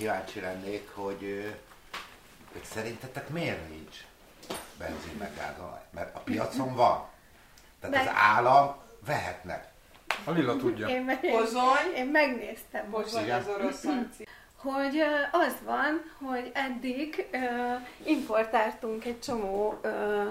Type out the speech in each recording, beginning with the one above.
kíváncsi lennék, hogy, hogy szerintetek miért nincs benzin meg gázolaj? Mert a piacon van. Tehát Meg- az állam vehetnek. A Lilla tudja. Én, meg, Pozsony. én megnéztem. Pozsony Igen. az orosz hogy az van, hogy eddig ö, importáltunk egy csomó ö,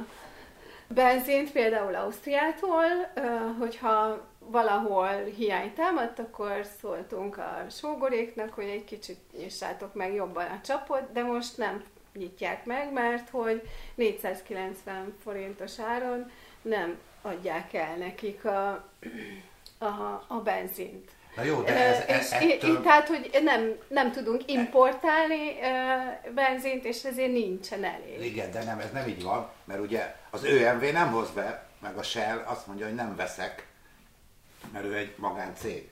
benzint, például Ausztriától, ö, hogyha valahol hiány támadt, akkor szóltunk a sógoréknak, hogy egy kicsit nyissátok meg jobban a csapot, de most nem nyitják meg, mert hogy 490 forintos áron nem adják el nekik a, a, a benzint. Na jó, de ez, ez és ettől... tehát, hogy nem, nem tudunk importálni ö, benzint, és ezért nincsen elég. Igen, de nem, ez nem így van, mert ugye az ÖMV nem hoz be, meg a Shell azt mondja, hogy nem veszek, mert ő egy magáncég.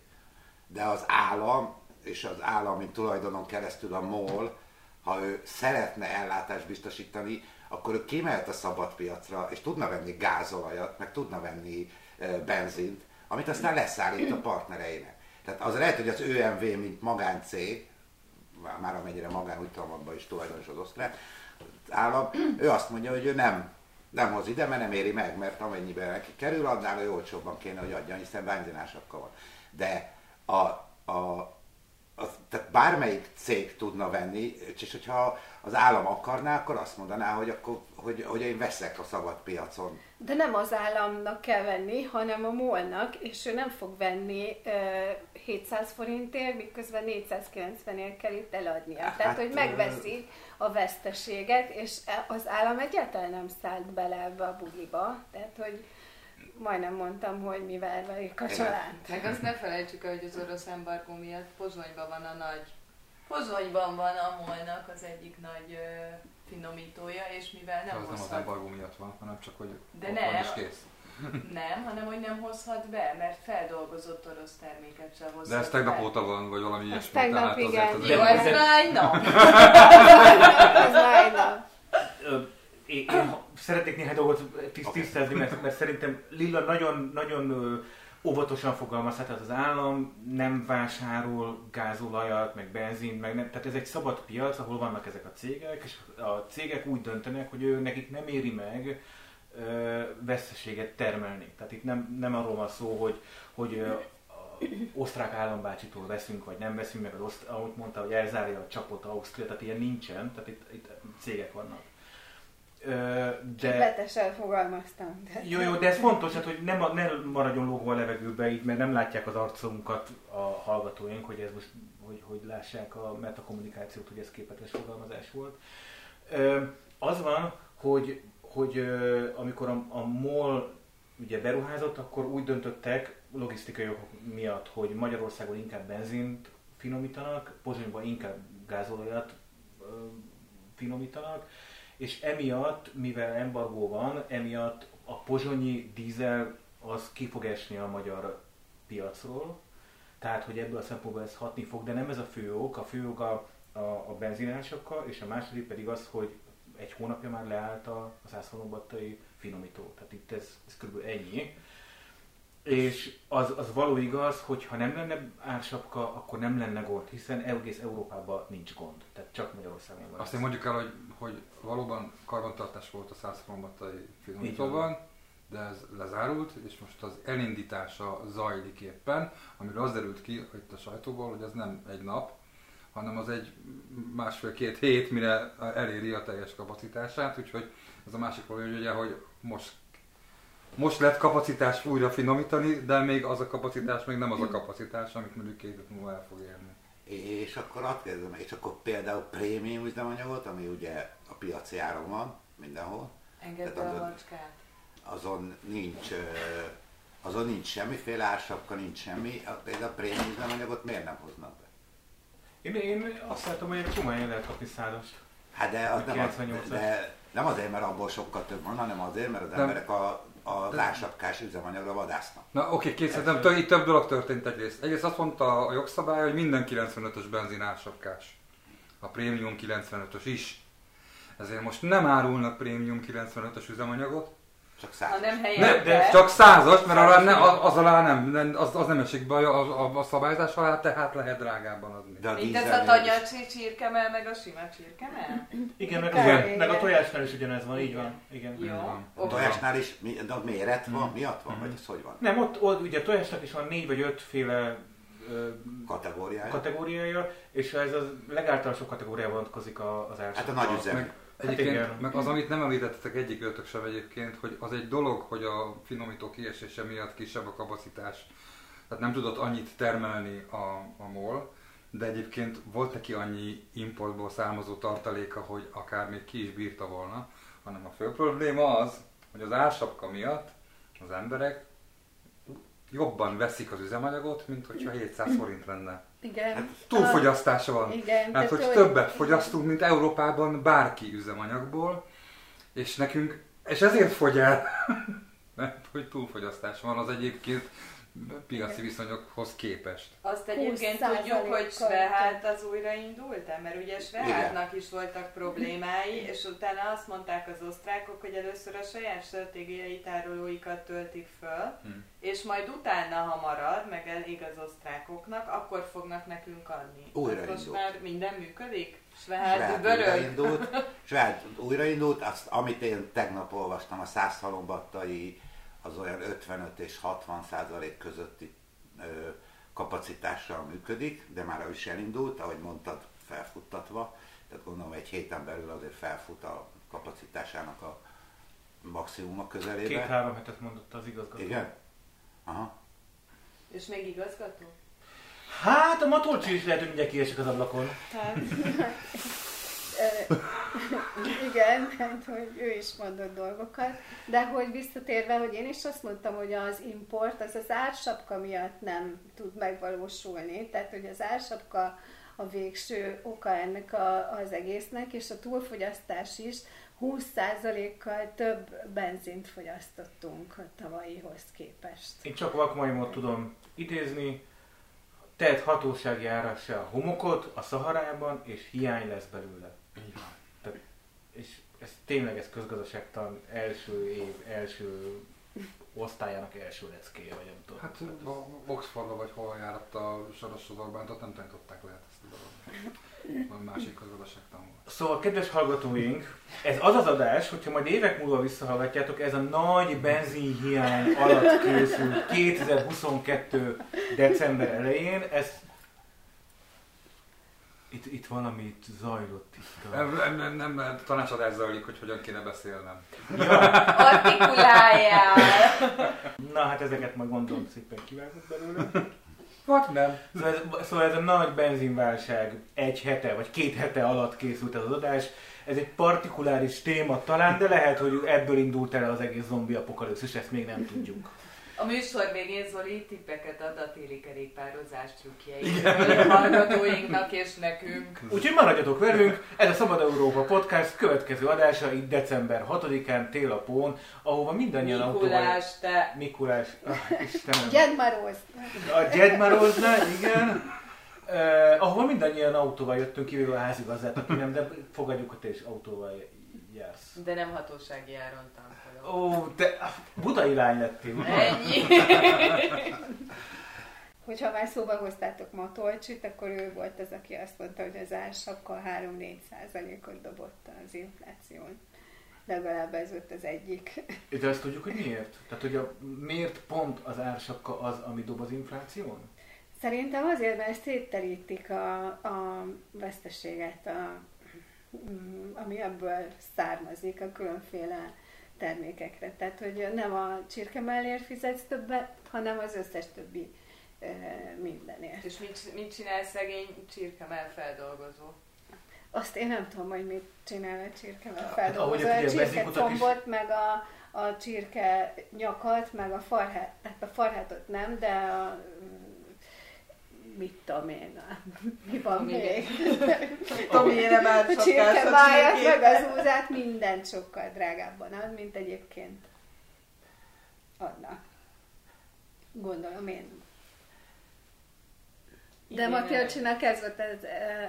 De az állam, és az állami tulajdonon keresztül a MOL, ha ő szeretne ellátást biztosítani, akkor ő kimehet a szabad piacra, és tudna venni gázolajat, meg tudna venni ö, benzint, amit aztán leszállít a partnereinek. Tehát az lehet, hogy az ÖMV, mint magáncég, már- amennyire magán, úgy tudom, abban is tulajdonos az osztrák állam, ő azt mondja, hogy ő nem, nem hoz ide, mert nem éri meg, mert amennyiben neki kerül, annál ő olcsóbban kéne, hogy adjon, hiszen benzinásakkal van. De a, a, az, tehát bármelyik cég tudna venni, és hogyha az állam akarná, akkor azt mondaná, hogy, akkor, hogy, hogy én veszek a szabad piacon. De nem az államnak kell venni, hanem a molnak, és ő nem fog venni ö, 700 forintért, miközben 490ért kell itt eladnia. Hát, Tehát, hogy megveszi a veszteséget, és e- az állam egyáltalán nem szállt bele ebbe a buliba. Tehát, hogy majdnem mondtam, hogy mivel verik a család. Meg azt ne felejtsük el, hogy az orosz embargó miatt Pozsonyban van a nagy... Pozsonyban van a molnak az egyik nagy ö, finomítója, és mivel Nem az nem az hozhat embargó miatt van, hanem csak, hogy De nem. van és kész. Nem, hanem hogy nem hozhat be, mert feldolgozott orosz terméket sem hozhat De ez tegnap be. óta van, vagy valami ilyesmi. tegnap, tehát azért igen. az Jó, ez már egy nap. Ez már egy nap. Én, én szeretnék néhány dolgot tiszt, tisztázni, mert, mert szerintem Lilla nagyon, nagyon óvatosan fogalmaz, tehát az állam nem vásárol gázolajat, meg benzint, meg nem, tehát ez egy szabad piac, ahol vannak ezek a cégek, és a cégek úgy döntenek, hogy ő, nekik nem éri meg ö, veszteséget termelni. Tehát itt nem, nem arról van szó, hogy, hogy ö, osztrák állambácsitól veszünk, vagy nem veszünk, meg az oszt, ahogy mondta, hogy elzárja a csapot Ausztria, tehát ilyen nincsen, tehát itt, itt cégek vannak. De... Betesen fogalmaztam. De... Jó, jó, de ez fontos, hát, hogy nem, ne maradjon lógó a levegőbe így, mert nem látják az arcunkat a hallgatóink, hogy ez most, hogy, hogy lássák a metakommunikációt, hogy ez képletes fogalmazás volt. Az van, hogy, hogy amikor a, a MOL ugye beruházott, akkor úgy döntöttek logisztikai okok miatt, hogy Magyarországon inkább benzint finomítanak, Pozsonyban inkább gázolajat finomítanak, és emiatt, mivel embargó van, emiatt a pozsonyi dízel az ki fog esni a magyar piacról, tehát hogy ebből a szempontból ez hatni fog, de nem ez a fő ok, a fő ok a, a, a benzinásokkal, és a második pedig az, hogy egy hónapja már leállt a, a 160 battai finomító, tehát itt ez, ez kb. ennyi. És az, az való igaz, hogy ha nem lenne ársapka, akkor nem lenne gond, hiszen egész Európában nincs gond. Tehát csak Magyarországon van. Azt ez. én mondjuk el, hogy, hogy valóban karbantartás volt a 160 battai finomítóban, de ez lezárult, és most az elindítása zajlik éppen, amiről az derült ki itt a sajtóból, hogy az nem egy nap, hanem az egy másfél-két hét, mire eléri a teljes kapacitását, úgyhogy ez a másik valami, hogy ugye, hogy most most lett kapacitás újra finomítani, de még az a kapacitás még nem az a kapacitás, amit mondjuk két hét múlva el fog érni. És akkor azt kérdezem, és akkor például prémium üzemanyagot, ami ugye a piaci áron van mindenhol, Engedd be a macskát. azon nincs, azon nincs semmiféle ársapka, nincs semmi, például a prémium üzemanyagot miért nem hoznak be? Én, én azt látom, hogy egy csomó helyen lehet kapni százast. Hát de, az nem, az, 98-as. de nem azért, mert abból sokkal több van, hanem azért, mert az Nem. emberek a, a ársapkás üzemanyagra vadásznak. Na oké, két szerintem tö- itt több dolog történt egyrészt. Egyrészt azt mondta a jogszabály, hogy minden 95-ös benzin ársapkás. A prémium 95-ös is. Ezért most nem árulnak prémium 95-ös üzemanyagot, Csak Ha száz. nem Nem, de csak százas, mert arra ne, az, alá nem, nem az, az nem esik be a, a, a szabályzás alá, tehát lehet drágábban adni. De a Mint ez a tanyacsi csirkemel, meg a sima csirkemel? Igen, meg, Igen. a, meg a tojásnál is ugyanez van, így van. Igen. Jó. van. A tojásnál is mi, de a méret van, Mm. miatt van, vagy ez hogy van? Nem, ott, ott ugye a tojásnak is van négy vagy ötféle Kategóriája? kategóriája, és ez a legáltalánosabb kategóriába vonatkozik az ársak. Hát a nagy üzem. Meg, egyébként, igen. meg az, amit nem említettetek egyik ötök sem egyébként, hogy az egy dolog, hogy a finomító kiesése miatt kisebb a kapacitás. Tehát nem tudott annyit termelni a, a MOL, de egyébként volt neki annyi importból származó tartaléka, hogy akár még ki is bírta volna, hanem a fő probléma az, hogy az ársapka miatt az emberek jobban veszik az üzemanyagot, mint hogyha 700 forint lenne. Igen. Hát Túlfogyasztása van. Igen. Hát, hogy- többet fogyasztunk, mint Európában bárki üzemanyagból, és nekünk, és ezért fogy el, mert hogy túlfogyasztás van az egyébként piaci viszonyokhoz képest. Azt egyébként 20% tudjuk, hogy Svehát az újraindult mert ugye Svehátnak is voltak problémái, és utána azt mondták az osztrákok, hogy először a saját stratégiai tárolóikat töltik föl, Hm. és majd utána, ha marad, meg elég az osztrákoknak, akkor fognak nekünk adni. Újraindult. Most már minden működik? Börög? újraindult, Svehát újraindult, azt, amit én tegnap olvastam, a százhalombattai az olyan 55 és 60 százalék közötti ö, kapacitással működik, de már ő is elindult, ahogy mondtad, felfuttatva. Tehát gondolom egy héten belül azért felfut a kapacitásának a maximuma közelébe. Két-három hetet mondott az igazgató. Igen? Aha. És még igazgató? Hát a matolcsi is lehet, hogy mindjárt kiesik az ablakon. Hát, Igen, hát, hogy ő is mondott dolgokat, de hogy visszatérve, hogy én is azt mondtam, hogy az import az az ársapka miatt nem tud megvalósulni, tehát hogy az ársapka a végső oka ennek a, az egésznek, és a túlfogyasztás is 20%-kal több benzint fogyasztottunk a tavalyihoz képest. Én csak vakmajmot tudom idézni, tehet hatósági árassá a homokot a Szaharában, és hiány lesz belőle. Így van. Tehát, és tényleg ez közgazdaságtan első év, első osztályának első leckéje, vagy nem tudom. Hát a Oxfordba vagy hol járat a Soros Orbántot, nem tanították le ezt a dolgot. Van másik közgazdaságtan volt. Szóval, kedves hallgatóink, ez az az adás, hogyha majd évek múlva visszahallgatjátok, ez a nagy benzinhiány alatt készült 2022. december elején, ez itt, itt valamit zajlott itt. A... Nem, nem, nem, tanácsadás zajlik, hogy hogyan kéne beszélnem. Ja, artikuláljál! na hát ezeket majd gondolom szépen kivágott belőle. Vagy nem. Szóval ez, szóval ez a nagy benzinválság egy hete vagy két hete alatt készült ez az adás. Ez egy partikuláris téma talán, de lehet, hogy ebből indult el az egész zombi apokalipszis, ezt még nem tudjuk. A műsor végén Zoli tippeket ad a téli kerékpározás trükkjeiről hallgatóinknak és nekünk. Úgyhogy maradjatok velünk, ez a Szabad Európa Podcast következő adása itt december 6-án télapón, ahova mindannyian autóval... Mikulás, te Mikulás. Ah, Istenem. Gyedmaróz! A Jedmaroznál, igen. Uh, ahova mindannyian autóval jöttünk, kivéve a házigazdát, aki nem, de fogadjuk, hogy te is autóval jársz. De nem hatósági áron tankolok. Ó, te budai lány lettél? Ennyi. Hogyha már szóba hoztátok Matolcsit, akkor ő volt az, aki azt mondta, hogy az ársapka 3-4 százalékot dobott az infláción. Legalább ez volt az egyik. De azt tudjuk, hogy miért? Tehát, hogy a, miért pont az ársapka az, ami dob az infláción? Szerintem azért, mert szétterítik a, a veszteséget, a, mm, ami ebből származik a különféle termékekre. Tehát, hogy nem a csirke mellér fizetsz többet, hanem az összes többi mindenért. És mit, mit csinál szegény csirkemel feldolgozó? Azt én nem tudom, hogy mit csinál a csirke, mert Hát, ahogy feldolgozza a a figyelj, csirke benzinkutak is- meg a, a csirke nyakat, meg a farhát, hát a farhátot nem, de a, mit tudom én, mi van Ami még? Tomére már A csirke májat, meg az úzát, mindent sokkal drágábban ad, mint egyébként adnak. Gondolom én. De Igen, Matjolcsinak ez volt ez,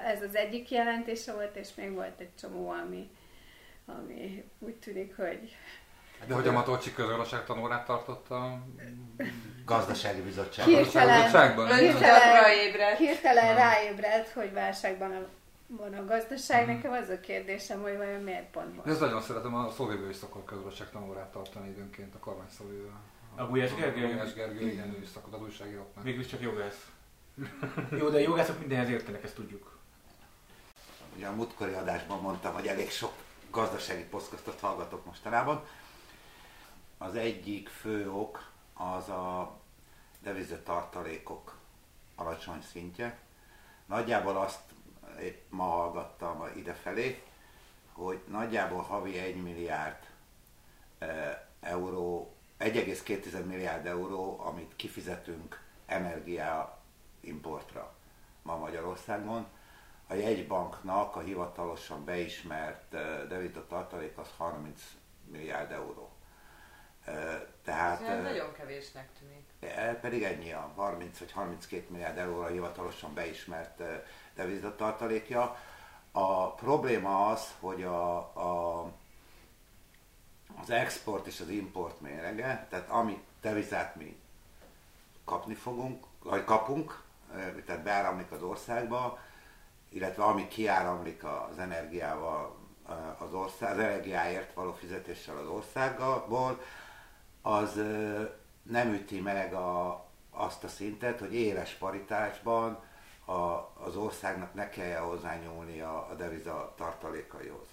ez az egyik jelentése volt, és még volt egy csomó, ami, ami úgy tűnik, hogy De hogy a Matolcsi közgazdaságtanórát tartottam, Gazdasági bizottság. Hirtelen, Bizottságban? hirtelen, ráébredt. hirtelen ráébredt, hogy válságban a, van a gazdaság. Nekem az a kérdésem, hogy vajon miért pont most. ezt nagyon szeretem, a szóvivő is szokott közgazdaságtanórát tartani időnként a kormány szóvivő. A Gulyás Gergely? A Gulyás Gergely, igen, ő is szokott az újságíróknak. Végül is csak jogász. Jó, de jogászok mindenhez értenek, ezt tudjuk. Ugye a múltkori adásban mondtam, hogy elég sok gazdasági poszkasztot hallgatok mostanában. Az egyik fő ok az a devizatartalékok alacsony szintje. Nagyjából azt épp ma hallgattam idefelé, hogy nagyjából havi 1 milliárd euró, 1,2 milliárd euró, amit kifizetünk energia importra ma Magyarországon. A jegybanknak a hivatalosan beismert eh, devizita tartalék az 30 milliárd euró. Eh, Tehát Ez nagyon kevésnek tűnik. E, pedig ennyi a 30 vagy 32 milliárd euróra hivatalosan beismert devizatartalékja. A probléma az, hogy a, a, az export és az import mérege, tehát amit devizát mi kapni fogunk, vagy kapunk, eh, tehát beáramlik az országba, illetve ami kiáramlik az energiával, az, ország, az energiáért való fizetéssel az országból, az nem üti meg a, azt a szintet, hogy éles paritásban a, az országnak ne kelljen hozzányúlni a, a deviza tartalékaihoz.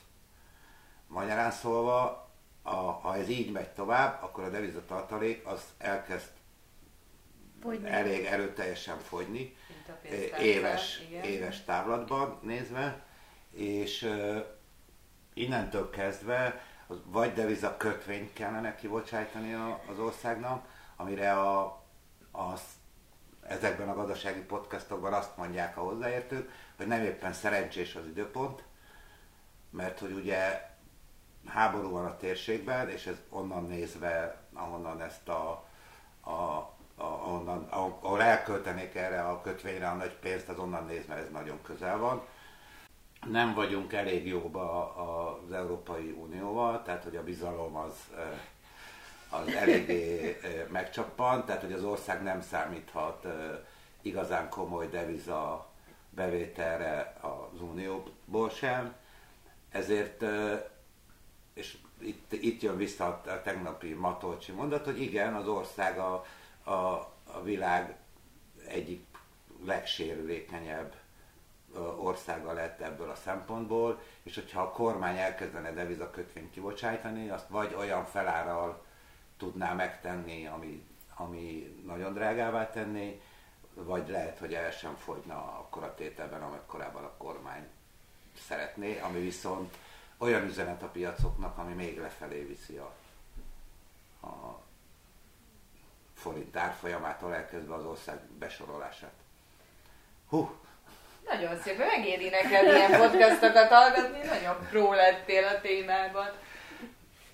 Magyarán szólva, a, ha ez így megy tovább, akkor a deviza tartalék az elkezd Fogyni. elég erőteljesen fogyni, éves, igen. éves távlatban nézve, és innentől kezdve vagy deviza kötvényt kellene kibocsájtani az országnak, amire a, az, ezekben a gazdasági podcastokban azt mondják a hozzáértők, hogy nem éppen szerencsés az időpont, mert hogy ugye háború van a térségben, és ez onnan nézve, ahonnan ezt a, a ahonnan, ahol elköltenék erre a kötvényre a nagy pénzt, az onnan nézve ez nagyon közel van. Nem vagyunk elég jóba az Európai Unióval, tehát hogy a bizalom az, az eléggé megcsappan, tehát hogy az ország nem számíthat igazán komoly deviza bevételre az Unióból sem. Ezért és itt, itt jön vissza a tegnapi Matolcsi mondat, hogy igen, az ország a, a, a világ egyik legsérülékenyebb országa lett ebből a szempontból, és hogyha a kormány elkezdene devizakötvényt kibocsájtani, azt vagy olyan felárral tudná megtenni, ami, ami nagyon drágává tenné, vagy lehet, hogy el sem fogyna akkor a tételben, amekkorában a kormány szeretné, ami viszont olyan üzenet a piacoknak, ami még lefelé viszi a, a forint árfolyamától elkezdve az ország besorolását. Hú, Nagyon szépen megéri neked ilyen podcastokat hallgatni, nagyon pró lettél a témában.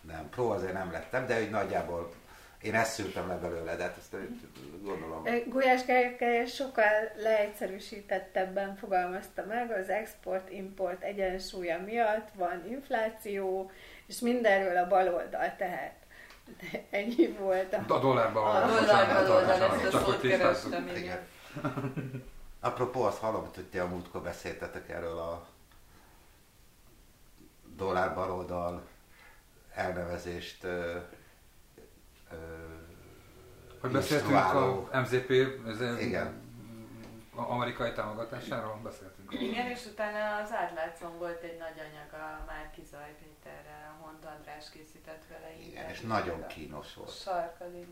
nem, pro azért nem lettem, de úgy nagyjából én ezt szűrtem le belőle, de hát ezt gondolom. Gulyás Gergely sokkal leegyszerűsítettebben fogalmazta meg, az export-import egyensúlya miatt van infláció, és mindenről a baloldal tehet. De ennyi volt a... A dollárban A dollárban bocsánat, oldal, bocsánat, ezt a csak hogy szót Apropó, azt hallom, hogy ti a múltkor beszéltetek erről a dollár baloldal elnevezést ö, ö, Hogy beszéltünk a MZP, ez Igen. a amerikai támogatásáról beszéltünk. Igen, és utána az átlátszón volt egy nagy anyag a Márki Zaj Péterrel, a Hont András készített vele. Igen, és nagyon kínos volt. Sarkali.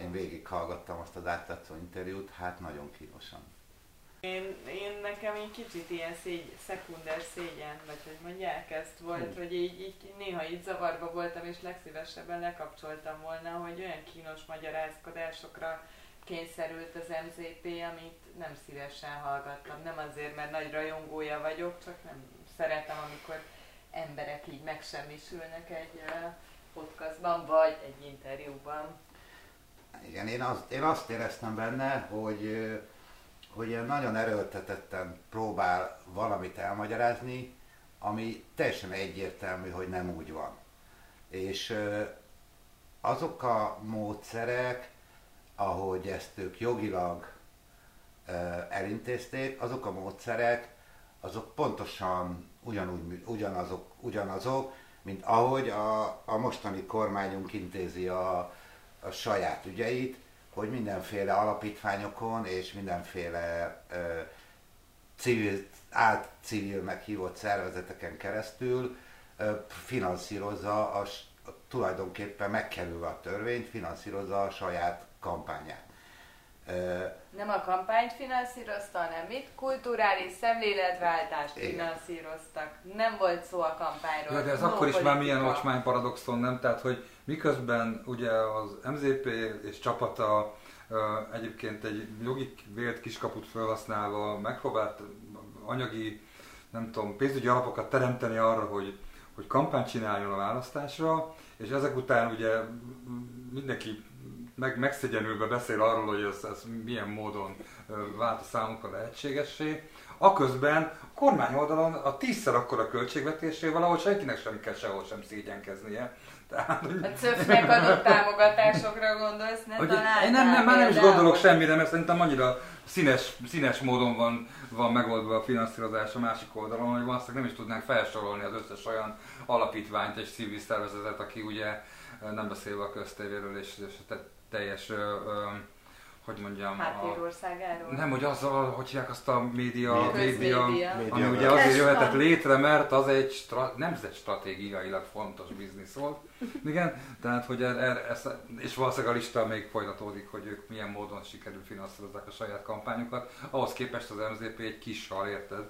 Én végighallgattam azt az átlátszó interjút, hát nagyon kínosan. Én, én nekem egy kicsit ilyen szégy, szekunder szégyen, vagy hogy mondják ezt volt, Hm. hogy így, így néha így zavarba voltam, és legszívesebben lekapcsoltam volna, hogy olyan kínos magyarázkodásokra kényszerült az MZP, amit nem szívesen hallgattam. Nem azért, mert nagy rajongója vagyok, csak nem szeretem, amikor emberek így megsemmisülnek egy podcastban, vagy egy interjúban. Igen, én azt, én azt éreztem benne, hogy, hogy ilyen nagyon erőltetetten próbál valamit elmagyarázni, ami teljesen egyértelmű, hogy nem úgy van. És azok a módszerek, ahogy ezt ők jogilag elintézték, azok a módszerek, azok pontosan ugyanúgy, ugyanazok, ugyanazok, mint ahogy a, a mostani kormányunk intézi a, a saját ügyeit, hogy mindenféle alapítványokon és mindenféle ö, civil, civilnek hívott szervezeteken keresztül ö, finanszírozza, a, a, tulajdonképpen megkerülve a törvényt, finanszírozza a saját kampányát. Nem a kampányt finanszírozta, hanem mit? Kulturális szemléletváltást Igen. finanszíroztak. Nem volt szó a kampányról. Ja, de ez no akkor is már milyen ocsmány paradoxon, nem? Tehát, hogy miközben ugye az MZP és csapata egyébként egy jogi vélt kiskaput felhasználva megpróbált anyagi, nem tudom, pénzügyi alapokat teremteni arra, hogy, hogy kampányt csináljon a választásra, és ezek után ugye mindenki meg, megszegyenülve beszél arról, hogy ez, ez milyen módon vált a számunkra lehetségessé. Aközben a kormány oldalon a tízszer akkora költségvetésével, ahol senkinek sem kell sehol sem szégyenkeznie. Tehát, hogy... A CÖF-nek adott támogatásokra gondolsz, ne hogy Én nem, nem, már nem is gondolok semmire, mert szerintem annyira színes, színes módon van, van megoldva a finanszírozás a másik oldalon, hogy valószínűleg nem is tudnánk felsorolni az összes olyan alapítványt és civil szervezetet, aki ugye nem beszélve a köztévéről és, és teljes, ö, ö, hogy mondjam, Háttérországáról? Nem, hogy azzal, hogy hívják azt a média, média, média, ami ugye azért jöhetett létre, mert az egy stra, nemzetstratégiailag fontos biznisz volt. Igen, tehát hogy er, er, ez, és valószínűleg a lista még folytatódik, hogy ők milyen módon sikerül finanszírozzák a saját kampányokat. Ahhoz képest az MZP egy kis sal, érted?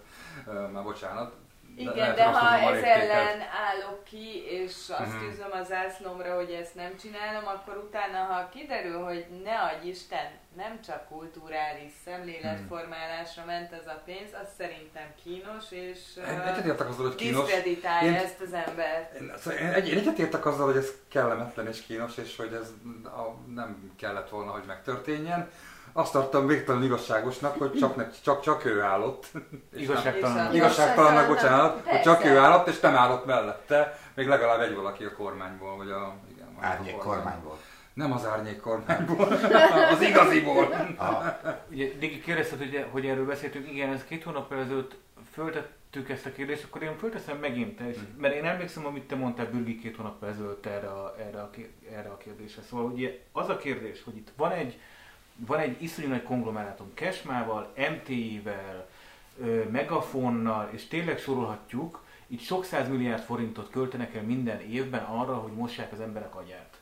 Már bocsánat, igen, de ha ez ellen állok ki, és azt uh-huh. tűzöm az zászlomra, hogy ezt nem csinálom, akkor utána, ha kiderül, hogy ne adj Isten, nem csak kulturális szemléletformálásra ment ez a pénz, az szerintem kínos, és egyetértek azzal, hogy kínos. diszkreditálja én, ezt az embert. Én, szóval én, egy, én egyetértek azzal, hogy ez kellemetlen és kínos, és hogy ez a, nem kellett volna, hogy megtörténjen azt tartom végtelen igazságosnak, hogy csak, ne, csak, csak ő állott. Igazságtalan. Igazságtalannak, bocsánat, hogy csak ő állott, és nem állott mellette, még legalább egy valaki a kormányból, vagy a, igen, árnyék a kormányból. Nem az árnyék kormányból, az igaziból. Ugye, Digi kérdezted, hogy, hogy erről beszéltünk, igen, ez két hónap ezelőtt föltettük ezt a kérdést, akkor én fölteszem megint, és, mert én emlékszem, amit te mondtál Bürgi két hónap ezelőtt erre a, erre, a, erre a kérdésre. Szóval ugye az a kérdés, hogy itt van egy, van egy iszonyú nagy konglomerátum Kesmával, MTI-vel, Megafonnal, és tényleg sorolhatjuk, itt sok milliárd forintot költenek el minden évben arra, hogy mossák az emberek agyát.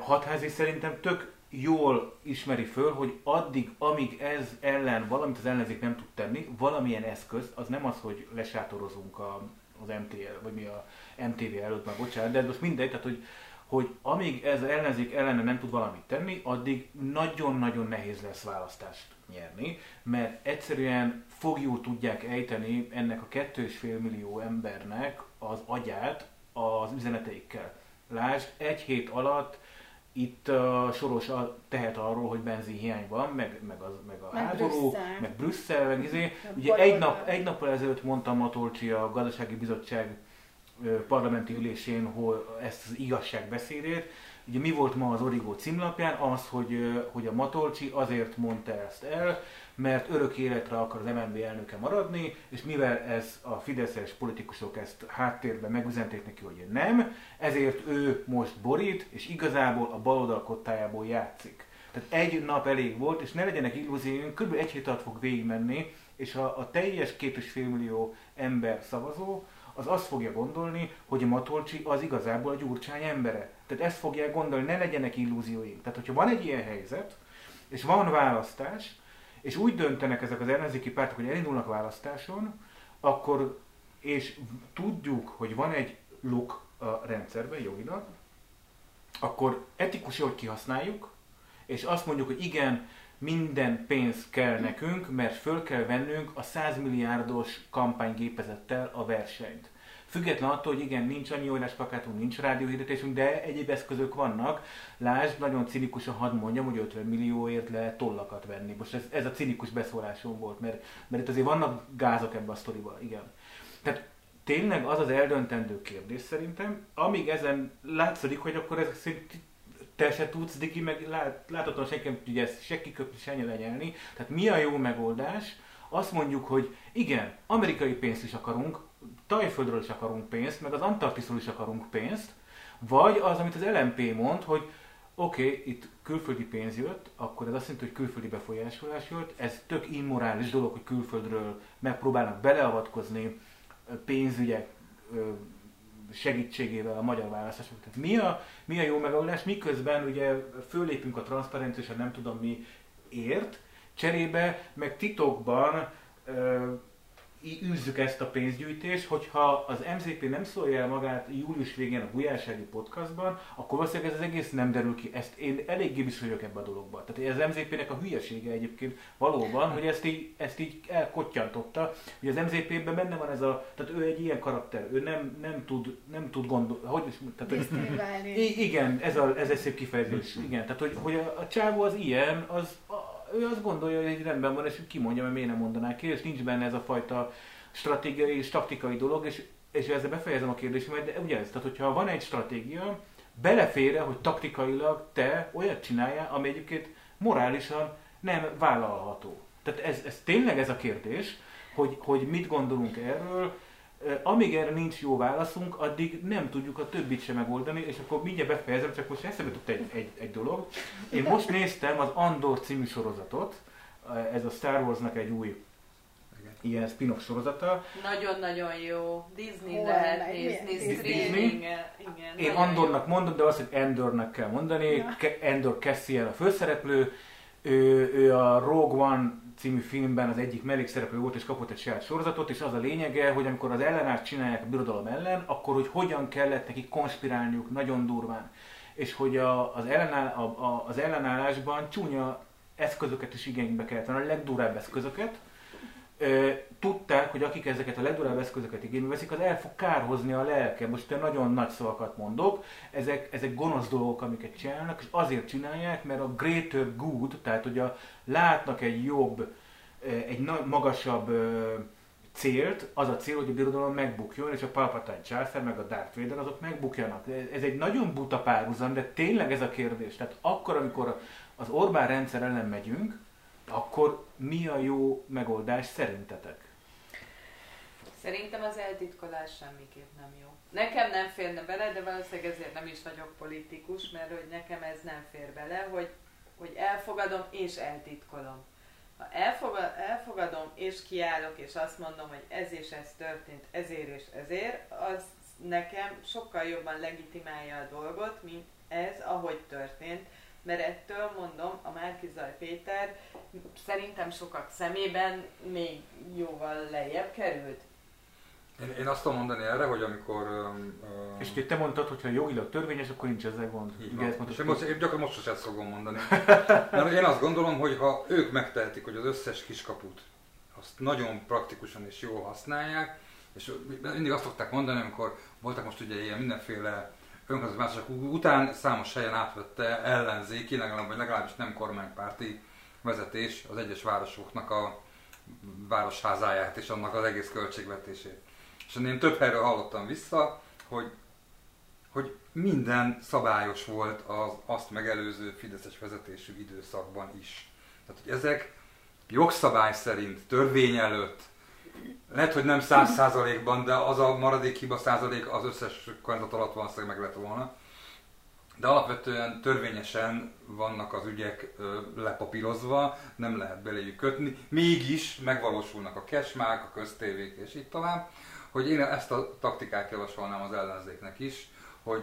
Hatházi szerintem tök jól ismeri föl, hogy addig, amíg ez ellen valamit az ellenzék nem tud tenni, valamilyen eszköz, az nem az, hogy lesátorozunk a, az MTL, vagy mi a MTV előtt, már bocsánat, de most mindegy, tehát hogy hogy amíg ez ellenzék ellene nem tud valamit tenni, addig nagyon-nagyon nehéz lesz választást nyerni, mert egyszerűen fogjul tudják ejteni ennek a 2,5 millió embernek az agyát az üzeneteikkel. Lásd, egy hét alatt itt uh, Soros a, tehet arról, hogy benzinhiány van, meg, meg, az, meg a meg háború, Brüsszel. meg Brüsszel, meg izé. Ugye egy, nap, egy nappal ezelőtt mondtam Matolcsi a gazdasági bizottság parlamenti ülésén hol ezt az igazságbeszédét. Ugye mi volt ma az Origo címlapján? Az, hogy, hogy a Matolcsi azért mondta ezt el, mert örök életre akar az MNB elnöke maradni, és mivel ez a fideszes politikusok ezt háttérben megüzenték neki, hogy nem, ezért ő most borít, és igazából a baloldal kottájából játszik. Tehát egy nap elég volt, és ne legyenek illúzióink, kb. egy hét alatt fog végigmenni, és a, a teljes két és fél millió ember szavazó, az azt fogja gondolni, hogy a Matolcsi az igazából a Gyurcsány embere. Tehát ezt fogják gondolni, ne legyenek illúzióink. Tehát, hogyha van egy ilyen helyzet, és van választás, és úgy döntenek ezek az ellenzéki pártok, hogy elindulnak választáson, akkor, és tudjuk, hogy van egy luk a rendszerben jogilag, akkor etikus, hogy kihasználjuk, és azt mondjuk, hogy igen, minden pénz kell nekünk, mert föl kell vennünk a 100 milliárdos kampánygépezettel a versenyt. Független attól, hogy igen, nincs annyi órásplakátunk, nincs rádióhirdetésünk, de egyéb eszközök vannak. Lásd, nagyon cinikusan hadd mondjam, hogy 50 millióért lehet tollakat venni. Most ez, ez a cinikus beszólásom volt, mert, mert itt azért vannak gázok ebbe a sztoriba, igen. Tehát tényleg az az eldöntendő kérdés szerintem, amíg ezen látszik, hogy akkor ezek szerint te se tudsz, Diki, meg lát, láthatóan senki nem ezt se kiköpni, se lenyelni. Tehát mi a jó megoldás? Azt mondjuk, hogy igen, amerikai pénzt is akarunk, Tajföldről is akarunk pénzt, meg az Antarktiszról is akarunk pénzt, vagy az, amit az LMP mond, hogy oké, okay, itt külföldi pénz jött, akkor ez azt jelenti, hogy külföldi befolyásolás jött, ez tök immorális dolog, hogy külföldről megpróbálnak beleavatkozni pénzügyek segítségével a magyar választások. Tehát mi a, mi a jó megoldás, miközben ugye fölépünk a transzparencia, nem tudom mi ért, cserébe meg titokban űzzük ezt a pénzgyűjtést, hogyha az MZP nem szólja el magát július végén a Gulyásági podcastban, akkor valószínűleg ez az egész nem derül ki. Ezt én eléggé biztos vagyok ebbe a dologba. Tehát az MZP-nek a hülyesége egyébként valóban, hogy ezt így, ezt így elkottyantotta, hogy az MZP-ben benne van ez a, tehát ő egy ilyen karakter, ő nem, nem tud, nem tud gondolni, hogy is, tehát, hogy, igen, ez, a, ez egy szép kifejezés, igen, tehát hogy, hogy a, a csávó az ilyen, az, a, ő azt gondolja, hogy rendben van, és kimondja, mert miért nem mondaná ki, és nincs benne ez a fajta stratégiai és taktikai dolog, és, és ezzel befejezem a kérdésemet, de ugye ez, tehát hogyha van egy stratégia, belefér hogy taktikailag te olyat csináljál, ami egyébként morálisan nem vállalható. Tehát ez, ez tényleg ez a kérdés, hogy, hogy mit gondolunk erről, amíg erre nincs jó válaszunk, addig nem tudjuk a többit sem megoldani, és akkor mindjárt befejezem, csak most eszembe jutott egy, egy, egy dolog. Én most néztem az Andor című sorozatot, ez a Star Warsnak egy új ilyen spin-off sorozata. Nagyon-nagyon jó. Disney Hol lehet nézni, streaming. Igen, Én Andornak mondom, de azt, hogy Endornak kell mondani. Ja. Endor Cassian a főszereplő. Ő, ő a Rogue One című filmben az egyik mellékszereplő volt és kapott egy saját sorozatot, és az a lényege, hogy amikor az ellenállt csinálják a birodalom ellen, akkor hogy hogyan kellett neki konspirálniuk nagyon durván. És hogy a, az, ellenáll, a, a, az ellenállásban csúnya eszközöket is igénybe kellett venni, a legdurább eszközöket, tudták, hogy akik ezeket a legdurább eszközöket igénybe veszik, az el fog kárhozni a lelke. Most én nagyon nagy szavakat mondok, ezek, ezek gonosz dolgok, amiket csinálnak, és azért csinálják, mert a greater good, tehát hogy a, látnak egy jobb, egy magasabb célt, az a cél, hogy a birodalom megbukjon, és a Palpatine császár, meg a Darth Vader azok megbukjanak. Ez egy nagyon buta párhuzam, de tényleg ez a kérdés. Tehát akkor, amikor az Orbán rendszer ellen megyünk, akkor mi a jó megoldás szerintetek? Szerintem az eltitkolás semmiképp nem jó. Nekem nem férne bele, de valószínűleg ezért nem is vagyok politikus, mert hogy nekem ez nem fér bele, hogy, hogy elfogadom és eltitkolom. Ha elfogad, elfogadom és kiállok, és azt mondom, hogy ez és ez történt, ezért és ezért, az nekem sokkal jobban legitimálja a dolgot, mint ez, ahogy történt mert ettől mondom, a Márkizaj Péter szerintem sokak szemében még jóval lejjebb került. Én, én azt tudom mondani erre, hogy amikor... Um, és te mondtad, hogy ha jogilag törvényes, akkor nincs ezzel gond. Igen, van. és én, most, én gyakran most is ezt fogom mondani. Mert én azt gondolom, hogy ha ők megtehetik, hogy az összes kiskaput azt nagyon praktikusan és jól használják, és mindig azt szokták mondani, amikor voltak most ugye ilyen mindenféle önkormányzati után számos helyen átvette ellenzéki, legalább, vagy legalábbis nem kormánypárti vezetés az egyes városoknak a városházáját és annak az egész költségvetését. És én több helyről hallottam vissza, hogy, hogy minden szabályos volt az azt megelőző Fideszes vezetésű időszakban is. Tehát, hogy ezek jogszabály szerint, törvény előtt lehet, hogy nem száz százalékban, de az a maradék hiba százalék az összes kormányzat alatt valószínűleg meg lett volna. De alapvetően törvényesen vannak az ügyek ö, lepapírozva, nem lehet beléjük kötni, mégis megvalósulnak a kesmák, a köztévék és így tovább, hogy én ezt a taktikát javasolnám az ellenzéknek is, hogy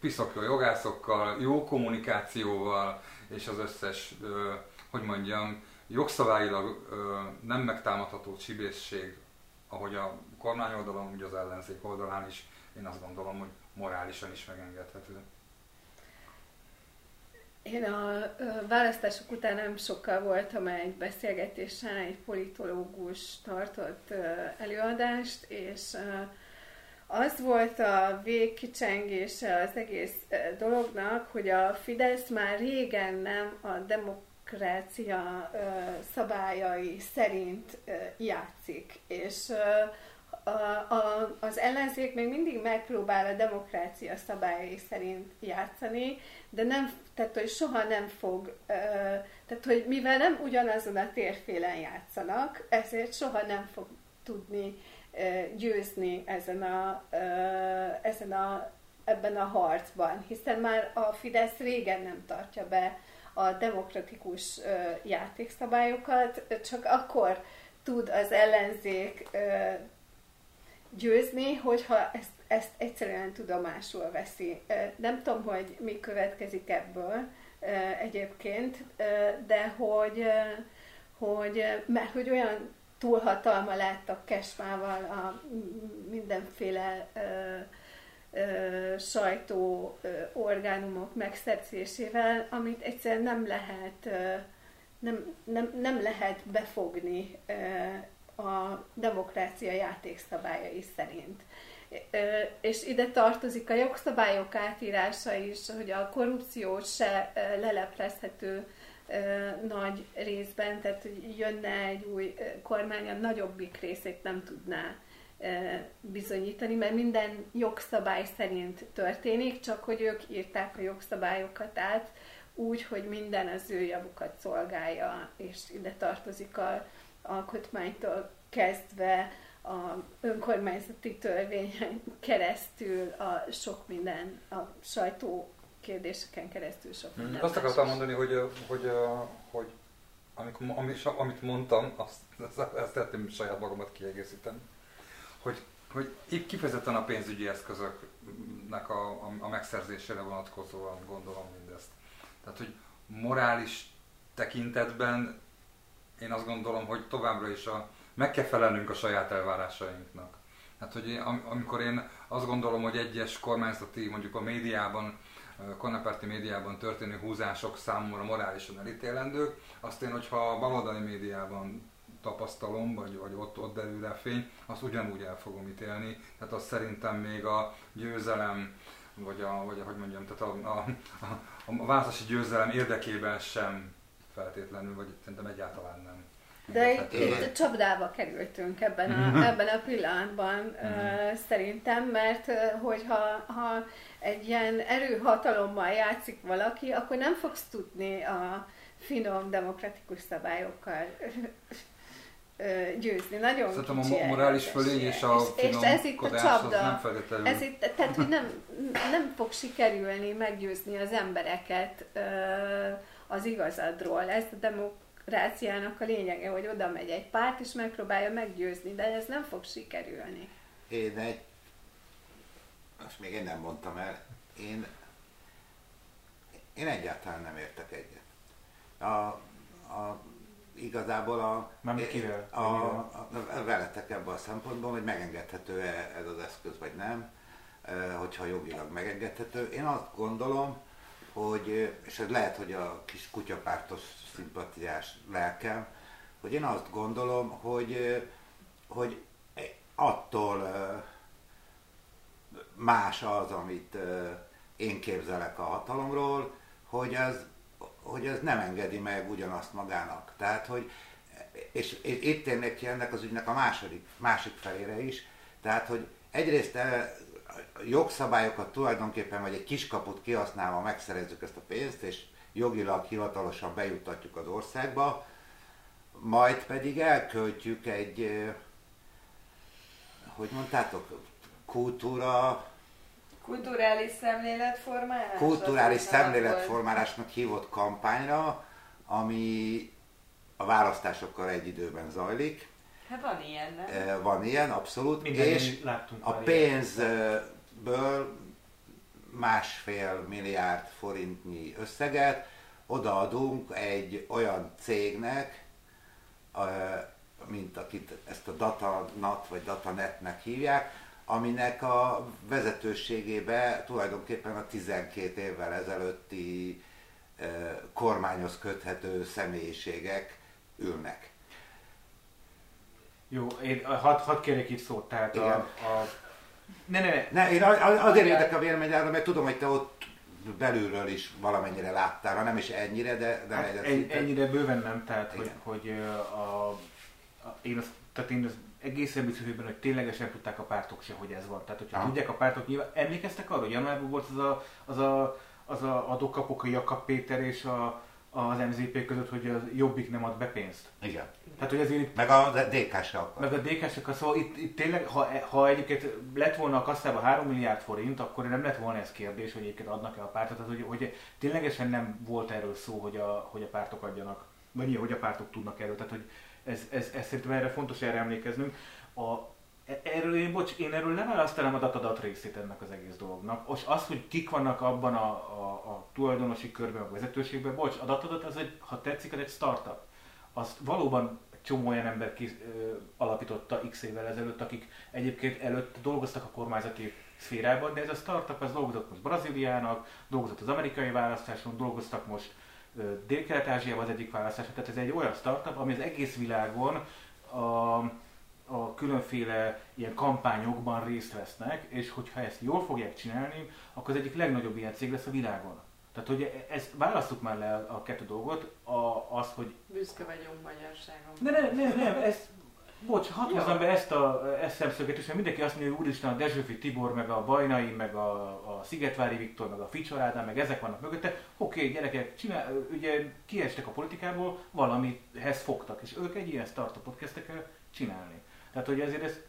piszok jó jogászokkal, jó kommunikációval és az összes, ö, hogy mondjam, jogszabályilag nem megtámadható csibészség, ahogy a kormány oldalon, úgy az ellenzék oldalán is, én azt gondolom, hogy morálisan is megengedhető. Én a választások után nem sokkal voltam egy beszélgetésen, egy politológus tartott előadást, és az volt a végkicsengése az egész dolognak, hogy a Fidesz már régen nem a demok demokrácia szabályai szerint játszik. És a, a, az ellenzék még mindig megpróbál a demokrácia szabályai szerint játszani, de nem, tehát hogy soha nem fog, tehát hogy mivel nem ugyanazon a térfélen játszanak, ezért soha nem fog tudni győzni ezen a, ezen a, ebben a harcban, hiszen már a Fidesz régen nem tartja be a demokratikus játékszabályokat, csak akkor tud az ellenzék győzni, hogyha ezt, ezt egyszerűen tudomásul veszi. Nem tudom, hogy mi következik ebből egyébként, de hogy, hogy mert hogy olyan túlhatalma láttak Kesmával a mindenféle sajtó orgánumok megszerzésével, amit egyszerűen nem lehet, nem, nem, nem lehet befogni a demokrácia játékszabályai szerint. És ide tartozik a jogszabályok átírása is, hogy a korrupció se leleplezhető nagy részben, tehát hogy jönne egy új kormány, a nagyobbik részét nem tudná bizonyítani, mert minden jogszabály szerint történik, csak hogy ők írták a jogszabályokat át úgy, hogy minden az ő javukat szolgálja, és ide tartozik a alkotmánytól kezdve a önkormányzati törvényen keresztül a sok minden, a sajtó kérdéseken keresztül sok hmm. minden. Azt akartam mondani, hogy, hogy, hogy amikor, amit, mondtam, azt, azt szeretném saját magamat kiegészíteni, hogy, hogy itt kifejezetten a pénzügyi eszközöknek a, a, a megszerzésére vonatkozóan gondolom mindezt. Tehát, hogy morális tekintetben én azt gondolom, hogy továbbra is a, meg kell felelnünk a saját elvárásainknak. Hát, hogy amikor én azt gondolom, hogy egyes kormányzati, mondjuk a médiában, a kormánypárti médiában történő húzások számomra morálisan elítélendők, azt én, hogyha a baloldali médiában tapasztalom, vagy, vagy ott, ott derül a fény, azt ugyanúgy el fogom ítélni. Tehát az szerintem még a győzelem, vagy a, vagy a hogy mondjam, tehát a, a, a, a választási győzelem érdekében sem feltétlenül, vagy szerintem egyáltalán nem. De itt, itt csapdába kerültünk ebben a, mhm. ebben a pillanatban uh, szerintem, mert hogyha ha egy ilyen erőhatalommal játszik valaki, akkor nem fogsz tudni a finom demokratikus szabályokkal győzni. Nagyon Szerintem a morális fölény és a és, és ez itt a csapda. nem feltétlenül... Ez itt, tehát, hogy nem, nem fog sikerülni meggyőzni az embereket az igazadról. Ez a demokráciának a lényege, hogy oda megy egy párt, és megpróbálja meggyőzni, de ez nem fog sikerülni. Én egy... Azt még én nem mondtam el. Én, én egyáltalán nem értek egyet. A, a igazából a, kivel? A, a, a, veletek ebben a szempontból, hogy megengedhető-e ez az eszköz, vagy nem, hogyha jogilag megengedhető. Én azt gondolom, hogy, és ez lehet, hogy a kis kutyapártos szimpatiás lelkem, hogy én azt gondolom, hogy, hogy attól más az, amit én képzelek a hatalomról, hogy az hogy ez nem engedi meg ugyanazt magának. Tehát, hogy, és, és itt térnék ki ennek az ügynek a második, másik felére is, tehát, hogy egyrészt eh, a jogszabályokat tulajdonképpen, vagy egy kiskaput kihasználva megszerezzük ezt a pénzt, és jogilag hivatalosan bejuttatjuk az országba, majd pedig elköltjük egy, eh, hogy mondtátok, kultúra, Kulturális szemléletformálás? Kulturális szemléletformálásnak hívott kampányra, ami a választásokkal egy időben zajlik. Hát van ilyen, nem? Van ilyen, abszolút. Minden és a pénzből másfél milliárd forintnyi összeget odaadunk egy olyan cégnek, mint akit ezt a Datanat vagy Datanetnek hívják, aminek a vezetőségébe tulajdonképpen a 12 évvel ezelőtti kormányhoz köthető személyiségek ülnek. Jó, én hadd had kérjek itt szót, tehát a, a... Ne, ne, ne. ne én azért érdekel a véleményedre, mert tudom, hogy te ott belülről is valamennyire láttál, ha nem is ennyire, de, de hát en, ennyire bőven nem, tehát hogy, hogy a, a, én, azt, tehát én azt egészen biztos hogy ténylegesen tudták a pártok se, hogy ez van. Tehát, hogyha Aha. tudják a pártok nyilván, emlékeztek arra, hogy januárban volt az a, az a, az a adókapok, a Jakab Péter és a, az MZP között, hogy a Jobbik nem ad be pénzt. Igen. Tehát, hogy ezért itt Meg a DK se akar. meg a DK-sok, szóval itt, itt tényleg, ha, ha egyébként lett volna a kasszában 3 milliárd forint, akkor nem lett volna ez kérdés, hogy egyébként adnak-e a pártot. Tehát, hogy, hogy ténylegesen nem volt erről szó, hogy a, hogy a pártok adjanak, vagy hogy a pártok tudnak erről. Tehát, hogy ez, ez, ez szerintem erre fontos erre emlékeznünk. A, e- erről én, bocs, én erről nem választanám a datadat részét ennek az egész dolognak. Most az, hogy kik vannak abban a, a, a tulajdonosi körben, a vezetőségben, bocs, a datadat az egy, ha tetszik, az egy startup. Azt valóban csomó olyan ember ki, ö, alapította x évvel ezelőtt, akik egyébként előtt dolgoztak a kormányzati szférában, de ez a startup ez dolgozott most Brazíliának, dolgozott az amerikai választáson, dolgoztak most Dél-Kelet-Ázsiában az egyik választáson, tehát ez egy olyan startup, ami az egész világon a, a különféle ilyen kampányokban részt vesznek, és hogyha ezt jól fogják csinálni, akkor az egyik legnagyobb ilyen cég lesz a világon. Tehát, hogy ezt választjuk már le a kettő dolgot, a, azt, hogy Büszke vagyunk magyarságon. de nem, nem, nem, ez, bocs, hadd hozzam be ezt a ezt szemszöget, és mert mindenki azt mondja, hogy úristen, a Dezsőfi Tibor, meg a Bajnai, meg a, a Szigetvári Viktor, meg a Ádám, meg ezek vannak mögötte. Oké, gyerekek, csinál, ugye kiestek a politikából, valamihez fogtak, és ők egy ilyen startupot kezdtek el csinálni. Tehát, hogy ezért ez,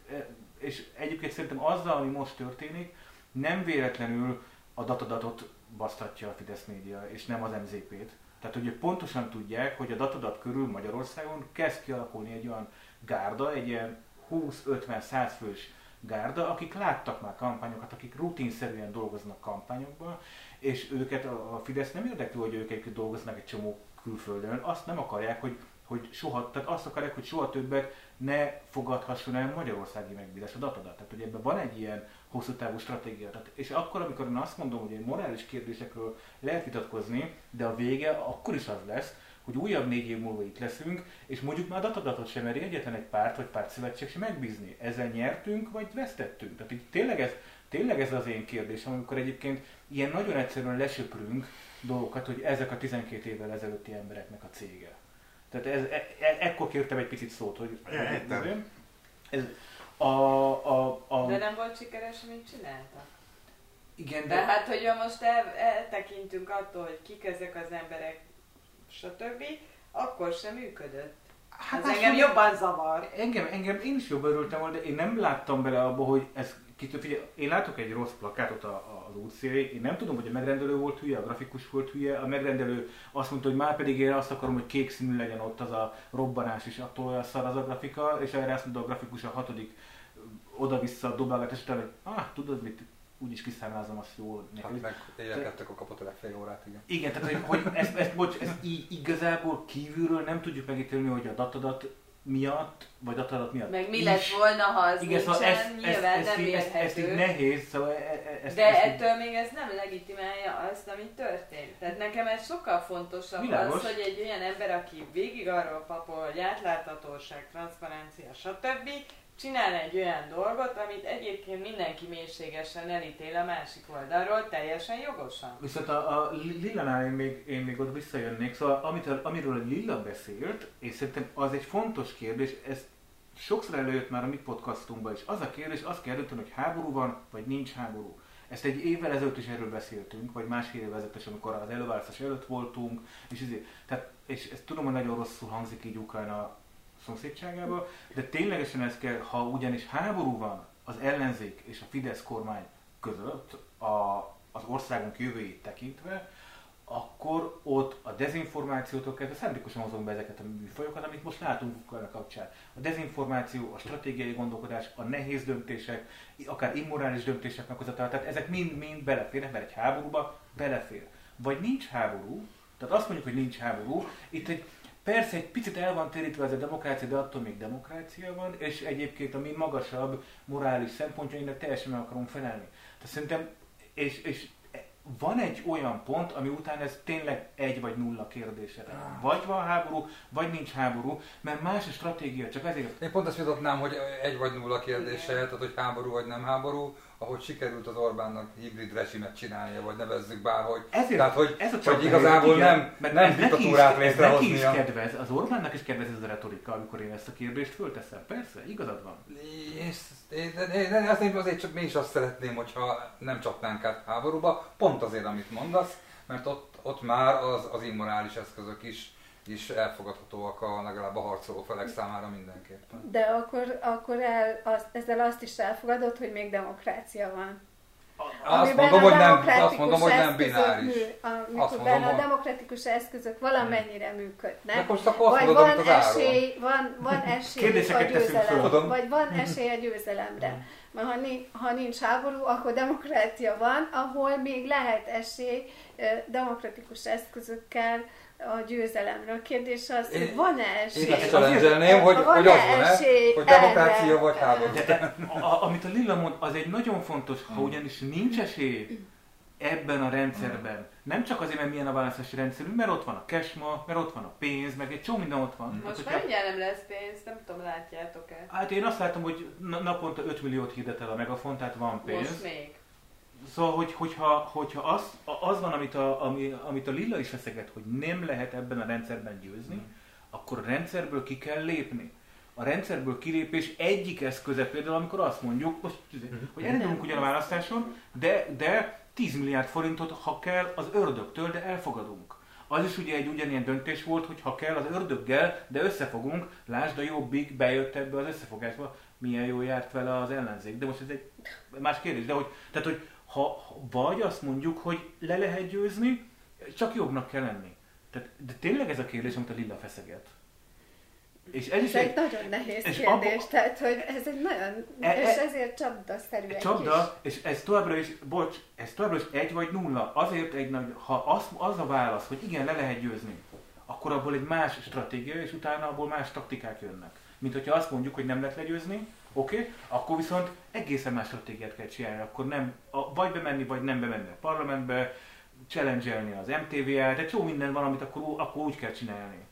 és egyébként szerintem azzal, ami most történik, nem véletlenül a datadatot basztatja a Fidesz média, és nem az MZP-t. Tehát, hogy pontosan tudják, hogy a datadat körül Magyarországon kezd kialakulni egy olyan gárda, egy ilyen 20-50-100 fős gárda, akik láttak már kampányokat, akik rutinszerűen dolgoznak kampányokban, és őket a Fidesz nem érdekli, hogy ők egyébként dolgoznak egy csomó külföldön, azt nem akarják, hogy, hogy soha, tehát azt akarják, hogy soha többet ne fogadhasson el magyarországi megbízás a datadat. Tehát, hogy ebben van egy ilyen hosszú távú stratégia. Tehát, és akkor, amikor én azt mondom, hogy egy morális kérdésekről lehet vitatkozni, de a vége akkor is az lesz, hogy újabb négy év múlva itt leszünk, és mondjuk már datadatot sem meri egyetlen egy párt vagy pártszövetség sem megbízni. Ezzel nyertünk, vagy vesztettünk. Tehát így tényleg ez, tényleg ez az én kérdésem, amikor egyébként ilyen nagyon egyszerűen lesöprünk dolgokat, hogy ezek a 12 évvel ezelőtti embereknek a cége. Tehát ez, e, e, ekkor kértem egy picit szót, hogy Értem. ez, a, a, a, De nem volt sikeres, amit csináltak. igen, De hát, hogyha most el, eltekintünk attól, hogy kik ezek az emberek, stb., akkor sem működött. Hát Ez engem jobban zavar. Engem, engem én is jobban örültem volna, de én nem láttam bele abba, hogy ez kitől, figyelj, én látok egy rossz plakátot a, a, az útszélén, én nem tudom, hogy a megrendelő volt hülye, a grafikus volt hülye, a megrendelő azt mondta, hogy már pedig én azt akarom, hogy kék színű legyen ott az a robbanás, és attól olyan szar az a grafika, és erre azt mondta a grafikus a hatodik oda-vissza dobálgatás után, hogy ah, tudod mit, úgyis kiszámlázom azt jól neked. Hát meg a kapott a fél órát, igen. Igen, tehát hogy, hogy ezt, ezt, bocs, ezt így igazából kívülről nem tudjuk megítélni, hogy a datadat miatt, vagy datadat miatt Meg mi is. lett volna, ha az Igen, szóval nincsen, ezt, ezt, nyilván ezt, nem így- ezt, ezt így érhető. nehéz, szóval e- e- ezt, De ezt így- ettől még ez nem legitimálja azt, ami történt. Tehát nekem ez sokkal fontosabb Világos. az, hogy egy olyan ember, aki végig arról papol, hogy átláthatóság, transzparencia, stb. Csinál egy olyan dolgot, amit egyébként mindenki mélységesen elítél a másik oldalról, teljesen jogosan. Viszont a, a Lillanál én még, én még ott visszajönnék, szóval amit, amiről Lilla beszélt, és szerintem az egy fontos kérdés, ez sokszor előjött már a mi podcastunkban is. Az a kérdés, azt kell hogy háború van, vagy nincs háború. Ezt egy évvel ezelőtt is erről beszéltünk, vagy másfél évvel ezelőtt is, amikor az előválasztás előtt voltunk, és, ezért, tehát, és ezt tudom, hogy nagyon rosszul hangzik így Ukrajna szomszédságában, de ténylegesen ez kell, ha ugyanis háború van az ellenzék és a Fidesz kormány között, a, az országunk jövőjét tekintve, akkor ott a dezinformációtól kezdve szándékosan hozom be ezeket a műfajokat, amit most látunk Ukrajna kapcsán. A dezinformáció, a stratégiai gondolkodás, a nehéz döntések, akár immorális döntések meghozatala, tehát ezek mind-mind beleférnek, mert egy háborúba belefér. Vagy nincs háború, tehát azt mondjuk, hogy nincs háború, itt egy Persze egy picit el van térítve ez a demokrácia, de attól még demokrácia van, és egyébként a mi magasabb morális szempontjainknak teljesen meg akarunk felelni. Tehát szerintem, és, és van egy olyan pont, ami után ez tényleg egy vagy nulla kérdése. Tehát Vagy van háború, vagy nincs háború, mert más a stratégia, csak ezért Én pont azt vitatnám, hogy egy vagy nulla kérdése, tehát hogy háború vagy nem háború, ahogy sikerült az Orbánnak hibrid rezsimet csinálnia, vagy nevezzük bárhogy. Ezért, Tehát, hogy, ez a hogy igazából igen, nem, mert nem diktatúrát Ez neki is létrehoznia. kedvez, az Orbánnak is kedvez ez a retorika, amikor én ezt a kérdést fölteszem. Persze, igazad van. És én, én, én azért, azért csak mi is azt szeretném, hogyha nem csapnánk át háborúba, pont azért, amit mondasz, mert ott, ott már az, az immorális eszközök is, is elfogadhatóak a, legalább a harcoló felek számára mindenképpen. De akkor, akkor el, az, ezzel azt is elfogadod, hogy még demokrácia van. Azt mondom, a hogy nem, demokratikus azt mondom, hogy nem bináris. Amiben mondom, a demokratikus eszközök valamennyire működnek. De most akkor azt Vagy van az esély, van, van esély a győzelem, vagy van esély a győzelemre. Mert ha, ha nincs háború, akkor demokrácia van, ahol még lehet esély demokratikus eszközökkel a győzelemre. A kérdés az, hogy van-e esély? Én ezt challenge hogy, hogy az van-e, esély hogy demokrácia erre? vagy háború. De, de a, amit a Lilla mond, az egy nagyon fontos, ha Hmm. ugyanis nincs esély ebben a rendszerben, nem csak azért, mert milyen a választási rendszerünk, mert ott van a kesma, mert ott van a pénz, meg egy csomó minden ott van. Tehát, Most hogyha- már mindjárt nem lesz pénz, nem tudom, látjátok-e? Hát én azt látom, hogy na- naponta 5 milliót hirdet el a megafon, tehát van pénz. Most még. Szóval, hogy, hogyha, hogyha az, az van, amit a, ami, amit a Lilla is feszeget, hogy nem lehet ebben a rendszerben győzni, akkor a rendszerből ki kell lépni. A rendszerből kilépés egyik eszköze például, amikor azt mondjuk, most, hogy elindulunk ugyan a választáson, de, de 10 milliárd forintot, ha kell, az ördögtől, de elfogadunk. Az is ugye egy ugyanilyen döntés volt, hogy ha kell, az ördöggel, de összefogunk, lásd a jobbik bejött ebbe az összefogásba, milyen jó járt vele az ellenzék. De most ez egy más kérdés, de hogy, tehát, hogy ha, vagy azt mondjuk, hogy le lehet győzni, csak jobbnak kell lenni. Tehát, de tényleg ez a kérdés, amit a Lilla feszeget. És ez is Ez egy, egy nagyon nehéz és kérdés, abba- tehát hogy ez egy nagyon, E- és e- ezért csapdaszerű egy csapda, és ez továbbra is, bocs, ez továbbra is egy vagy nulla. Azért egy nagy, ha az, az a válasz, hogy igen, le lehet győzni, akkor abból egy más stratégia, és utána abból más taktikák jönnek. Mint hogyha azt mondjuk, hogy nem lehet legyőzni, oké, okay, akkor viszont egészen más stratégiát kell csinálni. Akkor nem, a, vagy bemenni, vagy nem bemenni a parlamentbe, challenge az MTV-el, de csó minden van, amit akkor, akkor úgy kell csinálni.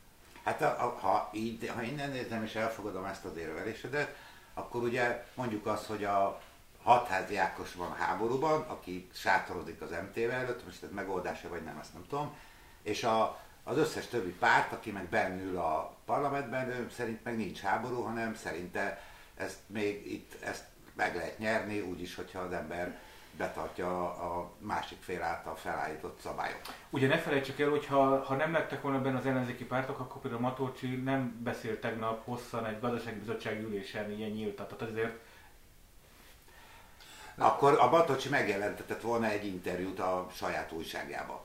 Hát a, a, ha, így, ha innen nézem és elfogadom ezt az érvelésedet, akkor ugye mondjuk azt, hogy a hatházi Ákos van háborúban, aki sátorodik az MTV előtt, most ez megoldása vagy nem, azt nem tudom, és a, az összes többi párt, aki meg bennül a parlamentben, ő szerint meg nincs háború, hanem szerinte ezt még itt ezt meg lehet nyerni, úgyis, hogyha az ember betartja a másik fél által felállított szabályokat. Ugye ne felejtsük el, hogy ha, ha nem lettek volna benne az ellenzéki pártok, akkor például Matolcsi nem beszélt tegnap hosszan egy gazdasági bizottsági ülésen ilyen nyíltan. Tehát azért Akkor a Batocsi megjelentetett volna egy interjút a saját újságjába.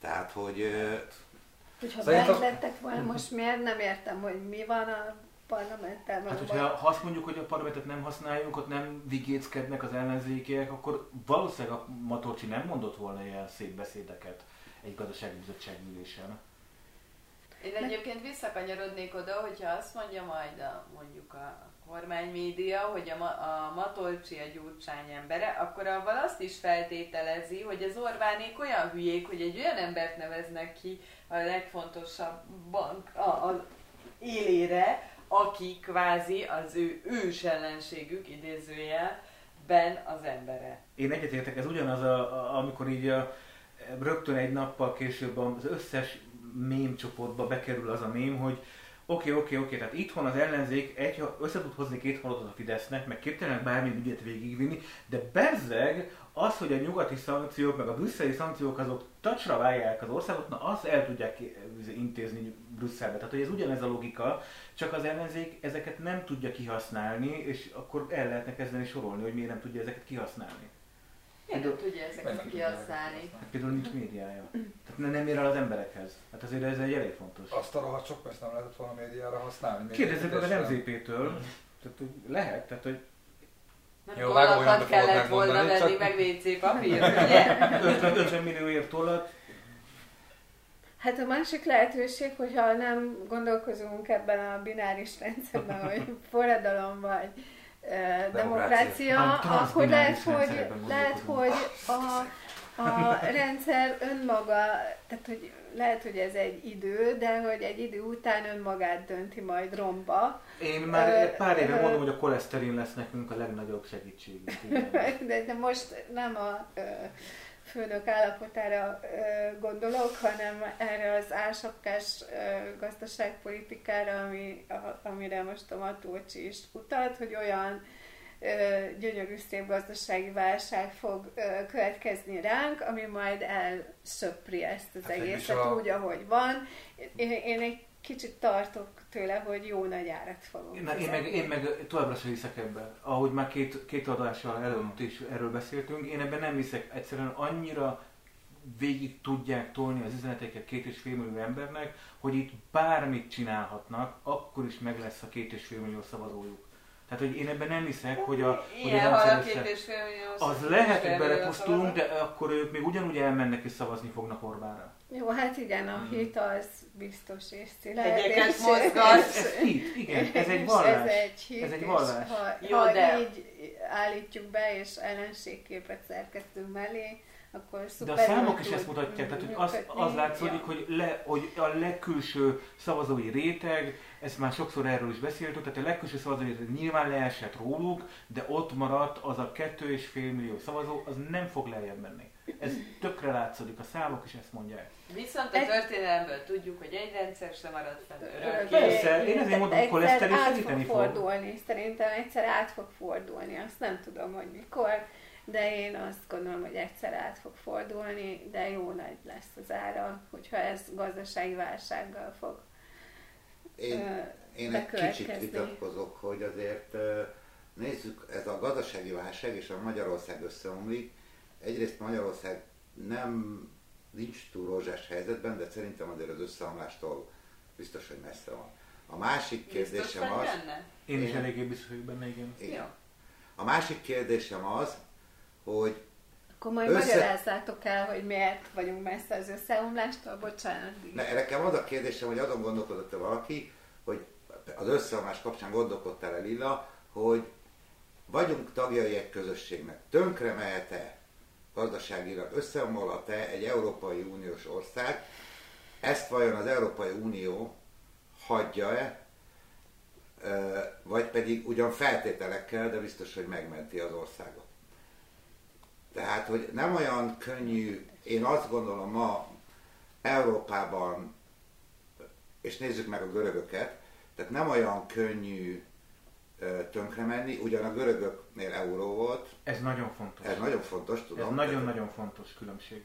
Tehát, hogy Hogyha Szerintem- bent lettek volna, most miért nem értem, hogy mi van a parlamenttel, Hát, hogyha ha azt mondjuk, hogy a parlamentet nem használjuk, ott nem vigéckednek az ellenzékiek, akkor valószínűleg a Matolcsi nem mondott volna ilyen szép beszédeket egy gazdasági bizottsági ülésen. Én egyébként visszakanyarodnék oda, hogyha azt mondja majd a, mondjuk a kormánymédia, hogy a, a Matolcsi a gyurcsány embere, akkor avval azt is feltételezi, hogy az Orbánék olyan hülyék, hogy egy olyan embert neveznek ki a legfontosabb bank a, az élére, aki kvázi az ő ős ellenségük, idézőjelben az embere. Én egyetértek, ez ugyanaz, a, a, amikor így a, rögtön egy nappal később az összes mém csoportba bekerül az a mém, hogy oké, oké, oké, tehát itthon az ellenzék egy, össze tud hozni két halatot a Fidesznek, meg képtelenek bármilyen ügyet végigvinni, de bezzeg az, hogy a nyugati szankciók, meg a brüsszeli szankciók azok tacsra válják az országot, na azt el tudják intézni Brüsszelbe. Tehát, hogy ez ugyanez a logika, csak az ellenzék ezeket nem tudja kihasználni, és akkor el lehetne kezdeni sorolni, hogy miért nem tudja ezeket kihasználni. Miért nem tudja ezeket nem kihasználni? Hát például nincs médiája. Tehát ne- nem ér el az emberekhez. Hát azért ez egy elég fontos. Azt a rohadt sok pénzt nem lehetett volna médiára használni. Kérdezzük meg az. MZP-től. Tehát hogy lehet, tehát hogy Mert Jó, vágó olyan tollakat fogod kellett volna venni, csak- meg WC papír, ugye? 50, 50 millióért tollat, Hát a másik lehetőség, hogyha nem gondolkozunk ebben a bináris rendszerben, hogy forradalom vagy ö, demokrácia, Hanem akkor lehet, hogy, lehet, hogy a, a rendszer önmaga, tehát hogy lehet, hogy ez egy idő, de hogy egy idő után önmagát dönti majd romba. Én már uh, pár éve uh, mondom, hogy a koleszterin lesz nekünk a legnagyobb segítség. De, de most nem a uh, főnök állapotára uh, gondolok, hanem erre az álsapkás uh, gazdaságpolitikára, ami, a, amire most a Matolcsi is utalt, hogy olyan gyönyörű szép gazdasági válság fog következni ránk, ami majd elsöpri ezt az hát egészet a... úgy, ahogy van. Én, én egy kicsit tartok tőle, hogy jó nagy árat fogunk én, én, meg, én meg továbbra sem hiszek ebben. Ahogy már két, két adással előtt is erről beszéltünk, én ebben nem hiszek. Egyszerűen annyira végig tudják tolni az üzeneteket két és fél millió embernek, hogy itt bármit csinálhatnak, akkor is meg lesz a két és fél millió szavazójuk. Tehát, hogy én ebben nem hiszek, hogy a... Ilyen hogy a két és fél millió Az lehet, hogy belepusztulunk, de akkor ők még ugyanúgy elmennek és szavazni fognak Orbánra. Jó, hát igen, a hmm. hit az biztos és szilárd. Egyeket mozgat. Ez, ez hit, igen, ez egy vallás. Ez egy hit, ez egy vallás. Ha, Jó, ha de... így állítjuk be, és ellenségképet szerkeztünk mellé, akkor De a számok is ezt mutatják, tehát hogy az, az látszódik, hogy, le, hogy a legkülső szavazói réteg, ezt már sokszor erről is beszéltünk, tehát a legkülső szavazói réteg nyilván leesett róluk, de ott maradt az a kettő és fél millió szavazó, az nem fog lejjebb menni. Ez tökre látszódik, a számok is ezt mondják. Viszont a történelemből tudjuk, hogy egy rendszer sem marad fenn örökké. Persze, én ezért mondom, hogy koleszterin segíteni fog. fordulni, szerintem egyszer át fog fordulni, azt nem tudom, hogy mikor de én azt gondolom, hogy egyszer át fog fordulni, de jó nagy lesz az ára, hogyha ez gazdasági válsággal fog Én, én egy kicsit vitatkozok, hogy azért nézzük, ez a gazdasági válság és a Magyarország összeomlik. Egyrészt Magyarország nem nincs túl rózsás helyzetben, de szerintem azért az összeomlástól biztos, hogy messze van. A másik kérdésem az... Benne? Én, én is eléggé biztos vagyok benne, igen. igen. A másik kérdésem az, hogy akkor majd össze... magyarázzátok el, hogy miért vagyunk messze az összeomlástól, bocsánat. Ne, nekem az a kérdésem, hogy azon gondolkodott-e valaki, hogy az összeomlás kapcsán gondolkodtál el Lilla, hogy vagyunk tagjai egy közösségnek, tönkre mehet-e gazdaságilag, összeomolhat-e egy Európai Uniós ország, ezt vajon az Európai Unió hagyja-e, vagy pedig ugyan feltételekkel, de biztos, hogy megmenti az országot. Tehát, hogy nem olyan könnyű, én azt gondolom ma Európában, és nézzük meg a görögöket, tehát nem olyan könnyű tönkre menni, ugyan a görögöknél euró volt. Ez nagyon fontos. Ez nagyon fontos, tudom. Ez nagyon-nagyon fontos különbség.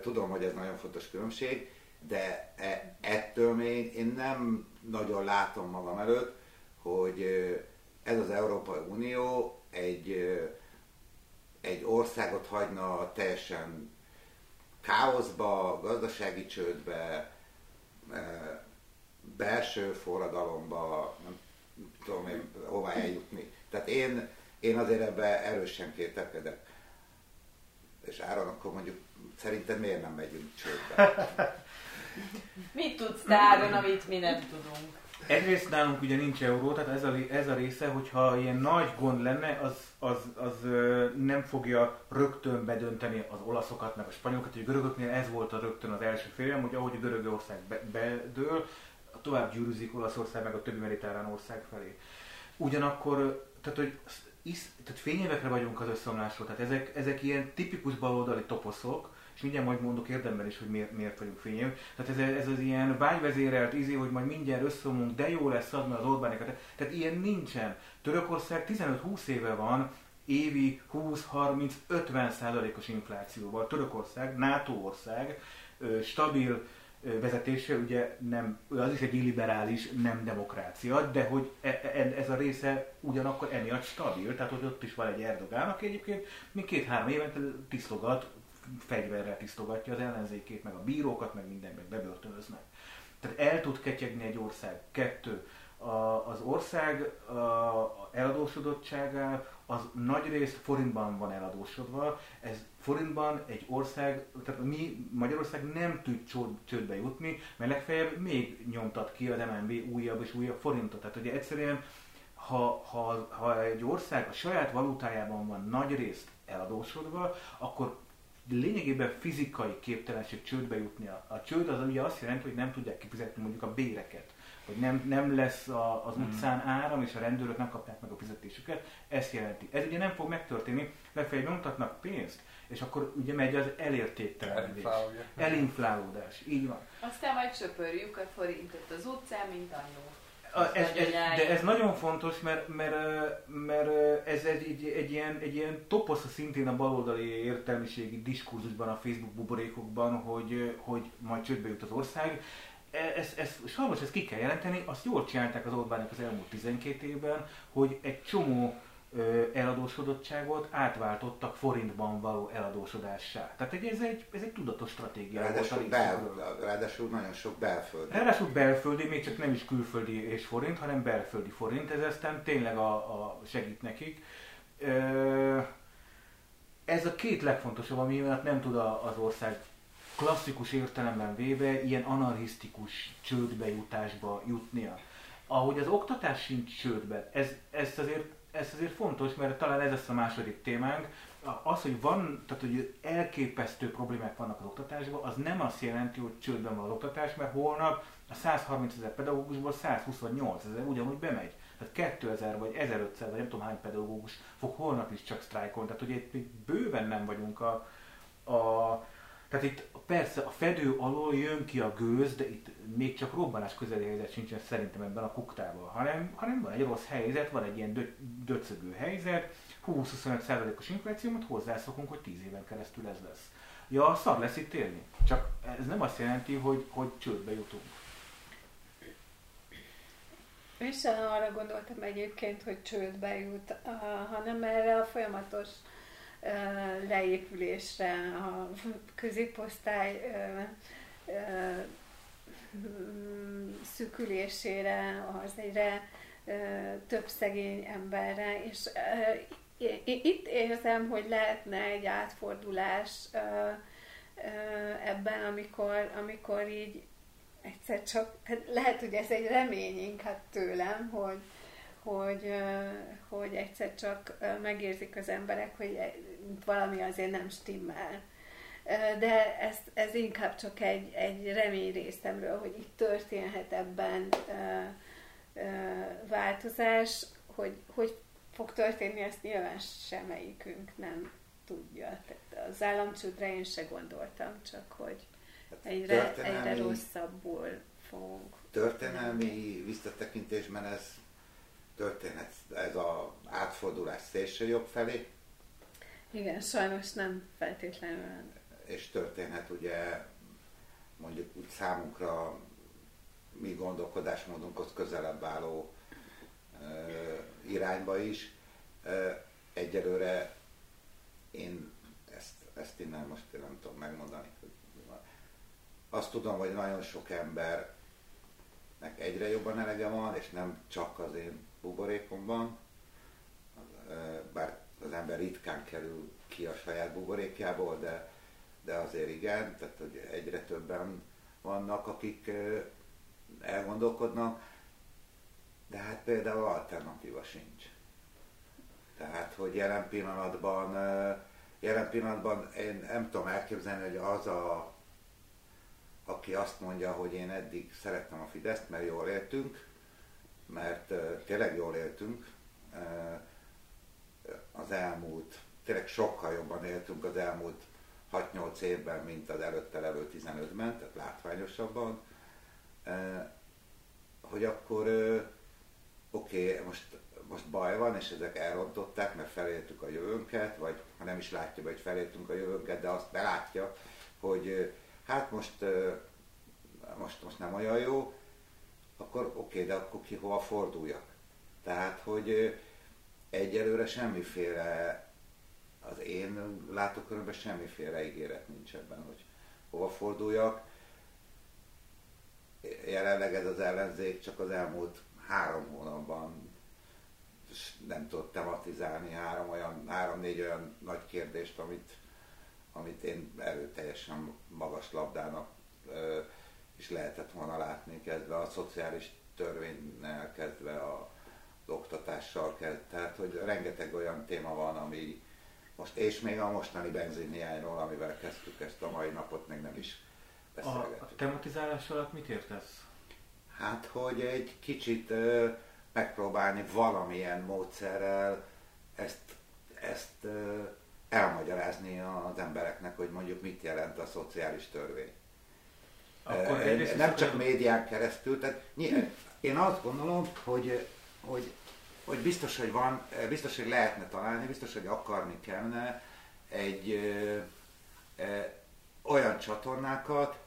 Tudom, hogy ez nagyon fontos különbség, de e, ettől még én nem nagyon látom magam előtt, hogy ez az Európai Unió egy egy országot hagyna teljesen káoszba, gazdasági csődbe, e, belső forradalomba, nem tudom én hová eljutni. Tehát én, én azért ebbe erősen kételkedek. És Áron, akkor mondjuk szerintem miért nem megyünk csődbe? Mit tudsz Áron, amit mi nem tudunk? Egyrészt nálunk ugye nincs euró, tehát ez a, ez a része, hogyha ilyen nagy gond lenne, az, az, az nem fogja rögtön bedönteni az olaszokat, meg a spanyolokat, hogy a görögöknél ez volt a rögtön az első félelem, hogy ahogy a Görögország be, bedől, tovább gyűrűzik Olaszország meg a többi mediterrán ország felé. Ugyanakkor, tehát hogy isz, tehát fényévekre vagyunk az összeomlásról, tehát ezek, ezek ilyen tipikus baloldali toposzok, és mindjárt majd mondok érdemben is, hogy miért, miért vagyunk fények. Tehát ez, ez az ilyen vágyvezérelt izé, hogy majd mindjárt összeomlunk, de jó lesz adni az Orbánékat. Tehát ilyen nincsen. Törökország 15-20 éve van évi 20-30-50 százalékos inflációval. Törökország, NATO ország, stabil vezetése, ugye nem, az is egy illiberális, nem demokrácia, de hogy e, e, ez a része ugyanakkor emiatt stabil, tehát hogy ott is van egy Erdogán, aki egyébként még két-három évente tisztogat fegyverrel tisztogatja az ellenzékét, meg a bírókat, meg minden, meg bebörtönöznek. Tehát el tud ketyegni egy ország. Kettő, a, az ország a eladósodottságá az nagy részt forintban van eladósodva. Ez forintban egy ország, tehát mi Magyarország nem tud csődbe jutni, mert legfeljebb még nyomtat ki az MNB újabb és újabb forintot. Tehát ugye egyszerűen ha, ha, ha egy ország a saját valutájában van nagy részt eladósodva, akkor lényegében fizikai képtelenség csődbe jutni. A csőd az ugye azt jelenti, hogy nem tudják kifizetni mondjuk a béreket hogy nem, nem lesz a, az hmm. utcán áram, és a rendőrök nem kapják meg a fizetésüket, ezt jelenti. Ez ugye nem fog megtörténni, legfeljebb nyomtatnak pénzt, és akkor ugye megy az elértéktelenedés. Elinflálódás, így van. Aztán majd söpörjük a forintot az utcán, mint annó. A, ez, ez, de ez nagyon fontos, mert, mert, mert ez egy, egy, egy, ilyen, egy ilyen toposz szintén a baloldali értelmiségi diskurzusban, a Facebook buborékokban, hogy, hogy majd csődbe jut az ország. Ez, ez, sajnos ezt ki kell jelenteni, azt jól csinálták az Orbánik az elmúlt 12 évben, hogy egy csomó eladósodottságot átváltottak forintban való eladósodássá. Tehát egy, ez, egy, ez egy tudatos stratégia. Ráadásul, bel, ráadásul nagyon sok belföldi. Ráadásul belföldi, még csak nem is külföldi és forint, hanem belföldi forint. Ez aztán tényleg a, a segít nekik. Ez a két legfontosabb, ami miatt nem tud az ország klasszikus értelemben véve ilyen anarchisztikus csődbejutásba jutnia. Ahogy az oktatás sincs csődbe, ez, ezt azért ez azért fontos, mert talán ez lesz a második témánk. Az, hogy van, tehát hogy elképesztő problémák vannak az oktatásban, az nem azt jelenti, hogy csődben van az oktatás, mert holnap a 130 ezer pedagógusból 128 ezer ugyanúgy bemegy. Tehát 2000 vagy 1500 vagy nem tudom hány pedagógus fog holnap is csak sztrájkolni. Tehát ugye itt bőven nem vagyunk a, a tehát itt persze a fedő alól jön ki a gőz, de itt még csak robbanás közeli helyzet sincsen szerintem ebben a kuktában, hanem, hanem van egy rossz helyzet, van egy ilyen dö, döcögő helyzet, 20-25%-os inflációmat hozzászokunk, hogy 10 éven keresztül ez lesz. Ja, szar lesz itt élni. Csak ez nem azt jelenti, hogy, hogy csődbe jutunk. Én sem arra gondoltam egyébként, hogy csődbe jut, hanem erre a folyamatos leépülésre, a középosztály szükülésére, az egyre több szegény emberre, és itt érzem, hogy lehetne egy átfordulás ebben, amikor, amikor így egyszer csak, hát lehet, hogy ez egy remény inkább tőlem, hogy, hogy, hogy egyszer csak megérzik az emberek, hogy valami azért nem stimmel. De ez, ez inkább csak egy, egy remény részemről, hogy itt történhet ebben változás, hogy, hogy fog történni, ezt nyilván semmelyikünk nem tudja. Tehát az államcsődre én se gondoltam, csak hogy hát egyre, egyre rosszabbul fogunk. Történelmi visszatekintésben ez történhet ez az átfordulás szélső jobb felé. Igen, sajnos nem feltétlenül. És történhet ugye mondjuk úgy számunkra mi gondolkodásmódunkhoz közelebb álló uh, irányba is. Uh, egyelőre én ezt, ezt innen most nem tudom megmondani. Azt tudom, hogy nagyon sok embernek egyre jobban elege van, és nem csak az én buborékomban, bár az ember ritkán kerül ki a saját buborékjából, de, de azért igen, tehát hogy egyre többen vannak, akik elgondolkodnak, de hát például alternatíva sincs. Tehát, hogy jelen pillanatban, jelen pillanatban én nem tudom elképzelni, hogy az a, aki azt mondja, hogy én eddig szerettem a Fideszt, mert jól éltünk, mert tényleg jól éltünk az elmúlt, tényleg sokkal jobban éltünk az elmúlt 6-8 évben, mint az előtte levő 15-ben, tehát látványosabban, hogy akkor oké, okay, most, most baj van, és ezek elrontották, mert feléltük a jövőnket, vagy ha nem is látja, hogy feléltünk a jövőnket, de azt belátja, hogy hát most, most, most nem olyan jó, akkor oké, okay, de akkor ki hova forduljak? Tehát, hogy egyelőre semmiféle, az én látókörömben semmiféle ígéret nincs ebben, hogy hova forduljak. Jelenleg ez az ellenzék csak az elmúlt három hónapban nem tudott tematizálni három olyan, három-négy olyan nagy kérdést, amit, amit én erőteljesen magas labdának is lehetett volna látni, kezdve a szociális törvénynel, kezdve a, oktatással kezdve. Tehát, hogy rengeteg olyan téma van, ami, Most, és még a mostani benzinhiányról, amivel kezdtük ezt a mai napot, még nem is A, a tematizálás alatt mit értesz? Hát, hogy egy kicsit ö, megpróbálni valamilyen módszerrel ezt, ezt ö, elmagyarázni az embereknek, hogy mondjuk mit jelent a szociális törvény. Akkor nem csak médián keresztül, tehát én azt gondolom, hogy, hogy, hogy biztos, hogy van, biztos, hogy lehetne találni, biztos, hogy akarni kellene egy ö, ö, olyan csatornákat,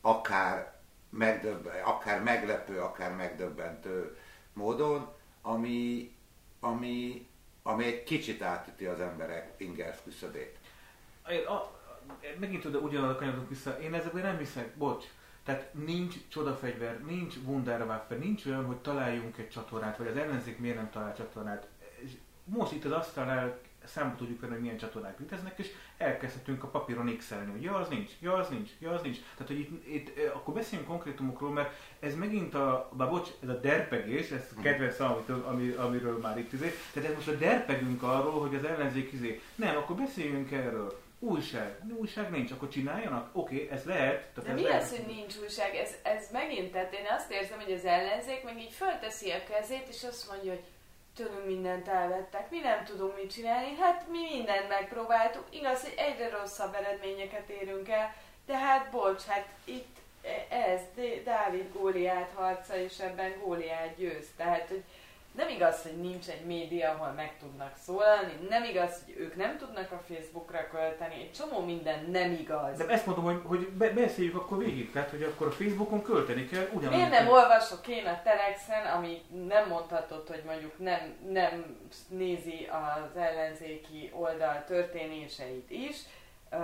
akár, megdöbb, akár meglepő, akár megdöbbentő módon, ami, ami, ami egy kicsit átüti az emberek inger küszöbét. A, a- megint oda ugyanarra kanyarodunk vissza, én ezekben nem hiszek, bocs. Tehát nincs csodafegyver, nincs Wunderwaffe, nincs olyan, hogy találjunk egy csatornát, vagy az ellenzék miért nem talál csatornát. És most itt az asztalnál számba tudjuk venni, hogy milyen csatornák léteznek, és elkezdhetünk a papíron x hogy ja, az nincs, ja, az nincs, ja, az nincs. Tehát, hogy itt, itt akkor beszéljünk konkrétumokról, mert ez megint a, bár bocs, ez a derpegés, ez a kedvenc szám, amit, ami, amiről már itt izé, tehát ez most a derpegünk arról, hogy az ellenzék izé. Nem, akkor beszéljünk erről. Újság. Újság nincs, akkor csináljanak? Oké, ez lehet. Tehát De ez mi lehet. az, hogy nincs újság? Ez, ez megint, tehát én azt érzem, hogy az ellenzék meg így fölteszi a kezét, és azt mondja, hogy tőlünk mindent elvettek, mi nem tudunk mit csinálni, hát mi mindent megpróbáltuk, igaz, hogy egyre rosszabb eredményeket érünk el, de hát bocs, hát itt ez Dávid Góliát harca, és ebben Góliát győz, tehát hogy nem igaz, hogy nincs egy média, ahol meg tudnak szólalni, nem igaz, hogy ők nem tudnak a Facebookra költeni, egy csomó minden nem igaz. De ezt mondom, hogy, hogy be- beszéljük akkor végig, tehát hogy akkor a Facebookon költeni kell, ugyanúgy. Miért nem olvasok én a Telexen, ami nem mondhatod, hogy mondjuk nem, nem nézi az ellenzéki oldal történéseit is, ö,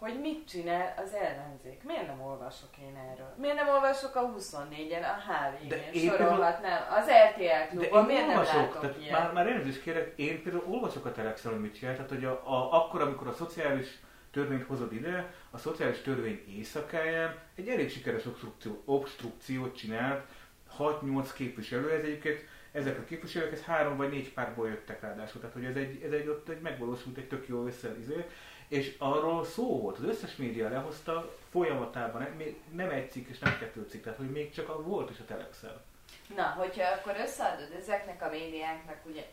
hogy mit csinál az ellenzék. Miért nem olvasok én erről? Miért nem olvasok a 24-en, a HV-n, én sorolhatnám, az RTL klubban, én miért nem olvasok, látok tehát ilyet? már, már elnézést kérek, én például olvasok a Telexen, hogy mit csinál, tehát hogy a, a, akkor, amikor a szociális törvényt hozod ide, a szociális törvény éjszakáján egy elég sikeres obstrukció, obstrukciót csinált, 6-8 képviselő, ez egyébként ezek a képviselők, ez három vagy négy párból jöttek ráadásul, tehát hogy ez egy, ez egy ott egy megvalósult egy tök jó összeizé, és arról szó volt, az összes média lehozta folyamatában, nem, egy cikk és nem kettő cikk, tehát hogy még csak a volt is a Telexen. Na, hogyha akkor összeadod ezeknek a médiáknak ugye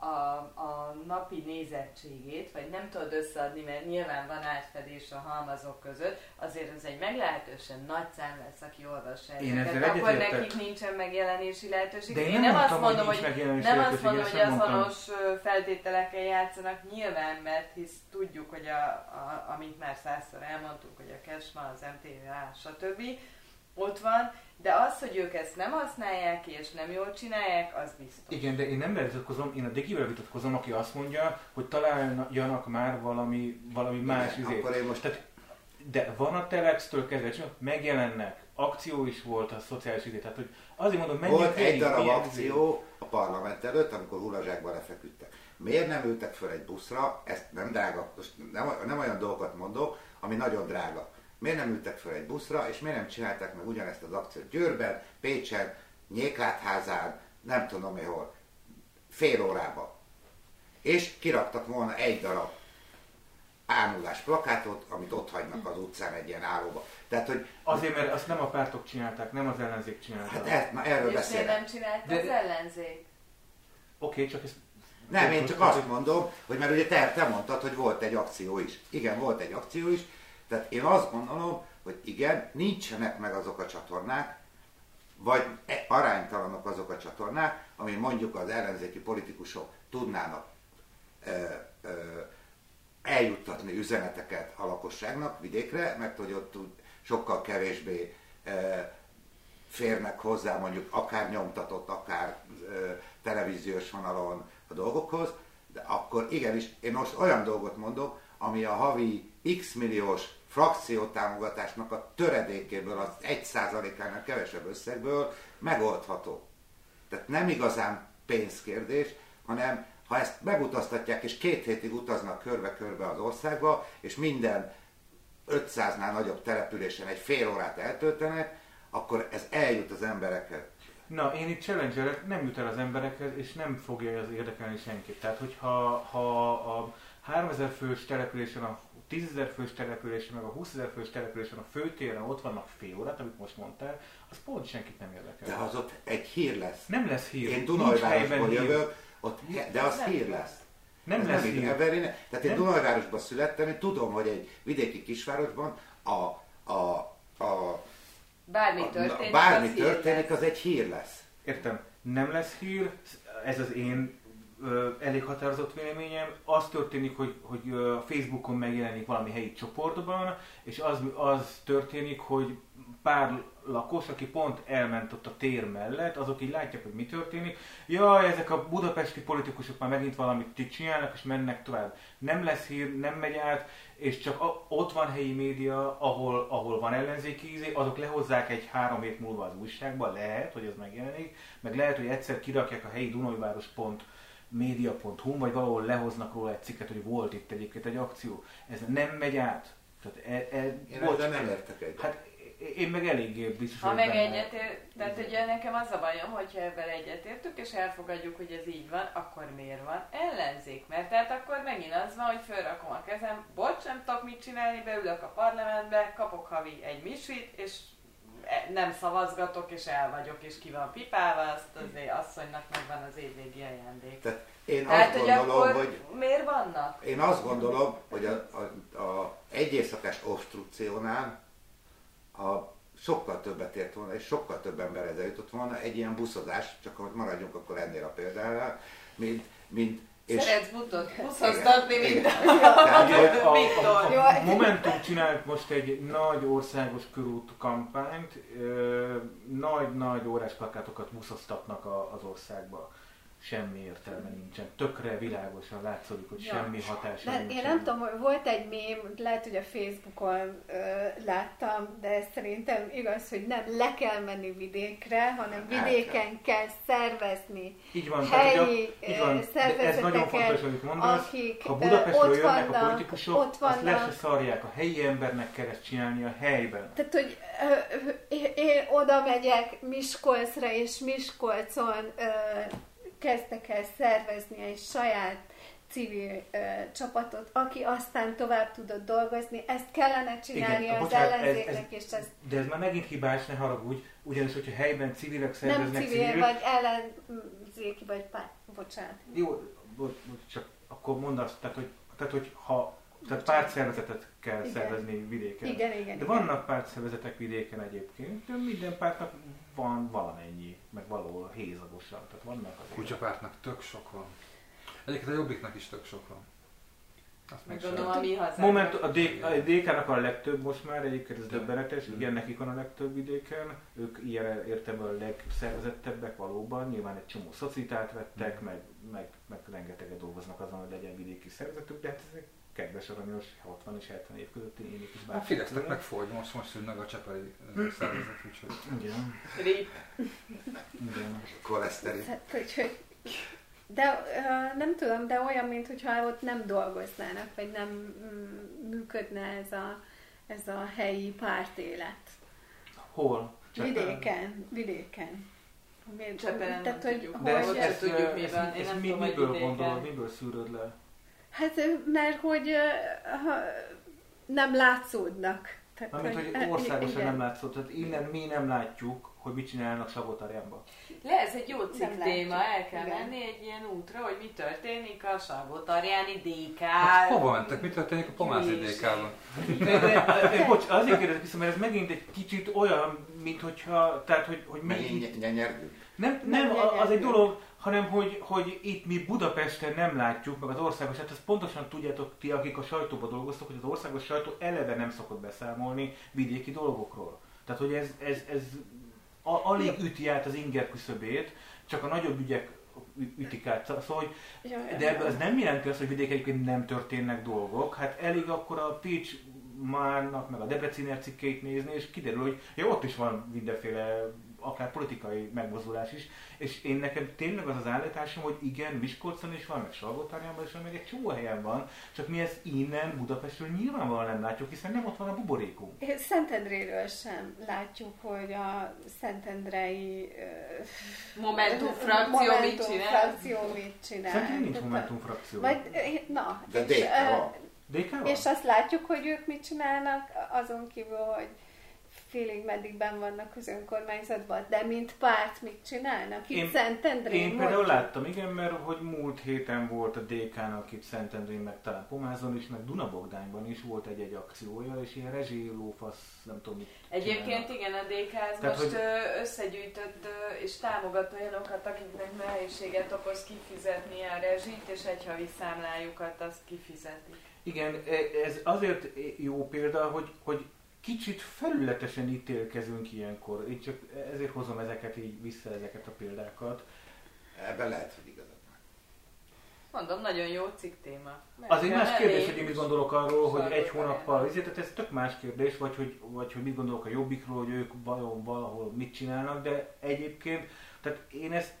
a, a napi nézettségét, vagy nem tudod összeadni, mert nyilván van átfedés a halmazok között, azért ez egy meglehetősen nagy szám lesz, aki olvassa Én ezeket, akkor nekik nincsen megjelenési lehetőség. De én én nem nem azt hogy mondom, hogy, megjelenési nem azt mondom, hogy azonos feltételekkel játszanak, nyilván, mert hisz tudjuk, hogy a, a, amit már százszor elmondtunk, hogy a Kesma, az MTVA, stb. Ott van, de az, hogy ők ezt nem használják ki, és nem jól csinálják, az biztos. Igen, de én nem vitatkozom, én a Degivel vitatkozom, aki azt mondja, hogy találjanak már valami, valami más Igen, izét. akkor én most Tehát, de van a Telex-től kezdve, csak megjelennek, akció is volt a szociális izé, tehát hogy azért mondom, menjünk Volt egy darab milyen akció a parlament előtt, amikor hulazsákban lefeküdtek. Miért nem ültek föl egy buszra, ezt nem drága, most nem, nem olyan dolgokat mondok, ami nagyon drága. Miért nem ültek föl egy buszra, és miért nem csinálták meg ugyanezt az akciót Győrben, Pécsen, Nyéklátházán, nem tudom mi hol, fél órába. És kiraktak volna egy darab ámulás plakátot, amit ott hagynak az utcán egy ilyen állóba. Tehát, hogy Azért, mert azt nem a pártok csinálták, nem az ellenzék csinálta. hát ezt, na, erről És beszélek. nem csinálta De- az ellenzék? Oké, csak ezt... Nem, én csak azt mondom, hogy mert ugye te, te mondtad, hogy volt egy akció is. Igen, volt egy akció is. Tehát én azt gondolom, hogy igen, nincsenek meg azok a csatornák, vagy e- aránytalanok azok a csatornák, ami mondjuk az ellenzéki politikusok tudnának ö, ö, eljuttatni üzeneteket a lakosságnak vidékre, mert hogy ott sokkal kevésbé ö, férnek hozzá mondjuk akár nyomtatott, akár ö, televíziós vonalon a dolgokhoz, de akkor igenis, én most olyan dolgot mondok, ami a havi x milliós frakciótámogatásnak a töredékéből, az 1%-ának kevesebb összegből megoldható. Tehát nem igazán pénzkérdés, hanem ha ezt megutaztatják, és két hétig utaznak körbe-körbe az országba, és minden 500-nál nagyobb településen egy fél órát eltöltenek, akkor ez eljut az emberekhez. Na, én itt challenge nem jut el az emberekhez, és nem fogja az érdekelni senkit. Tehát, hogyha ha a 3000 fős településen, a 10 ezer fős településen, meg a 20 ezer fős településen, a főtéren ott vannak fél órát, amit most mondtál, az pont senkit nem érdekel. De az ott egy hír lesz. Nem lesz hír. Én Dunajvárosból jövök, ott, de az hír lesz. Nem Ez lesz így hír. Everin, tehát én Nem. Dunajvárosban születtem, én tudom, hogy egy vidéki kisvárosban a, a, a, Bármi a történik, bármi az történik, az egy hír lesz. Értem. Nem lesz hír, ez az én elég határozott véleményem. Az történik, hogy, hogy a Facebookon megjelenik valami helyi csoportban, és az, az történik, hogy pár lakos, aki pont elment ott a tér mellett, azok így látják, hogy mi történik. Jaj, ezek a budapesti politikusok már megint valamit itt csinálnak, és mennek tovább. Nem lesz hír, nem megy át, és csak a, ott van helyi média, ahol, ahol van ellenzéki ízé, azok lehozzák egy három hét múlva az újságba, lehet, hogy ez megjelenik, meg lehet, hogy egyszer kirakják a helyi dunajváros.media.hu, vagy valahol lehoznak róla egy cikket, hogy volt itt egyébként egy akció. Ez nem megy át. Tehát e, e, Én bocs, nem értek egyet. Hát én meg eléggé biztos Ha meg egyetért, tehát ugye nekem az a bajom, hogyha ebben egyetértünk, és elfogadjuk, hogy ez így van, akkor miért van ellenzék? Mert tehát akkor megint az van, hogy fölrakom a kezem, bocs, nem tudok mit csinálni, beülök a parlamentbe, kapok havi egy misit, és nem szavazgatok, és el vagyok, és ki van pipálva, azt azért asszonynak megvan az évvégi ajándék. Tehát én Tehát, azt hogy gondolom, akkor hogy miért vannak? Én azt gondolom, hogy a, a, a egy éjszakás obstrukciónál a sokkal többet ért volna, és sokkal több ember ezzel jutott volna egy ilyen buszozás, csak hogy maradjunk akkor ennél a példánál, mint, mint és Szeretsz butot. Tehát, hogy- a, a, a, Momentum csinált most egy nagy országos körút kampányt, nagy-nagy órás plakátokat buszoztatnak a, az országba. Semmi értelme nincsen. Tökre világosan látszik, hogy Ja. semmi hatása De nincsen. én nem tudom, hogy volt egy mém, lehet, hogy a Facebookon ö, láttam, de ez szerintem igaz, hogy nem le kell menni vidékre, hanem El vidéken kell szervezni Így van, tehát, helyi a, így van, de ez nagyon fontos, amit mondasz. akik Ha Budapestről ott jönnek a vannak, politikusok, ott azt le se vannak. szarják. A helyi embernek kell ezt csinálni a helyben. Tehát, hogy ö, én oda megyek Miskolcra, és Miskolcon ö, kezdtek el szervezni egy saját civil ö, csapatot, aki aztán tovább tudott dolgozni. Ezt kellene csinálni Igen, az bocsánat, ez- ellenzéknek, és ez De ez már megint hibás, ne haragudj, ugyanis, hogyha helyben civilek nem szerveznek civil, civil, vagy ellenzéki, vagy párt. Bocsánat. Jó, bocs, bocs, csak akkor mondd azt, tehát hogy, tehát, hogy ha tehát pártszervezetet kell Igen. szervezni vidéken. Igen, igen. De vannak pártszervezetek vidéken egyébként, de minden pártnak van valamennyi, meg valahol hézagosan. Tehát vannak azért. Kutyapártnak tök sok van. Egyébként a Jobbiknak is tök sok van. Azt Meg gondolom a mi hazánk. Moment, a, D- a DK-nak a legtöbb most már, egyébként ez döbbenetes, igen, nekik van a legtöbb vidéken, ők ilyen értelemben a legszervezettebbek valóban, nyilván egy csomó szocitát vettek, meg, meg, meg rengeteget dolgoznak azon, hogy legyen vidéki szervezetük, de hát ezek kedves aranyos 60 és 70 év közötti énik is A bárki. Fidesznek meg fogy, most, most szűn meg a Csepeli szervezet, úgyhogy Igen, Rip. igen. koleszterin. Hát, úgyhogy, de nem tudom, de olyan, mintha ott nem dolgoznának, vagy nem mm, működne ez a, ez a helyi pártélet. Hol? Csepelen? Vidéken, vidéken. Miért- Csepelen nem tudjuk. De hogy, ezt, Hogy ezt, ezt tudjuk, ezt, mi ezt, van. Én ezt nem mi, tudom, hogy miből vidéken. gondolod, miből szűröd le? Hát, mert hogy nem látszódnak. Tehát, Mármint, hogy ö, országosan igen. nem látszott, tehát innen mi nem látjuk, hogy mit csinálnak Sabotarjánban. Le, ez egy jó Nem cikk látjuk. téma, el kell Igen. menni egy ilyen útra, hogy mi történik a Salgótarjáni DK. Hát hova mentek? Mi történik a Pomázi gyűlésén. DK-ban? Bocs, azért kérdezek vissza, mert ez megint egy kicsit olyan, mint hogyha, tehát, hogy, hogy mi Megint nem, Nem nem, a- az egy dolog, hanem hogy, hogy itt mi Budapesten nem látjuk, meg az országos, hát ezt pontosan tudjátok ti, akik a sajtóban dolgoztok, hogy az országos sajtó eleve nem szokott beszámolni vidéki dolgokról. Tehát, hogy ez, ez, ez a, alig üti át az inger küszöbét, csak a nagyobb ügyek ütik át. Szóval, hogy Jaj, de ebből az nem jelenti azt, hogy vidéken egyébként nem történnek dolgok. Hát elég akkor a Pécs Márnak, meg a Debreciner cikkeit nézni, és kiderül, hogy ja, ott is van mindenféle akár politikai megmozdulás is. És én nekem tényleg az az állításom, hogy igen, Miskolcon is van, meg Salgótarjánban is van, meg egy csomó helyen van, csak mi ezt innen Budapestről nyilvánvalóan nem látjuk, hiszen nem ott van a buborékunk. Szentendréről sem látjuk, hogy a szentendrei Momentum frakció Momentum mit csinál. Frakció mit csinál. Szerintem nincs Momentum frakció. Vagy, na, De és, DK van? És azt látjuk, hogy ők mit csinálnak, azon kívül, hogy félig meddig ben vannak az önkormányzatban, de mint párt mit csinálnak? Itt én, Szentendrén Én például láttam, igen, mert hogy múlt héten volt a DK-nak itt Szentendrén, meg talán Pomázon is, meg Dunabogdányban is volt egy-egy akciója, és ilyen rezsilófasz, nem tudom mit Egyébként csinálnak. igen, a DK Tehát, most hogy... összegyűjtött és támogat olyanokat, akiknek nehézséget okoz kifizetni a rezsit, és egy havi számlájukat azt kifizeti. Igen, e, ez azért jó példa, hogy, hogy kicsit felületesen ítélkezünk ilyenkor. Én csak ezért hozom ezeket így vissza, ezeket a példákat. Ebben lehet, hogy igazad Mondom, nagyon jó cikk téma. Az egy más kérdés, hogy én mit gondolok arról, hogy egy hónappal, ezért, tehát ez tök más kérdés, vagy hogy, vagy hogy mit gondolok a jobbikról, hogy ők vajon valahol mit csinálnak, de egyébként, tehát én ezt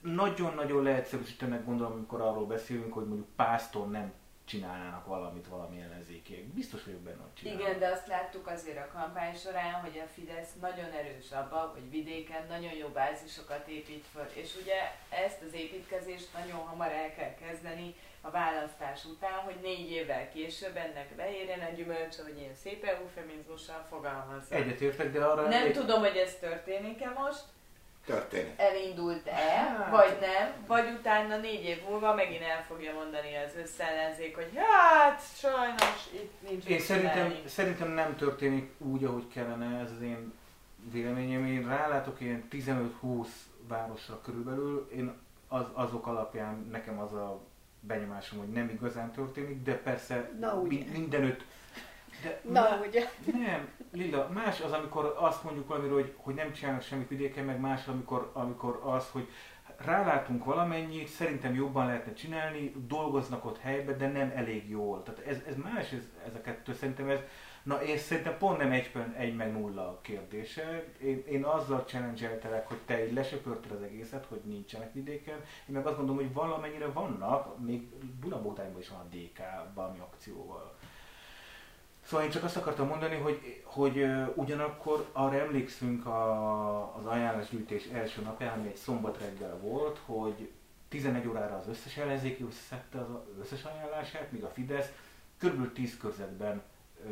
nagyon-nagyon leegyszerűsítenek gondolom, amikor arról beszélünk, hogy mondjuk Pásztor nem csinálnának valamit valami ellenzékiek. Biztos vagyok benne, hogy csinálnak. Igen, de azt láttuk azért a kampány során, hogy a Fidesz nagyon erős abban, hogy vidéken nagyon jó bázisokat épít föl. És ugye ezt az építkezést nagyon hamar el kell kezdeni a választás után, hogy négy évvel később ennek beérjen a gyümölcs, hogy én szép eufemizmussal fogalmazom. Egyetértek, de arra... Nem egy... tudom, hogy ez történik-e most, történik. Elindult-e, vagy nem, vagy utána négy év múlva megint el fogja mondani az összellenzék, hogy hát sajnos itt nincs Én szerintem, szerintem nem történik úgy, ahogy kellene, ez az én véleményem. Én rálátok ilyen 15-20 városra körülbelül, én az, azok alapján nekem az a benyomásom, hogy nem igazán történik, de persze Na, mindenütt de Na, má, ugye. Nem, Lilla, más az, amikor azt mondjuk valamiről, hogy, hogy nem csinálnak semmit vidéken, meg más, amikor, amikor az, hogy rálátunk valamennyit, szerintem jobban lehetne csinálni, dolgoznak ott helyben, de nem elég jól. Tehát ez, ez más, ez, ez a kettő, szerintem ez, na és szerintem pont nem egy, egy meg nulla kérdése. Én, én azzal challenge hogy te így lesöpörted az egészet, hogy nincsenek vidéken. Én meg azt gondolom, hogy valamennyire vannak, még Dunabódányban is van a DK valami akcióval. Szóval én csak azt akartam mondani, hogy, hogy ugyanakkor arra emlékszünk a, az ajánlásgyűjtés első napján, ami egy szombat reggel volt, hogy 11 órára az összes ellenzéki összeszedte az összes ajánlását, míg a Fidesz kb. 10 körzetben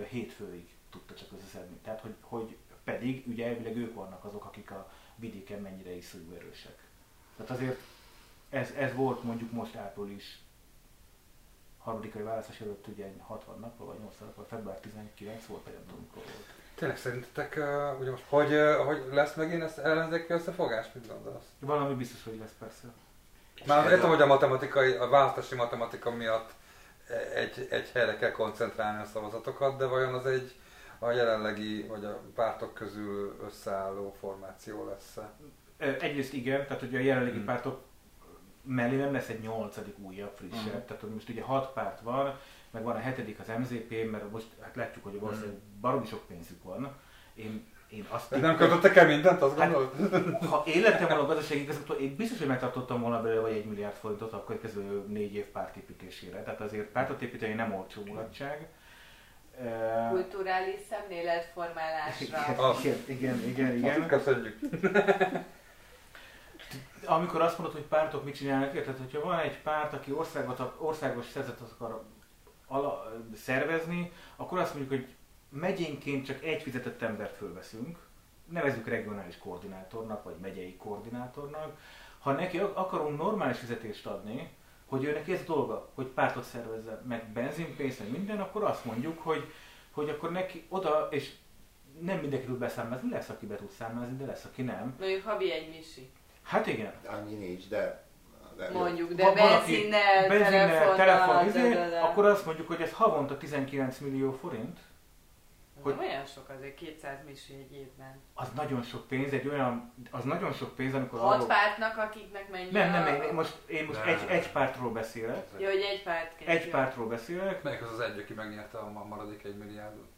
hétfőig tudta csak összeszedni. Tehát, hogy, hogy pedig ugye elvileg ők vannak azok, akik a vidéken mennyire iszonyú erősek. Tehát azért ez, ez volt mondjuk most április harmadikai választás előtt ugye 60 nap, vagy 80 nap, vagy február 19 volt, vagy nem tudom mikor volt. Tényleg szerintetek, uh, ugye most, hogy, uh, hogy lesz megint ezt ellenzéki összefogás? Mit gondolsz? Valami biztos, hogy lesz persze. Már értem, hogy a matematikai, a választási matematika miatt egy, egy helyre kell koncentrálni a szavazatokat, de vajon az egy a jelenlegi, vagy a pártok közül összeálló formáció lesz-e? Egyrészt igen, tehát hogy a jelenlegi hmm. pártok mellé nem lesz egy nyolcadik újabb, frissebb. Uh-huh. Tehát hogy most ugye hat párt van, meg van a hetedik az MZP, mert most hát látjuk, hogy valószínűleg uh-huh. baromi sok pénzük van. Én, én azt nem kötöttek el mindent, azt hát, Ha én lettem volna a gazdasági igazgató, én biztos, hogy megtartottam volna belőle vagy egy milliárd forintot a következő négy év pártépítésére. Tehát azért pártot építeni nem olcsó mulatság. Kulturális szemléletformálásra. Igen, igen, igen. igen. Köszönjük. amikor azt mondod, hogy pártok mit csinálnak, tehát hogyha van egy párt, aki országot, országos szerzetet akar ala, szervezni, akkor azt mondjuk, hogy megyénként csak egy fizetett embert fölveszünk, nevezzük regionális koordinátornak, vagy megyei koordinátornak. Ha neki akarunk normális fizetést adni, hogy ő neki ez a dolga, hogy pártot szervezze, meg benzinpénzt, meg minden, akkor azt mondjuk, hogy, hogy akkor neki oda, és nem mindenki tud beszámozni, lesz, aki be tud számolni, de lesz, aki nem. Mondjuk havi egy misi. Hát igen. Annyi nincs, de... de Mondjuk, de benzinnel, benzinnel, telefon, izé, akkor azt mondjuk, hogy ez havonta 19 millió forint. Hogy nem olyan sok azért, 200 misi egy évben. Az nagyon sok pénz, egy olyan, az nagyon sok pénz, amikor Hat arról... pártnak, akiknek mennyi Nem, nem, én most, én most egy, egy pártról beszélek. Jó, hogy egy párt kell. Egy pártról beszélek. Melyik az az egy, aki megnyerte a maradék egy milliárdot?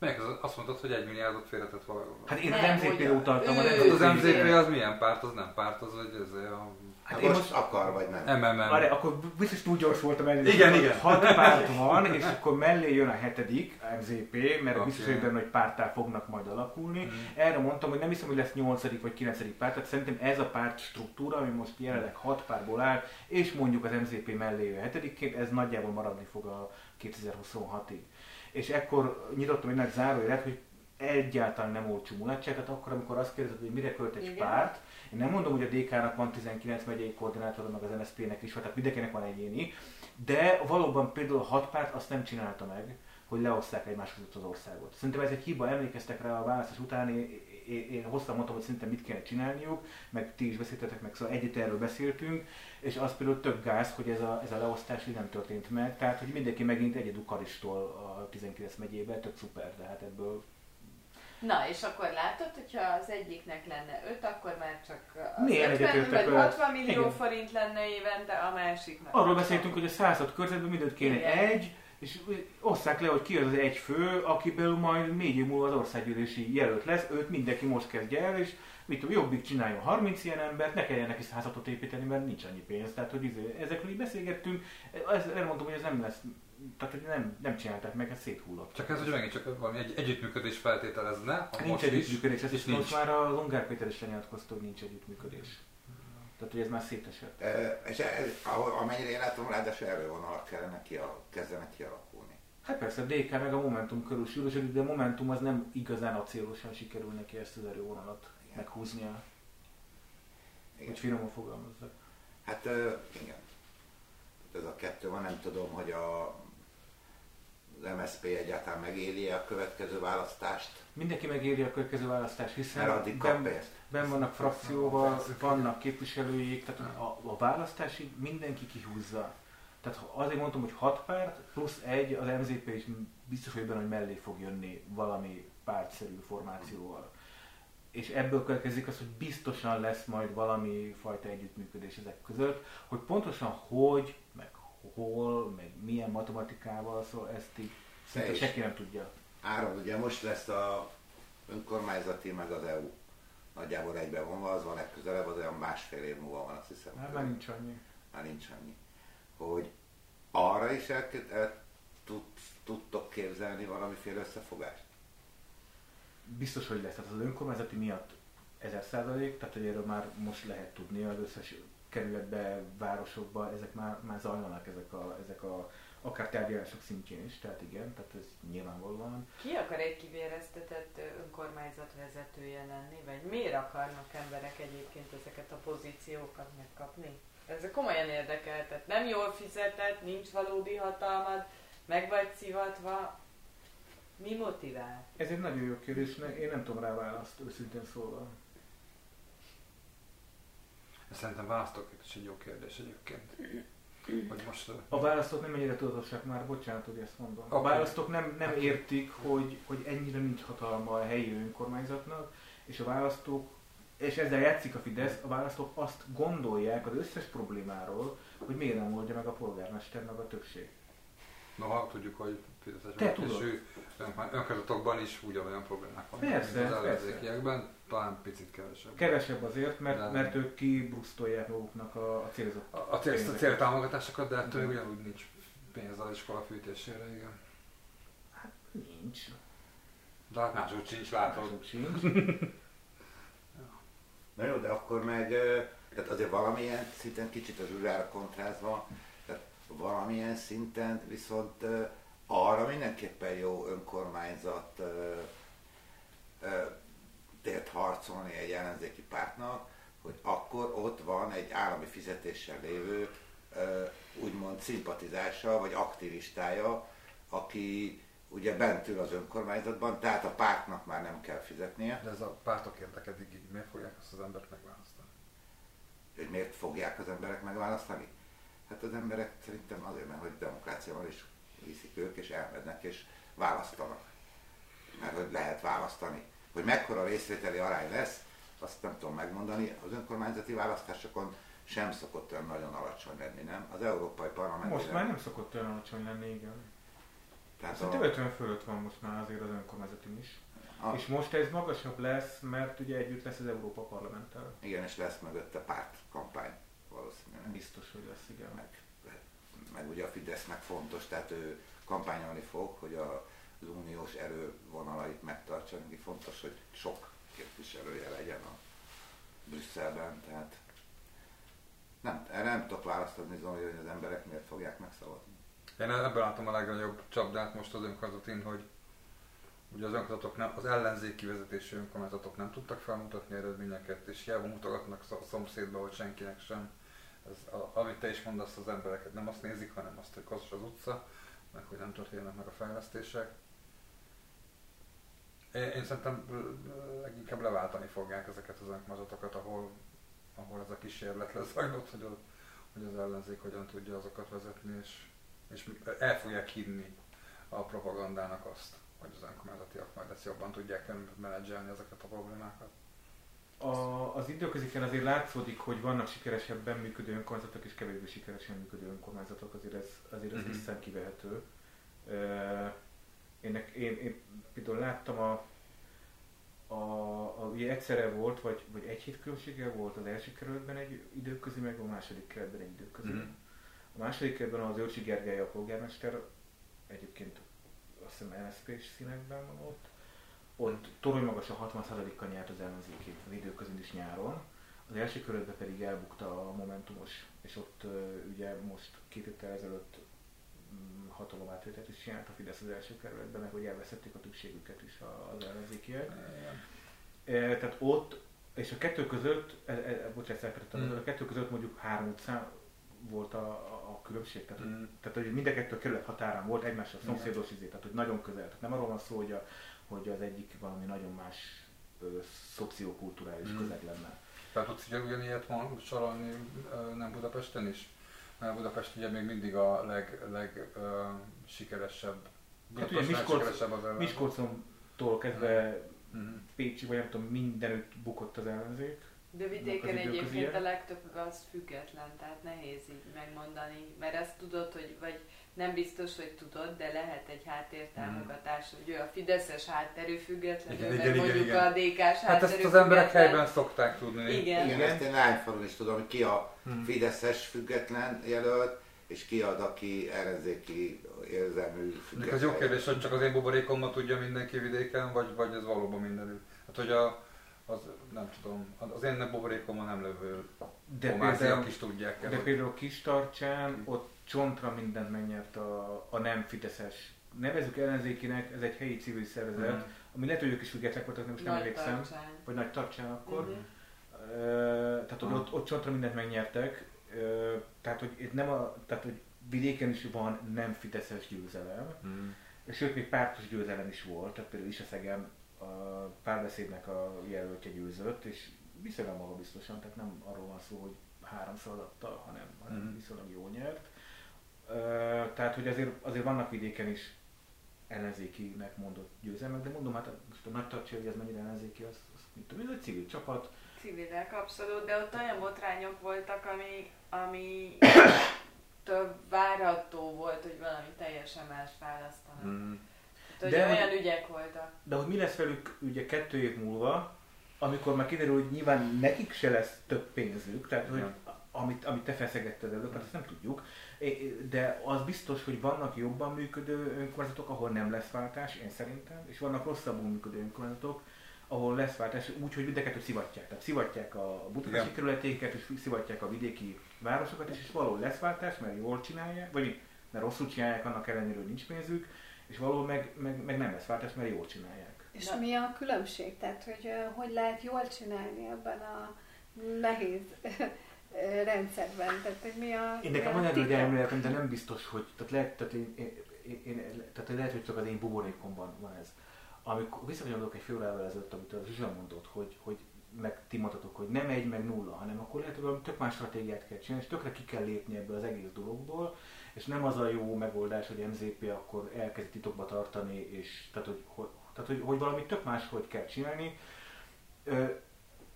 Melyik az, azt mondtad, hogy egy milliárdot félretett valahol. Hát én az Nem, MZP-re hogy utaltam. ő- Hát az nemzeti- MZP az milyen párt, az nem párt, az vagy ez a... Hát én most akar, vagy nem? MMM. Várj, akkor biztos túl gyors voltam elő. Igen, igen. Hat párt van, és akkor mellé jön a hetedik, MZP, mert Oké. biztos vagyok benne, hogy pártá fognak majd alakulni. Mhm. Erre mondtam, hogy nem hiszem, hogy lesz nyolcadik vagy kilencedik párt, tehát szerintem ez a párt struktúra, ami most jelenleg hat pártból áll, és mondjuk az MZP mellé jön a hetedikként, ez nagyjából maradni fog a 2026-ig. És ekkor nyitottam egy nagy zárójelet, hogy egyáltalán nem olcsó mulatság, tehát akkor, amikor azt kérdezed, hogy mire költ egy Igen. párt, én nem mondom, hogy a DK-nak van 19 megyei koordinátora, meg az NSZP-nek is tehát mindenkinek van egyéni, de valóban például a hat párt azt nem csinálta meg, hogy leoszták egymás között az országot. Szerintem ez egy hiba, emlékeztek rá a választás után, én, én, hosszan mondtam, hogy szerintem mit kéne csinálniuk, meg ti is beszéltetek meg, szóval együtt erről beszéltünk, és az például tök gáz, hogy ez a, ez a leosztás így nem történt meg, tehát hogy mindenki megint egyedül karistól a 19 megyébe, tök szuper, de hát ebből Na, és akkor látod, hogyha az egyiknek lenne 5, akkor már csak az Milyen 50 egyetértek vagy vele? 60 millió Igen. forint lenne évente, a másiknak. Arról beszéltünk, hogy a 106 körzetben mindent kéne Igen. egy, és osszák le, hogy ki az az egy fő, akiből majd négy év múlva az országgyűlési jelölt lesz, őt mindenki most kezdje el, és mit tudom, jobbik csináljon 30 ilyen embert, ne kelljen neki 106-ot építeni, mert nincs annyi pénz. Tehát, hogy izé, ezekről így beszélgettünk, ez, erre mondom, hogy ez nem lesz, tehát, hogy nem, nem csinálták meg, ez széthullott. Csak ez, hogy megint csak valami egy együttműködés feltételezne, a Nincs együttműködés, ez és is most már az Ungár Péter is lenyilatkozta, hogy nincs együttműködés. Tehát, hogy ez már szétesett. E, és ez, amennyire én látom, ráadásul erővonalak kellene kialak, kezdenek kialakulni. Hát persze, a DK meg a Momentum körül sűrűsödik, de a Momentum az nem igazán acélosan sikerül neki ezt az erővonalat Igen. meghúznia, Igen. hogy finoman fogalmazzak. Hát igen. Ez a kettő van, nem tudom, hogy a, az MSZP egyáltalán megéli a következő választást, Mindenki megéri a következő választást, hiszen mert addig kap pénzt. Ben vannak frakcióval, vannak képviselőik, tehát a, a választásig mindenki kihúzza. Tehát azért mondtam, hogy hat párt plusz egy, az MZP is biztos, hogy benne, hogy mellé fog jönni valami pártszerű formációval. És ebből következik az, hogy biztosan lesz majd valami fajta együttműködés ezek között, hogy pontosan hogy, meg hol, meg milyen matematikával, szóval ezt így senki nem tudja. Áron, ugye most lesz a önkormányzati, meg az EU nagyjából egybevonva, az van legközelebb, az olyan másfél év múlva van, azt hiszem. Hát már nincs annyi. Már nincs annyi. Hogy arra is el, el tud, tudtok képzelni valamiféle összefogást? Biztos, hogy lesz. Tehát az önkormányzati miatt ezer százalék, tehát hogy erről már most lehet tudni az összes kerületbe, városokba, ezek már, már zajlanak ezek a, ezek a akár tárgyalások szintjén is, tehát igen, tehát ez nyilvánvalóan. Ki akar egy kivéreztetett önkormányzat vezetője lenni? Vagy miért akarnak emberek egyébként ezeket a pozíciókat megkapni? Ez komolyan érdekel, tehát nem jól fizetett, nincs valódi hatalmad, meg vagy szivatva. Mi motivál? Ez egy nagyon jó kérdés, én nem tudom rá választ, őszintén szólva. Szerintem is egy jó kérdés egyébként. Hogy most... A választók nem ennyire tudatosak már, bocsánat, hogy ezt mondom. A választók nem, nem értik, hogy, hogy ennyire nincs hatalma a helyi önkormányzatnak, és a választók, és ezzel játszik a Fidesz, a választók azt gondolják az összes problémáról, hogy miért nem oldja meg a polgármester meg a többség. Noha tudjuk, hogy Te tudod. ön- önkormányzatokban is ugyanolyan problémák vannak, Persze, mint az ellenzékiekben, talán picit kevesebb. Kevesebb azért, mert, De- mert ők kibrusztolják maguknak a, a célzott A, a, cél, a céltámogatásokat, de ettől még ugyanúgy nincs pénz az iskola fűtésére, igen. Nincs. De hát máshogy sincs, látod. Mások sincs. Na jó, de akkor meg, tehát azért valamilyen szinten kicsit a zsúrára kontrázva, valamilyen szinten viszont arra mindenképpen jó önkormányzat tért harcolni egy ellenzéki pártnak, hogy akkor ott van egy állami fizetéssel lévő úgymond szimpatizása vagy aktivistája, aki ugye bent ül az önkormányzatban, tehát a pártnak már nem kell fizetnie. De ez a pártok érdekedik így, miért fogják azt az embert megválasztani? hogy miért fogják az emberek megválasztani? Hát az emberek szerintem azért, mert hogy demokrácia van, és hiszik ők, és elmennek, és választanak. Mert hogy lehet választani. Hogy mekkora részvételi arány lesz, azt nem tudom megmondani. Az önkormányzati választásokon sem szokott olyan nagyon alacsony lenni, nem? Az Európai Parlament. Most már nem szokott olyan alacsony lenni, igen. Tehát 50 fölött van most már azért az önkormányzati is. a, És most ez magasabb lesz, mert ugye együtt lesz az Európa Parlamenttel. igen, és lesz mögötte párt kampány valószínűleg. Biztos, hogy lesz, igen. Meg, meg ugye a Fidesznek fontos, tehát ő kampányolni fog, hogy a, az uniós erővonalait megtartsa, neki fontos, hogy sok képviselője legyen a Brüsszelben, tehát nem, erre nem tudok választ adni, Zoli, hogy az emberek miért fogják megszavazni. Én ebből látom a legnagyobb csapdát most az önkormányzatin, hogy ugye az önkormányzatok nem, az ellenzéki vezetésű önkormányzatok nem tudtak felmutatni eredményeket, és hiába mutogatnak a szomszédba, hogy senkinek sem. Ez, a, amit te is mondasz, az embereket nem azt nézik, hanem azt, hogy koszos az utca, meg hogy nem történnek meg a fejlesztések. Én, én szerintem leginkább leváltani fogják ezeket az önkormányzatokat, ahol, ahol ez a kísérlet lezajlott, hogy, hogy az ellenzék hogyan tudja azokat vezetni, és, és el fogják hinni a propagandának azt, hogy az önkormányzatiak majd ezt jobban tudják menedzselni ezeket a problémákat. A, az időközéken azért látszódik, hogy vannak sikeresebben működő önkormányzatok és kevésbé sikeresen működő önkormányzatok, azért ez, azért ez Mhm. uh-huh. kivehető. Uh, én, én, én például láttam a, a, a, ugye egyszerre volt, vagy, vagy egy hét különbséggel volt az első kerületben egy időközi, meg a második kerületben egy időközi. Mhm. A második kerületben az Őrsi Gergely a polgármester, egyébként azt hiszem NSZP-s színekben van ott, ott torony magas a 60%-kal nyert az ellenzékét az időközön is nyáron. Az első körödben pedig elbukta a Momentumos, és ott ugye most két héttel ezelőtt um, hatalomátvételt is csinált a Fidesz az első kerületben, meg hogy elveszették a többségüket is az ellenzékiek. Tehát ott, és a kettő között, e, e, bocsánat, Mm. a kettő között mondjuk három utcán volt a, a, különbség, tehát, Mm. tehát hogy mind a kettő a kerület határán volt egymással szomszédos izé, tehát hogy nagyon közel. Tehát nem arról van szó, hogy, a, hogy az egyik valami nagyon más ö, szociokulturális Mm. közeg lenne. Tehát tudsz ugye ugyanilyet sorolni nem Budapesten is? Mert Budapest ugye még mindig a leg, leg ö, sikeresebb. Hát ugye Miskolc- legsikeresebb az ellen. Miskolcontól kezdve Mhm. Pécsi, vagy nem tudom, mindenütt bukott az ellenzék. De vidéken egyébként a legtöbb az független, tehát nehéz így megmondani, mert ezt tudod, hogy vagy nem biztos, hogy tudod, de lehet egy háttértámogatás, hogy ő a Fideszes hátterű függetlenül, Igen, igen, mondjuk igen. a DK-s Hát ezt az emberek helyben szokták tudni. Igen. Igen, Igen. ezt én lányfaron is tudom, hogy ki a Hmm. Fideszes független jelölt, és ki az, aki ellenzéki érzelmű független. az jó kérdés, hogy csak az én buborékommal tudja mindenki vidéken, vagy, vagy ez valóban mindenütt. Hát hogy a, az, nem tudom, az én buborékommal nem lövő De például, is tudják el. de hogy- például Kistarcsán ott csontra mindent megnyert a, a nem Fideszes. Nevezük ellenzékinek, ez egy helyi civil szervezet, Mhm. ami lehet, hogy ők is függetlenek voltak, nem most nem emlékszem. tartsány. Vagy nagy tartsán akkor. Mhm. Ö, tehát hogy Aha. ott, ott csontra mindent megnyertek. Ö, tehát, hogy itt nem a, tehát, hogy vidéken is van nem Fideszes győzelem. Mhm. Sőt, még pártos győzelem is volt, tehát például Isaszegem a párbeszédnek a jelöltje győzött, és viszonylag magabiztosan, tehát nem arról van szó, hogy háromszor adta, hanem, hanem viszonylag jó nyert. Tehát, hogy azért, azért vannak vidéken is ellenzékinek mondott győzelmek, de mondom, hát most a nagy tartsa, hogy ez mennyire ellenzéki, az, az mit tudom, ez egy civil csapat. Civilek abszolút, de ott olyan botrányok voltak, ami, ami több várható volt, hogy valami teljesen más választanak. Mhm. Tehát, De olyan ügyek voltak. De hogy mi lesz velük ugye kettő év múlva, amikor már kiderül, hogy nyilván nekik se lesz több pénzük, tehát hogy Igen. amit, amit te feszegetted előbb, hát ezt nem tudjuk, de az biztos, hogy vannak jobban működő önkormányzatok, ahol nem lesz váltás, én szerintem, és vannak rosszabbul működő önkormányzatok, ahol lesz váltás, úgy, hogy mind a kettőt szivatják. Tehát szivatják a budapesti Igen. kerületéket, és szivatják a vidéki városokat is, és valahol lesz váltás, mert jól csinálják, vagy mert rosszul csinálják, annak ellenére, hogy nincs pénzük, és valahol meg, meg, meg nem lesz váltás, mert jól csinálják. És Na- mi a különbség? Tehát, hogy hogy lehet jól csinálni ebben a nehéz rendszerben? Tehát, hogy mi a Én nekem egy titok? elméletem, de nem biztos, hogy, tehát lehet, tehát én, én, én, tehát lehet, hogy csak az én buborékomban van ez. Amikor visszakanyolodok egy fél órával ezelőtt, amit az Zsuzsa mondott, hogy, hogy meg ti mondtatok, hogy nem egy, meg nulla, hanem akkor lehet, hogy valami tök más stratégiát kell csinálni, és tökre ki kell lépni ebből az egész dologból, és nem az a jó megoldás, hogy MZP akkor elkezd titokba tartani, és tehát, hogy, hogy, tehát, hogy, hogy valami tök más, hogy kell csinálni. Ö,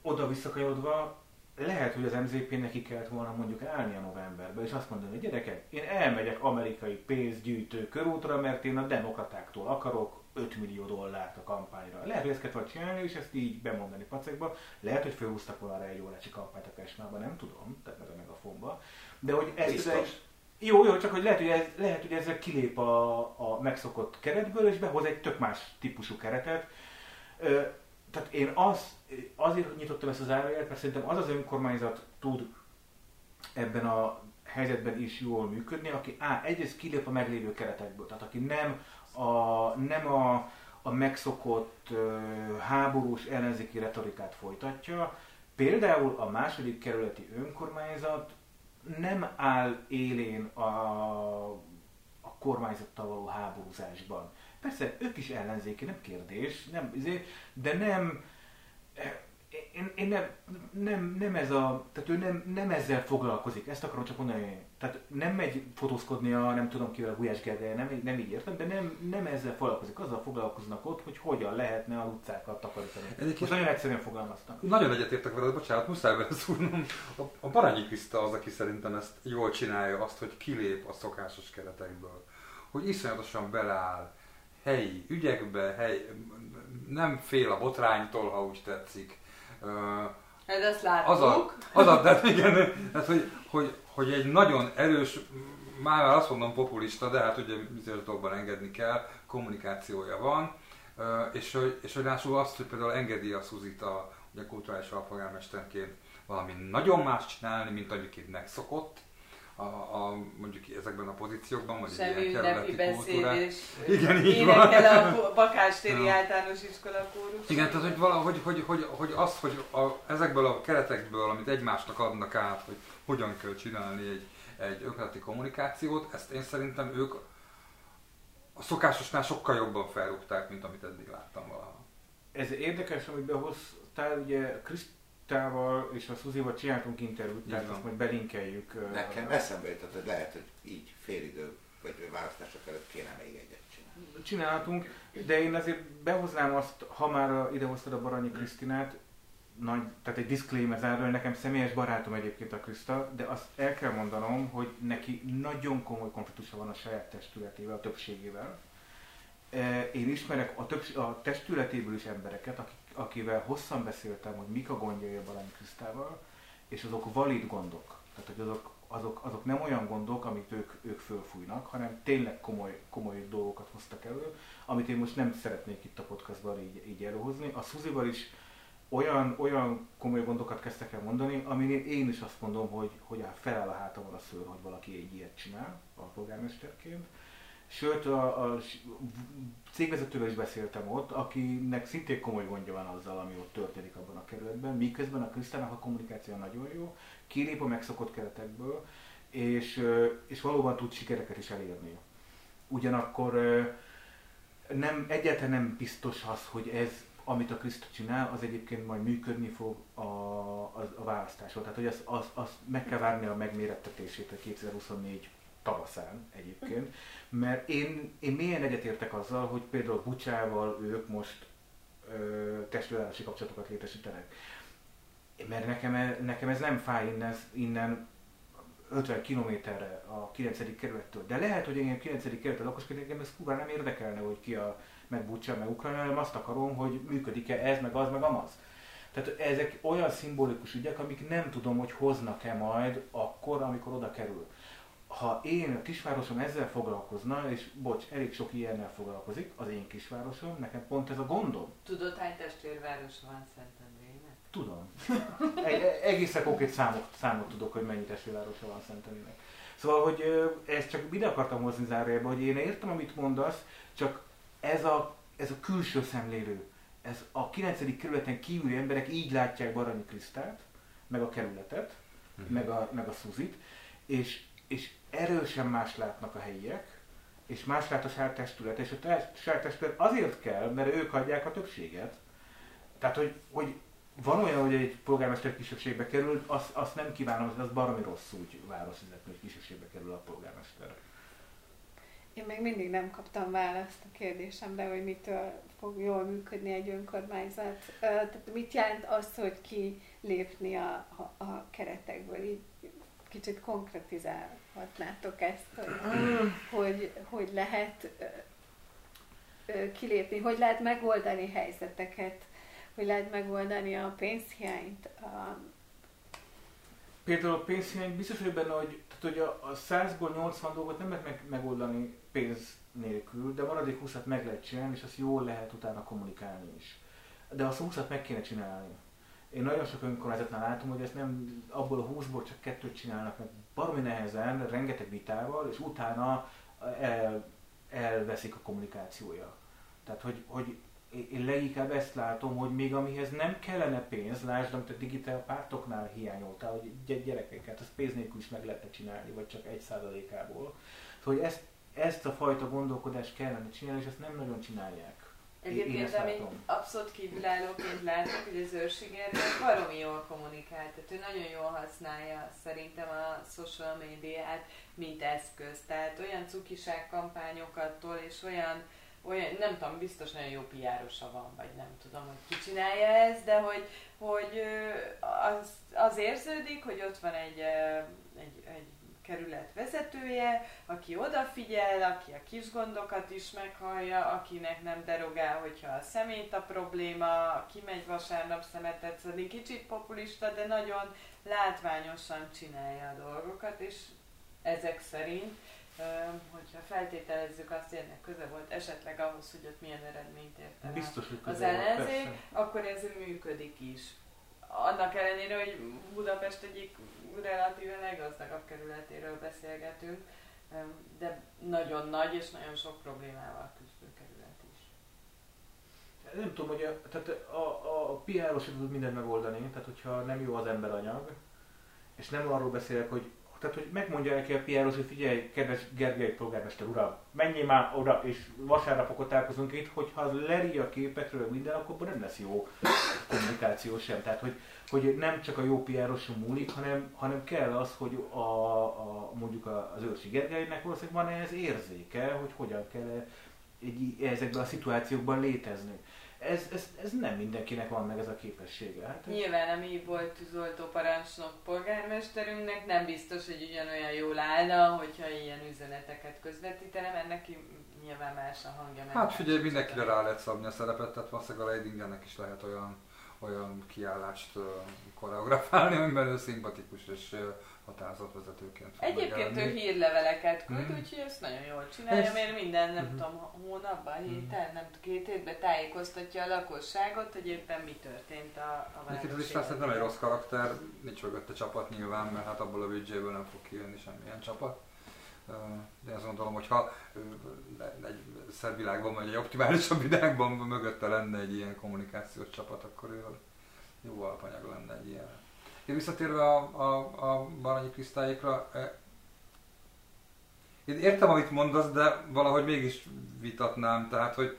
oda visszakanyarodva, lehet, hogy az MZP neki kellett volna mondjuk állni a novemberben, és azt mondani, hogy gyerekek, én elmegyek amerikai pénzgyűjtő körútra, mert én a demokratáktól akarok 5 millió dollárt a kampányra. Lehet, hogy ezt kellett csinálni, és ezt így bemondani pacekba. Lehet, hogy felhúztak volna egy órácsi kampányt a Kesmában, nem tudom, tehát meg a megafonba. De hogy ez egy, jó, jó, csak hogy lehet, hogy, ez, lehet, hogy ezzel kilép a, a megszokott keretből, és behoz egy tök más típusú keretet. Tehát én az, azért nyitottam ezt az zárójelet, mert szerintem az az önkormányzat tud ebben a helyzetben is jól működni, aki á, egyrészt kilép a meglévő keretekből, tehát aki nem a, nem a, a megszokott ö, háborús ellenzéki retorikát folytatja. Például a második kerületi önkormányzat nem áll élén a, a kormányzattal való háborúzásban. Persze, ők is ellenzéki, nem kérdés, nem, izé, de nem, én, én nem, nem, nem, ez a, tehát ő nem, nem ezzel foglalkozik, ezt akarom csak mondani. Tehát nem megy fotózkodni a nem tudom kivel, a Gulyás Gergely, nem, nem így értem, de nem, nem ezzel foglalkozik. Azzal foglalkoznak ott, hogy hogyan lehetne a utcákat takarítani. Egyébként- Most nagyon egyszerűen fogalmaztam. Nagyon egyetértek veled, bocsánat, muszáj beleszúrnom. A, a Baranyi Kriszta az, aki szerintem ezt jól csinálja, azt, hogy kilép a szokásos keretekből. Hogy iszonyatosan beleáll helyi ügyekbe, hely, nem fél a botránytól, ha úgy tetszik. Ö, Hát az láttuk. a, az a tehát igen, tehát hogy, hogy, hogy egy nagyon erős, már azt mondom populista, de hát ugye bizonyos dolgokban engedni kell, kommunikációja van, és és hogy lássuk azt, hogy például engedi a Szuzit a ugye kulturális alpolgármesterként valami nagyon más csinálni, mint amiket megszokott, a, a, mondjuk ezekben a pozíciókban, vagy egy Semmi ilyen kerületi és Igen, így van. énekel a Bakástéri általános iskola kórus. Igen, tehát hogy, valahogy, hogy, hogy, hogy az, hogy a, ezekből a keretekből, amit egymásnak adnak át, hogy hogyan kell csinálni egy, egy önkormányzati kommunikációt, ezt én szerintem ők a szokásosnál sokkal jobban felrúgták, mint amit eddig láttam valaha. Ez érdekes, amit behoztál, ugye Krisztával és a Szuzival csináltunk interjút, tehát azt majd belinkeljük. Nekem eszembe jutott, hogy lehet, hogy így félidő, vagy választások előtt kéne még egyet csinálni. csinálhatunk, de én azért behoznám azt, ha már idehoztad a Baranyi Krisztinát, nagy, tehát egy disclaimer zárul, nekem személyes barátom egyébként a Kriszta, de azt el kell mondanom, hogy neki nagyon komoly konfliktusa van a saját testületével, a többségével. Én ismerek a, többs- a testületéből is embereket, akik, akivel hosszan beszéltem, hogy mik a gondjai a Baranyi Krisztával, és azok valid gondok. Tehát, hogy azok, azok, azok nem olyan gondok, amit ők, ők fölfújnak, hanem tényleg komoly, komoly dolgokat hoztak elő, amit én most nem szeretnék itt a podcastban így, így előhozni. A Szuzival is olyan, olyan komoly gondokat kezdtek el mondani, aminél én is azt mondom, hogy, hogy feláll a hátamon a szőr, hogy valaki egy ilyet csinál a polgármesterként. Sőt, a, a cégvezetővel is beszéltem ott, akinek szintén komoly gondja van azzal, ami ott történik abban a kerületben, miközben a Krisztának a kommunikáció nagyon jó, kilép a megszokott keretekből, és, és valóban tud sikereket is elérni. Ugyanakkor nem, egyáltalán nem biztos az, hogy ez, amit a Kriszta csinál, az egyébként majd működni fog a, a, a választáson. Tehát, hogy az, az, az meg kell várni a megmérettetését a 2024 tavaszán egyébként. Mert én, én mélyen egyetértek azzal, hogy például Bucsával ők most ö, kapcsolatokat létesítenek. Mert nekem, e- nekem ez nem fáj innen, innen 50 kilométerre a 9. kerülettől. De lehet, hogy engem 9. kerülettel lakoskodik, engem ez kurva nem érdekelne, hogy ki a meg Bucsa, meg Ukrajna, hanem azt akarom, hogy működik-e ez, meg az, meg amaz. Tehát ezek olyan szimbolikus ügyek, amik nem tudom, hogy hoznak-e majd akkor, amikor oda kerül. Ha én a kisvárosom ezzel foglalkozna, és bocs, elég sok ilyennel foglalkozik, az én kisvárosom, nekem pont ez a gondom. Tudod, hány testvérváros van Szentendrének? Tudom. Egy, egy- egészen konkrét számot, számot tudok, hogy mennyi testvérvárosa van Szentendrének. Szóval, hogy ezt csak ide akartam hozni zárójelbe, hogy én értem, amit mondasz, csak ez a, ez a külső szemlélő, ez a 9. kerületen kívüli emberek így látják Baranyi Krisztát, meg a kerületet, meg a, meg a Szuzit, és, és erősen más látnak a helyiek, és más lát a saját testület, és a te- saját testület azért kell, mert ők adják a többséget. Tehát, hogy, hogy van olyan, hogy egy polgármester kisebbségbe kerül, azt, azt nem kívánom, az baromi rossz úgy városvezetni, hogy kisebbségbe kerül a polgármester. Én még mindig nem kaptam választ a kérdésemre, hogy mitől fog jól működni egy önkormányzat. Tehát mit jelent az, hogy ki lépni a, a, a keretekből? Így kicsit konkretizálhatnátok ezt, hogy, hogy, hogy lehet kilépni, hogy lehet megoldani helyzeteket, hogy lehet megoldani a pénzhiányt. A... Például a pénzhiány biztos hogy benne, hogy, tehát, hogy a, a 100-ból 80 dolgot nem lehet meg, megoldani pénz nélkül, de maradék 20-at meg lehet csinálni, és azt jól lehet utána kommunikálni is. De azt a 20-at meg kéne csinálni. Én nagyon sok önkormányzatnál látom, hogy ezt nem abból a 20-ból csak kettőt csinálnak, mert baromi nehezen, rengeteg vitával, és utána el, elveszik a kommunikációja. Tehát, hogy, hogy én leginkább ezt látom, hogy még amihez nem kellene pénz, lásd, amit a digitál pártoknál hiányoltál, hogy gyerekeket, azt pénz nélkül is meg lehetne csinálni, vagy csak egy százalékából. Szóval, hogy ezt, ezt a fajta gondolkodást kellene csinálni, és ezt nem nagyon csinálják. Egyébként, amit abszolút kívülállóként látok, hogy az őrsiger baromi jól kommunikált, tehát ő nagyon jól használja szerintem a social médiát, mint eszköz. Tehát olyan cukiság kampányokattól és olyan olyan, nem tudom, biztos nagyon jó piárosa van, vagy nem tudom, hogy ki csinálja ezt, de hogy, hogy az, az érződik, hogy ott van egy, egy, egy kerület vezetője, aki odafigyel, aki a kis gondokat is meghallja, akinek nem derogál, hogyha a szemét a probléma, kimegy vasárnap szemetet szedni, kicsit populista, de nagyon látványosan csinálja a dolgokat, és ezek szerint hogyha feltételezzük azt, hogy ennek köze volt esetleg ahhoz, hogy ott milyen eredményt ért el Biztos, hogy az ellenzék, akkor ez működik is. Annak ellenére, hogy Budapest egyik relatíven leggazdagabb kerületéről beszélgetünk, de nagyon nagy és nagyon sok problémával küzdő kerület is. Nem tudom, hogy a, tehát a, a, a PR-os tud mindent megoldani, tehát hogyha nem jó az emberanyag, és nem arról beszélek, hogy tehát, hogy megmondja neki a PR-hoz, hogy figyelj, kedves Gergely polgármester uram, menjél már oda, és vasárnapokot találkozunk itt, hogyha leri a képekről minden, akkor nem lesz jó kommunikáció sem. Tehát, hogy, hogy nem csak a jó PR-oson múlik, hanem, hanem kell az, hogy a, a, mondjuk az Őrsi Gergelynek valószínűleg van ehhez érzéke, hogy hogyan kell egy, ezekben a szituációkban létezni ez, ez, ez nem mindenkinek van meg ez a képessége. Hát, Nyilván a mi volt tűzoltó parancsnok polgármesterünknek nem biztos, hogy ugyanolyan jól állna, hogyha ilyen üzeneteket közvetítene, mert neki nyilván más a hangja. Hát figyelj, mindenkire rá lehet szabni a szerepet, tehát valószínűleg a Leidingennek is lehet olyan, olyan kiállást koreografálni, amiben ő szimpatikus és uh, határozatvezetőként Egyébként ő hírleveleket küld, mm. úgyhogy ezt nagyon jól csinálja, ez... mert minden, nem mm. tudom, hónapban, mm. héten, nem tudom, két hétben tájékoztatja a lakosságot, hogy éppen mi történt a, a Egyébként ez is persze nem egy rossz karakter, nincs mögötte csapat nyilván, mert hát abból a büdzséből nem fog kijönni semmilyen csapat. De azt gondolom, hogy ha egy szebb világban, vagy egy optimálisabb világban mögötte lenne egy ilyen kommunikációs csapat, akkor ő jó alapanyag lenne egy ilyen én visszatérve a, a, a Baranyi Krisztályékra, e, én értem, amit mondasz, de valahogy mégis vitatnám, tehát hogy,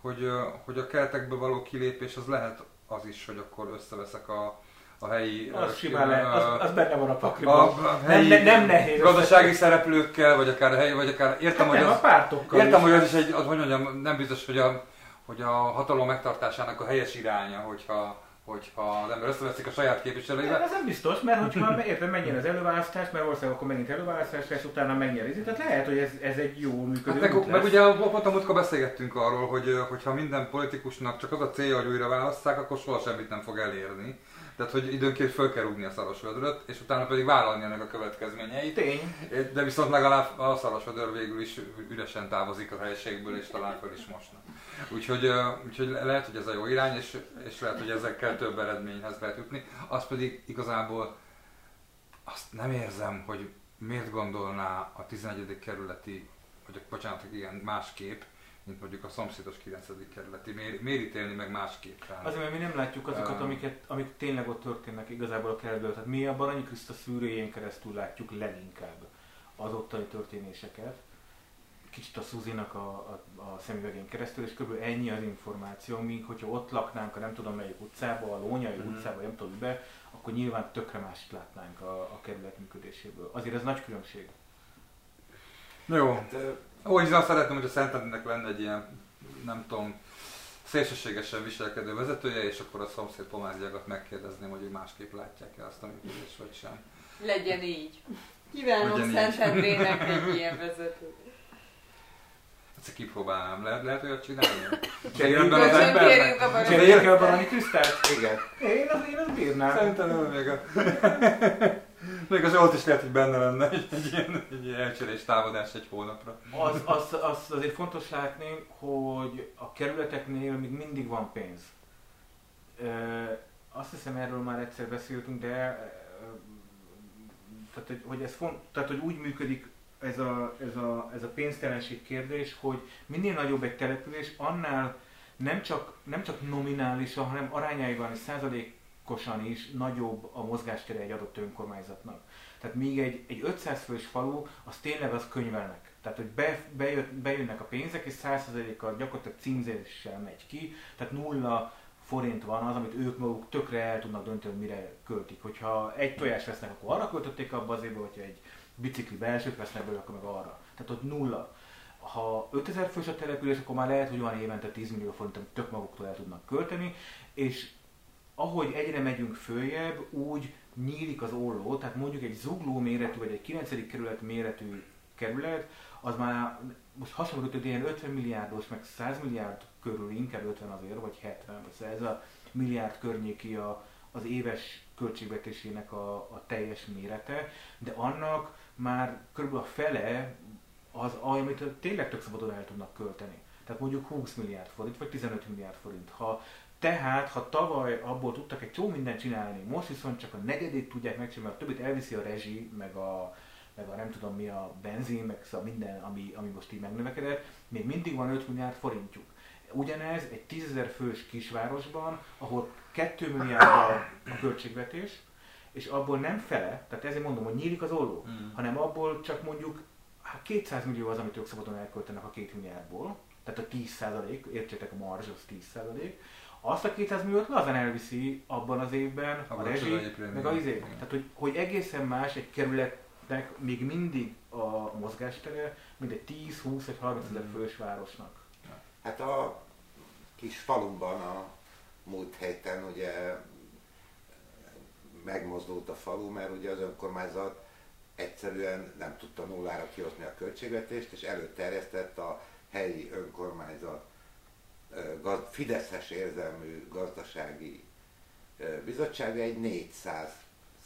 hogy, hogy a keretekből való kilépés az lehet az is, hogy akkor összeveszek a, a helyi... Az simán lehet, az, az benne van a pakliban. A, a helyi nem, nem nehéz. Gazdasági szereplőkkel, vagy akár helyi, vagy akár... Értem, hát hogy az, a pártokkal Értem, is. hogy az is egy, az, hogy mondjam, nem biztos, hogy a, hogy a hatalom megtartásának a helyes iránya, hogyha hogyha az ember összeveszik a saját képviselőivel. Ez nem biztos, mert hogyha érted, menjen az előválasztás, mert valószínűleg akkor megint előválasztás lesz, utána megnyerizik. Tehát lehet, hogy ez, ez egy jó működő hát meg, meg ugye pont a múltkor beszélgettünk arról, hogy hogyha minden politikusnak csak az a célja, hogy újra választják, akkor soha semmit nem fog elérni. Tehát, hogy időnként föl kell rúgni a szarvasvödröt, és utána pedig vállalni ennek a következményeit. Tény. De viszont legalább a szarvasvödör végül is üresen távozik a helységből, és talán föl is mosnak. Úgyhogy, úgyhogy lehet, hogy ez a jó irány, és, és lehet, hogy ezekkel több eredményhez lehet jutni. Az pedig igazából azt nem érzem, hogy miért gondolná a 11. kerületi, vagy bocsánat, igen, másképp, mint mondjuk a szomszédos 9. kerületi. Miért, miért ítélni meg másképp rá? Azért, mert mi nem látjuk azokat, amiket, amik tényleg ott történnek igazából a kerületben. Tehát mi a Baranyi Kriszta szűrőjén keresztül látjuk leginkább az ottani történéseket. Kicsit a Szuzinak a, a, a szemüvegén keresztül, és kb. ennyi az információ, míg hogyha ott laknánk a nem tudom melyik utcába, a Lónyai mm. utcába, nem tudom be, akkor nyilván tökre mást látnánk a, a kerület működéséből. Azért ez nagy különbség. Na jó. Hát, Ó, azt szeretném, hogy a Szentendnek lenne egy ilyen, nem tudom, szélsőségesen viselkedő vezetője, és akkor a szomszéd pomáziakat megkérdezném, hogy ők másképp látják-e azt a működést, vagy sem. Legyen így. Kívánom így. Szentendrének egy ilyen vezetőt. Egyszer kipróbálnám. Le- lehet olyat csinálni? Cseréljünk Életben az embernek? Kérjünk a barani krisztált? Igen. Én az, én az bírnám. Szerintem ő még a... még az Zsolt is lehet, hogy benne lenne egy, egy ilyen, egy elcserés támadás egy hónapra. Az, az, az azért fontos látni, hogy a kerületeknél még mindig van pénz. Ö, azt hiszem erről már egyszer beszéltünk, de tehát, hogy, hogy ez font, tehát, hogy úgy működik ez a, ez, a, ez a pénztelenség kérdés, hogy minél nagyobb egy település, annál nem csak, nem csak nominálisan, hanem arányaiban és százalékosan is nagyobb a mozgástere egy adott önkormányzatnak. Tehát míg egy, egy 500 fős falu, az tényleg az könyvelnek. Tehát, hogy be, bejött, bejönnek a pénzek, és 100%-kal gyakorlatilag címzéssel megy ki, tehát nulla forint van az, amit ők maguk tökre el tudnak dönteni, hogy mire költik. Hogyha egy tojás vesznek, akkor arra költötték abba az évbe, hogyha egy bicikli belsőt vesznek belőle, akkor meg arra. Tehát ott nulla. Ha 5000 fős a település, akkor már lehet, hogy van évente 10 millió forint, amit tök maguktól el tudnak költeni, és ahogy egyre megyünk följebb, úgy nyílik az olló, tehát mondjuk egy zugló méretű, vagy egy 9. kerület méretű kerület, az már most hasonló, ilyen 50 milliárdos, meg 100 milliárd körül, inkább 50 azért, vagy 70, szóval ez a milliárd környéki a, az éves költségvetésének a, a teljes mérete, de annak már körülbelül a fele az, amit tényleg tök szabadon el tudnak költeni. Tehát mondjuk 20 milliárd forint, vagy 15 milliárd forint. Ha tehát, ha tavaly abból tudtak egy csomó mindent csinálni, most viszont csak a negyedét tudják megcsinálni, mert a többit elviszi a rezsi, meg a, meg a nem tudom mi a benzin, meg szóval minden, ami, ami most így megnövekedett, még mindig van 5 milliárd forintjuk. Ugyanez egy 10 fős kisvárosban, ahol 2 milliárd a, a költségvetés, és abból nem fele, tehát ezért mondom, hogy nyílik az olló, Mm. hanem abból csak mondjuk hát 200 millió az, amit ők szabadon elköltenek a 2 milliárdból, tehát a 10 százalék, értsétek a marzs, az 10 százalék, azt a 200 milliót lazán elviszi abban az évben a Abban rezsi, tudod egyébként, meg a izé. Tehát, hogy, hogy egészen más egy kerületnek még mindig a mozgástere, mint egy 10, 20 vagy 30 ezer Mm. fős városnak. Hát a kis falumban a múlt héten ugye megmozdult a falu, mert ugye az önkormányzat egyszerűen nem tudta nullára kihozni a költségvetést, és előterjesztett a helyi önkormányzat Fideszes érzelmű gazdasági ö, bizottsága egy 400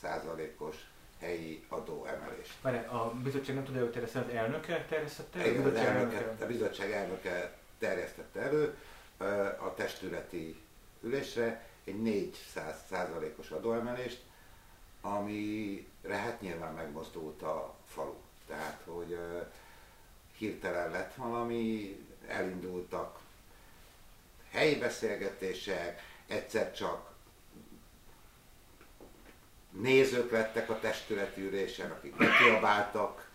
százalékos helyi adóemelést. Várj, a bizottság nem tudja előterjeszteni, az elnöke terjesztette? A Igen, az bizottság elnöke, a bizottság elnöke terjesztette elő a testületi ülésre egy 400 százalékos adóemelést, amire hát nyilván megmozdult a falu. Tehát, hogy hirtelen lett valami, elindultak helyi beszélgetések, egyszer csak nézők lettek a testületi ülésen, akik kiabáltak,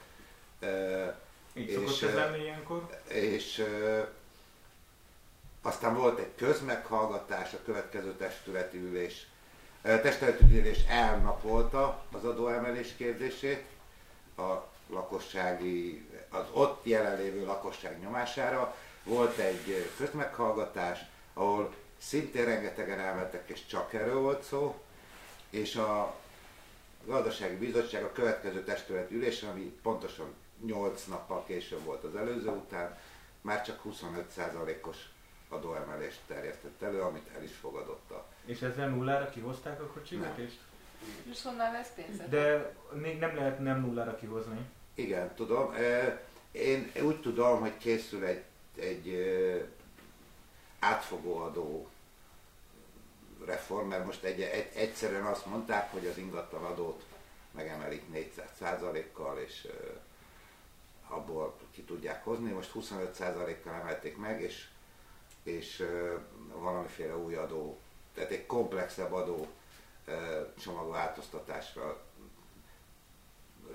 Így és, ez lenni ilyenkor? és aztán volt egy közmeghallgatás, a következő testületi ülés. Testületi ülés elnapolta az adóemelés kérdését a lakossági, az ott jelenlévő lakosság nyomására. Volt egy közmeghallgatás, ahol szintén rengetegen elmentek, és csak erről volt szó, és a gazdasági bizottság a következő testületi ülésen, ami pontosan 8 nappal később volt az előző után, már csak 25%-os adóemelést terjesztett elő, amit el is fogadott a És ezzel nullára kihozták a költségvetést? És honnan vesz pénzet? De még nem lehet nem nullára kihozni. Igen, tudom. Én úgy tudom, hogy készül egy, egy átfogó adó reform, mert most egy, egy, egyszerűen azt mondták, hogy az ingatlanadót megemelik 400 kal és ö, abból ki tudják hozni. Most 25%-kal emelték meg, és, és valamiféle új adó, tehát egy komplexebb adó ö, csomagváltoztatásra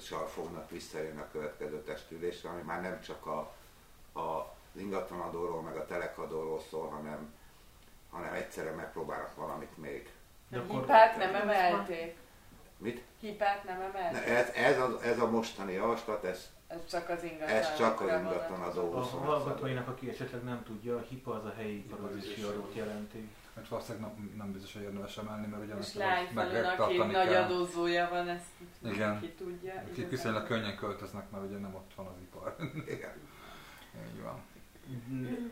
sal fognak visszajönni a következő testülésre, ami már nem csak a, a, az ingatlanadóról, meg a telekadóról szól, hanem, hanem egyszerűen megpróbálnak valamit még. De A akkor- hipát nem emelték. Mit? Hipát nem emelt? Ne, ez, ez, a, ez a mostani javaslat, ez, Ez csak az ingatlan. ez csak az ingatlan A adó. hallgatóinak, aki esetleg nem tudja, a HIPA az a helyi iparozési adót jelenti. Mert valószínűleg nem, nem biztos, hogy érdemes emelni, mert ugye És aki tartani nagy adózója van, ezt Igen. ki tudja. Igazából. viszonylag könnyen költöznek, mert ugye nem ott van az ipar. Igen. Így van.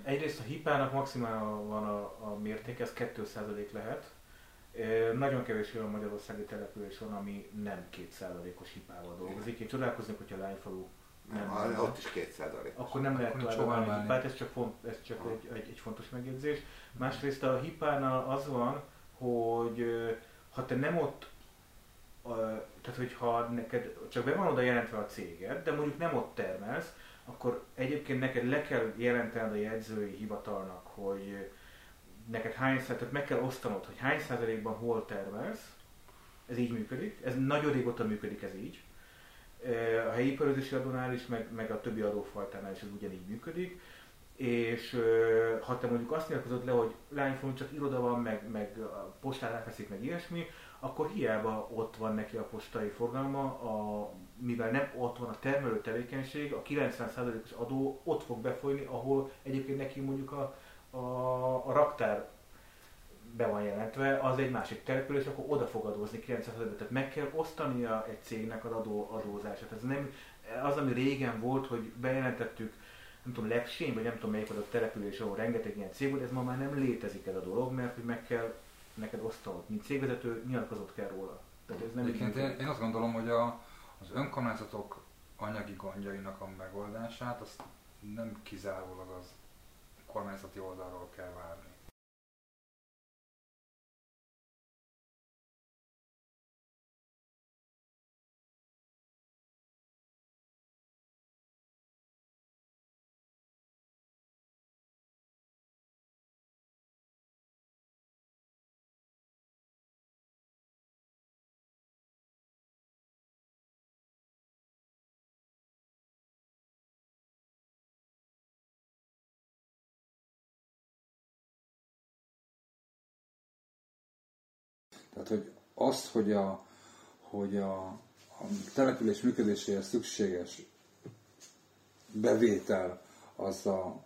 Egyrészt a hipának maximál van a, a mérték, ez 2% lehet. Nagyon kevés olyan magyarországi település van, ami nem 2%-os hipával dolgozik. Én csodálkoznék, hogyha lányfalu nem, Nem, lenne. ott is két százalék. akkor nem lehet tovább a hipát, ez csak, font, ez csak egy, egy, egy fontos megjegyzés. Másrészt a hipánál az van, hogy ha te nem ott, tehát hogyha neked csak be van oda jelentve a céged, de mondjuk nem ott termelsz, akkor egyébként neked le kell jelentened a jegyzői hivatalnak, hogy neked hány százalék, meg kell osztanod, hogy hány százalékban hol termelsz, ez így működik, ez nagyon régóta működik ez így. A helyi iparozési adónál is, meg, meg a többi adófajtánál is ez ugyanígy működik. És ha te mondjuk azt nyilatkozod le, hogy lányfalun csak iroda van, meg, meg a postán elfeszik, meg ilyesmi, akkor hiába ott van neki a postai forgalma, a, mivel nem ott van a termelő tevékenység, a 90%-os adó ott fog befolyni, ahol egyébként neki mondjuk a, a, a raktár be van jelentve, az egy másik település, akkor oda fog adózni 900 Tehát meg kell osztania egy cégnek az adó, adózását. Ez nem az, ami régen volt, hogy bejelentettük, nem tudom, Legsén, vagy nem tudom melyik az a település, ahol rengeteg ilyen cég volt, ez ma már nem létezik ez a dolog, mert hogy meg kell neked osztanod. Mint cégvezető nyilatkozott kell róla. Tehát ez nem Egyébként én, én azt gondolom, hogy a, az önkormányzatok anyagi gondjainak a megoldását azt nem kizárólag az kormányzati oldalról kell várni. Tehát, hogy azt, hogy a, hogy a, a település működéséhez szükséges bevétel az a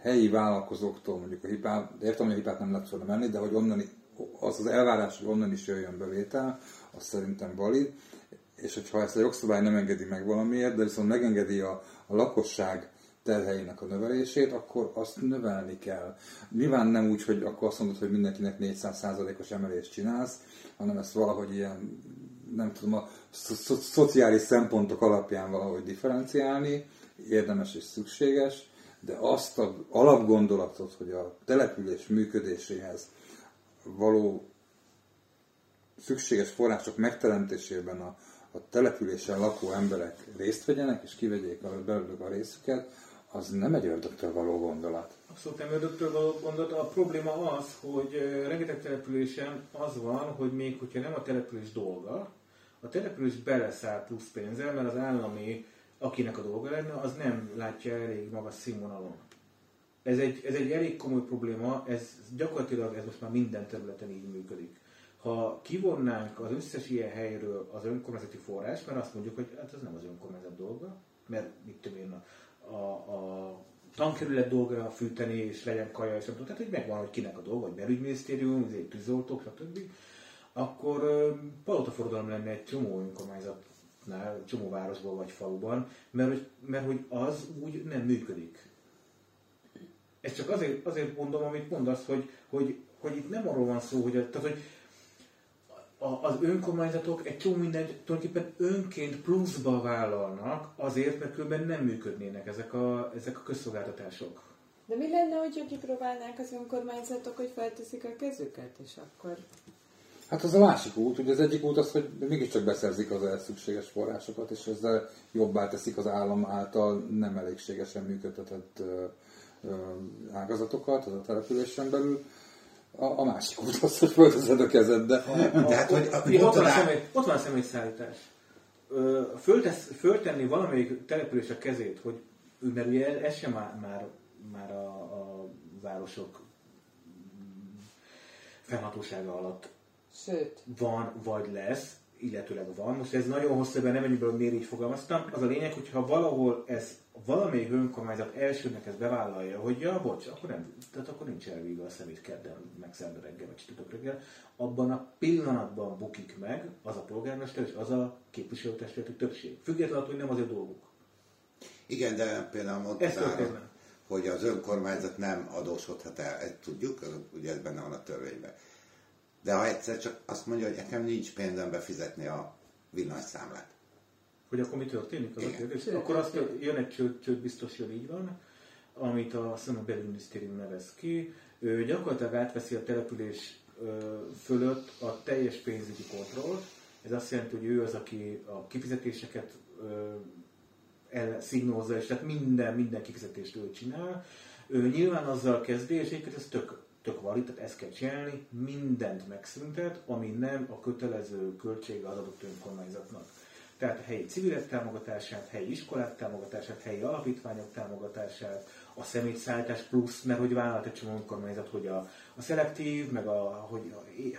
helyi vállalkozóktól, mondjuk a hipát, de értem, hogy a hipát nem lehet menni, de hogy onnan, az az elvárás, hogy onnan is jöjjön bevétel, az szerintem valid, és hogyha ezt a jogszabály nem engedi meg valamiért, de viszont megengedi a, a lakosság terheinek a növelését, akkor azt növelni kell. Nyilván nem úgy, hogy akkor azt mondod, hogy mindenkinek 400%-os emelést csinálsz, hanem ezt valahogy ilyen, nem tudom, a szo- szo- szociális szempontok alapján valahogy differenciálni, érdemes és szükséges, de azt az alapgondolatot, hogy a település működéséhez való szükséges források megteremtésében a, a településen lakó emberek részt vegyenek, és kivegyék belőlük a részüket, az nem egy ördögtől való gondolat. Abszolút nem ördögtől való gondolat. A probléma az, hogy rengeteg településen az van, hogy még hogyha nem a település dolga, a település beleszáll plusz pénzzel, mert az állami, akinek a dolga lenne, az nem látja elég magas színvonalon. Ez egy, ez egy elég komoly probléma, ez gyakorlatilag ez most már minden területen így működik. Ha kivonnánk az összes ilyen helyről az önkormányzati forrás, mert azt mondjuk, hogy hát ez nem az önkormányzat dolga, mert mit tudom én, a, a, tankerület dolga fűteni, és legyen kaja, és tudom, tehát hogy megvan, hogy kinek a dolga, vagy belügyminisztérium, azért tűzoltók, stb. Akkor palotaforgalom lenne egy csomó önkormányzatnál, csomó városban vagy faluban, mert, hogy- mert hogy az úgy nem működik. Ez csak azért, azért mondom, amit mondasz, hogy, hogy, hogy itt nem arról van szó, hogy, tehát, hogy a, az önkormányzatok egy csomó mindent tulajdonképpen önként pluszba vállalnak, azért, mert különben nem működnének ezek a, ezek a közszolgáltatások. De mi lenne, hogyha kipróbálnák az önkormányzatok, hogy felteszik a kezüket, és akkor... Hát az a másik út, ugye az egyik út az, hogy mégiscsak beszerzik az ehhez szükséges forrásokat, és ezzel jobbá teszik az állam által nem elégségesen működtetett ágazatokat, az a településen belül. A, a másik út az, hogy fölteszed a kezed, A- De hát, hogy- ott, hogy ott, van a személy, ott van a személyszállítás. Föltesz, föltenni valamelyik település a kezét, hogy mert ugye ez sem már, már, már a, a városok fennhatósága alatt Sőt, van, vagy lesz, illetőleg van. Most ez nagyon hosszú, nem menjünk hogy miért így fogalmaztam. Az a lényeg, hogy ha valahol ez valamelyik önkormányzat elsőnek ezt bevállalja, hogy ja, bocs, akkor nem, tehát akkor nincs elvígve a szemét kedden, meg szerda reggel, vagy csütörtök reggel, abban a pillanatban bukik meg az a polgármester és az a képviselőtestületi többség. Függetlenül, hogy nem az ő dolguk. Igen, de például mondtál, hogy az önkormányzat nem adósodhat el, ezt tudjuk, ugye ez benne van a törvényben. De ha egyszer csak azt mondja, hogy nekem nincs pénzem befizetni a villanyszámlát. Hogy akkor mi történik? Az a kérdés? Akkor azt jön egy csőd, csőd biztos jön, így van, amit a, a belügyminisztérium nevez ki. Ő gyakorlatilag átveszi a település fölött a teljes pénzügyi kontrollt. Ez azt jelenti, hogy ő az, aki a kifizetéseket szignózza, és tehát minden, minden kifizetést ő csinál. Ő nyilván azzal kezdi, és egyébként ez tök, tök valid, tehát ezt kell csinálni, mindent megszüntet, ami nem a kötelező költsége az adott önkormányzatnak tehát helyi civilek támogatását, helyi iskolák támogatását, helyi alapítványok támogatását, a személyszállítás plusz, mert hogy vállalt egy csomó önkormányzat, hogy a, a szelektív, meg a, hogy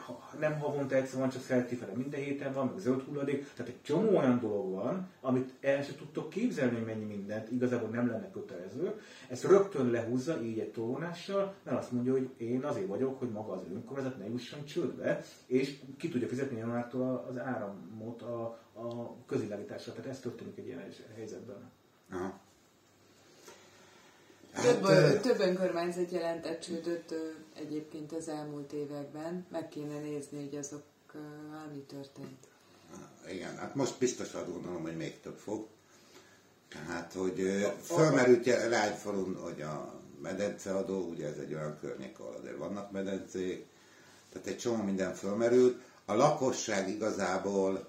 a, nem havonta egyszer van, csak szelektív, hanem minden héten van, meg zöld hulladék, tehát egy csomó olyan dolog van, amit el sem tudtok képzelni, hogy mennyi mindent, igazából nem lenne kötelező. Ezt rögtön lehúzza így egy tolónással, mert azt mondja, hogy én azért vagyok, hogy maga az önkormányzat ne jusson csődbe, és ki tudja fizetni januártól az áramot a, a közvilágításra. Tehát ez történik egy ilyen helyzetben. Aha. Több, hát, több önkormányzat jelentett csődöt egyébként az elmúlt években. Meg kéne nézni, hogy azok mi történt. Igen, hát most biztos azt gondolom, hogy még több fog. Tehát, hogy fölmerült Lányfalun, hogy a medenceadó, ugye ez egy olyan környék, ahol azért vannak medencék, tehát egy csomó minden fölmerült. A lakosság igazából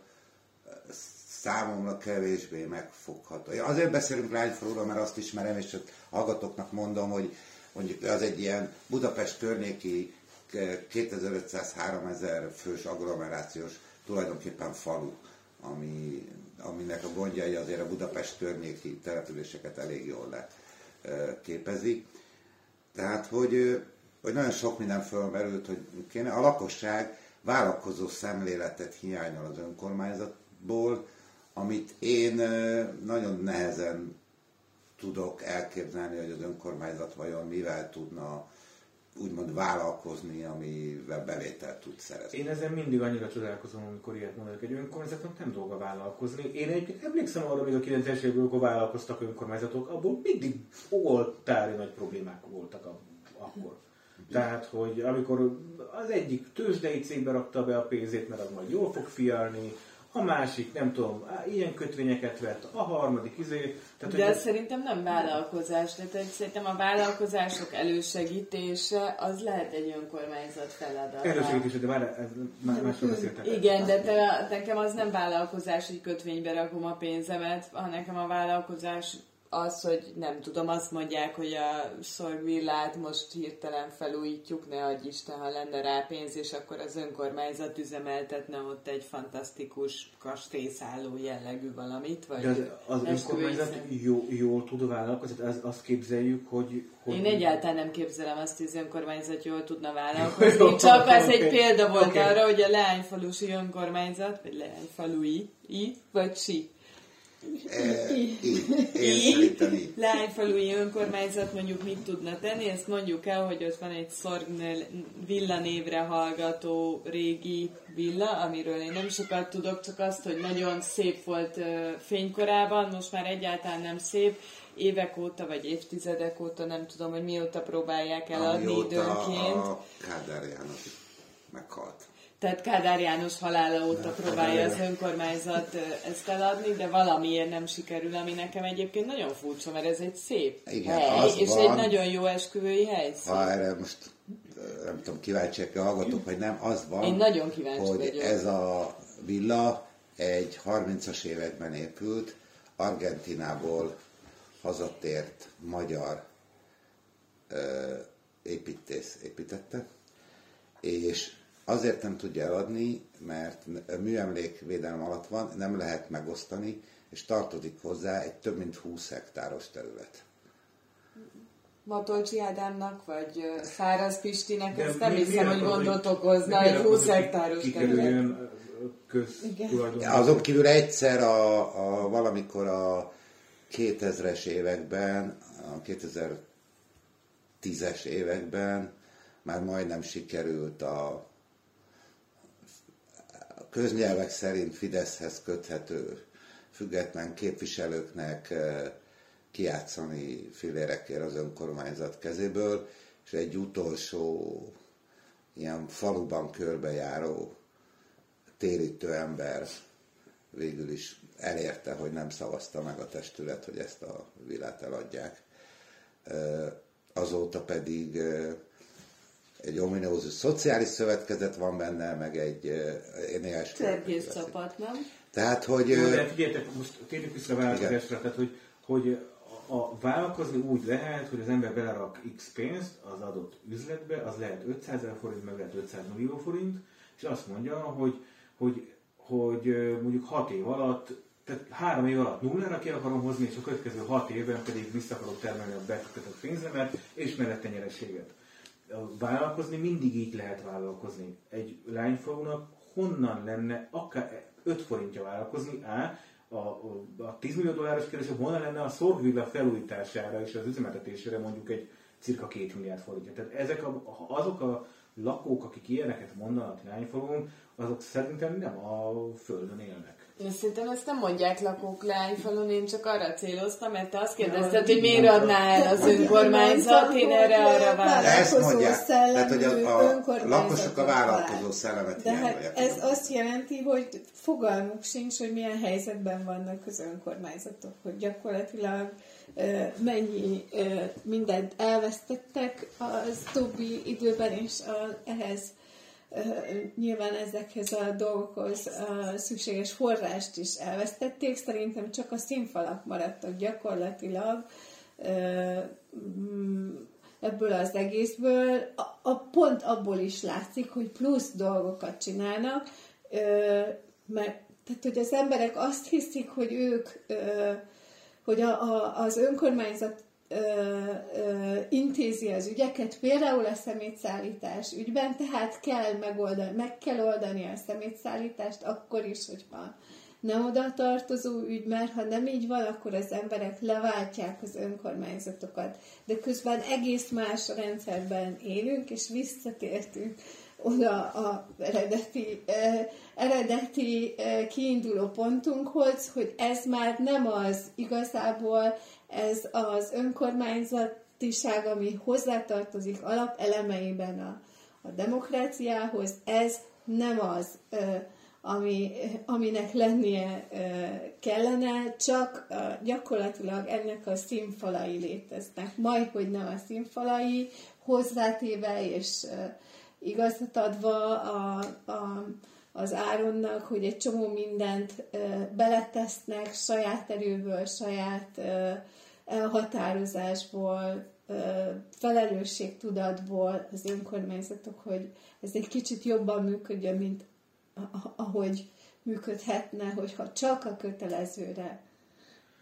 számomra kevésbé megfogható. Azért beszélünk Lányfaluról, mert azt ismerem, és csak hallgatóknak mondom, hogy mondjuk az egy ilyen Budapest környéki 2500-3000 fős agglomerációs tulajdonképpen falu, ami, aminek a gondjai azért a Budapest környéki településeket elég jól képezi. Tehát, hogy, hogy nagyon sok minden fölmerült, hogy kéne. A lakosság vállalkozó szemléletet hiányol az önkormányzatból, amit én nagyon nehezen tudok elképzelni, hogy az önkormányzat vajon mivel tudna úgymond vállalkozni, amivel bevételt tud szerezni. Én ezen mindig annyira csodálkozom, amikor ilyet mondanak, egy önkormányzatnak nem dolga vállalkozni. Én egyébként emlékszem arra, hogy a 90-es években, amikor vállalkoztak önkormányzatok, abból mindig oltári nagy problémák voltak akkor. Tehát, hogy amikor az egyik tőzsdei cégbe rakta be a pénzét, mert az majd jól fog fialni, a másik, nem tudom, ilyen kötvényeket vett, a harmadik izé. Tehát, De hogy szerintem nem vállalkozás, tehát szerintem a vállalkozások elősegítése az lehet egy önkormányzat feladat. Elősegítése, de már ez, másról beszéltek. Igen, de te, nekem az nem vállalkozás, hogy kötvénybe rakom a pénzemet, hanem nekem a vállalkozás az, hogy nem tudom, azt mondják, hogy a szorvillát most hirtelen felújítjuk, ne adj Isten, ha lenne rá pénz, és akkor az önkormányzat üzemeltetne ott egy fantasztikus kastélyszálló jellegű valamit. Vagy De az, az önkormányzat jó, jól tud vállalkozni, az, azt képzeljük, hogy, hogy... Én egyáltalán nem képzelem azt, hogy az önkormányzat jól tudna vállalkozni, jó, csak az egy példa volt okay. arra, hogy a leányfalusi önkormányzat, vagy leányfalui, i, vagy si, E, így. Lányfalui önkormányzat mondjuk mit tudna tenni, ezt mondjuk el, hogy ott van egy Szorgnel villa névre hallgató régi villa, amiről én nem sokat tudok, csak azt, hogy nagyon szép volt fénykorában, most már egyáltalán nem szép, évek óta, vagy évtizedek óta, nem tudom, hogy mióta próbálják eladni időnként. a Kádár János meghalt. Tehát Kádár János halála óta próbálja az önkormányzat ezt eladni, de valamiért nem sikerül, ami nekem egyébként nagyon furcsa, mert ez egy szép Igen, hely, és van, egy nagyon jó esküvői hely. Ha erre most nem tudom, kíváncsiak-e hallgatok, vagy nem, az van, Én nagyon kíváncsi hogy vagyok. ez a villa egy 30-as években épült, Argentinából hazatért magyar ö, építész építette, és Azért nem tudja eladni, mert műemlékvédelem alatt van, nem lehet megosztani, és tartozik hozzá egy több mint 20 hektáros terület. Matolcsi Ádámnak, vagy Száraz Pistinek, ezt nem hiszem, hogy gondot okozna egy 20 hektáros terület. köztulajdon. Azon kívül egyszer a, a valamikor a 2000-es években, a 2010-es években már majdnem sikerült a köznyelvek szerint Fideszhez köthető független képviselőknek eh, kiátszani filérekért az önkormányzat kezéből, és egy utolsó ilyen faluban körbejáró térítő ember végül is elérte, hogy nem szavazta meg a testület, hogy ezt a vilát eladják. Eh, azóta pedig eh, egy ominózus szociális szövetkezet van benne, meg egy néhány csapat, nem? Tehát, hogy... Jó, de figyeljetek, most térjük vissza a vállalkozásra, tehát, hogy, hogy a vállalkozni úgy lehet, hogy az ember belerak X pénzt az adott üzletbe, az lehet 500 ezer forint, meg lehet 500 millió forint, és azt mondja, hogy, hogy, hogy mondjuk 6 év alatt, tehát 3 év alatt nullára ki akarom hozni, és a következő 6 évben pedig vissza akarok termelni a befektetett pénzemet, és mellette nyereséget. Vállalkozni mindig így lehet vállalkozni. Egy lányfalunak honnan lenne akár 5 forintja vállalkozni, A, a, a 10 millió dolláros kérdés, honnan lenne a szorvilla felújítására és az üzemeltetésére mondjuk egy cirka 2 milliárd forintja. Tehát ezek a, azok a lakók, akik ilyeneket mondanak lányfalun, azok szerintem nem a földön élnek. Én szerintem ezt nem mondják lakók leányfalon, én csak arra céloztam, mert te azt kérdezted, hogy miért adná el az önkormányzat, én erre arra válaszolom. Ezt mondják, tehát hogy a, a lakosok a vállalkozó szellemet De hát ez azt jelenti, hogy fogalmuk sincs, hogy milyen helyzetben vannak az önkormányzatok, hogy gyakorlatilag mennyi mindent elvesztettek az többi időben, és ehhez nyilván ezekhez a dolgokhoz a szükséges forrást is elvesztették. Szerintem csak a színfalak maradtak gyakorlatilag mm, ebből az egészből. A, a pont abból is látszik, hogy plusz dolgokat csinálnak, mert tehát, hogy az emberek azt hiszik, hogy ők, hogy a, a, az önkormányzat intézi az ügyeket, például a szemétszállítás ügyben, tehát kell megoldani, meg kell oldani a szemétszállítást akkor is, hogyha nem oda tartozó ügy, mert ha nem így van, akkor az emberek leváltják az önkormányzatokat. De közben egész más rendszerben élünk, és visszatértünk oda a eredeti, eh, eredeti eh, kiinduló pontunkhoz, hogy ez már nem az igazából, ez az önkormányzatiság, ami hozzátartozik alapelemeiben a, a demokráciához, ez nem az, ami, aminek lennie kellene, csak gyakorlatilag ennek a színfalai léteznek. Majd, hogy nem a színfalai, hozzátéve és igazat adva a, a, az Áronnak, hogy egy csomó mindent beletesznek saját erőből, saját elhatározásból, felelősségtudatból az önkormányzatok, hogy ez egy kicsit jobban működjön, mint ahogy működhetne, hogyha csak a kötelezőre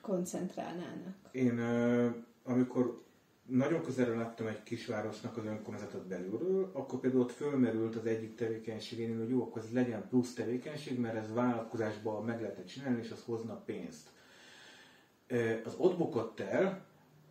koncentrálnának. Én amikor nagyon közelről láttam egy kisvárosnak az önkormányzatot belülről, akkor például ott fölmerült az egyik tevékenységén, hogy jó, akkor ez legyen plusz tevékenység, mert ez vállalkozásban meg lehetett csinálni, és az hozna pénzt. Az ott bukott el,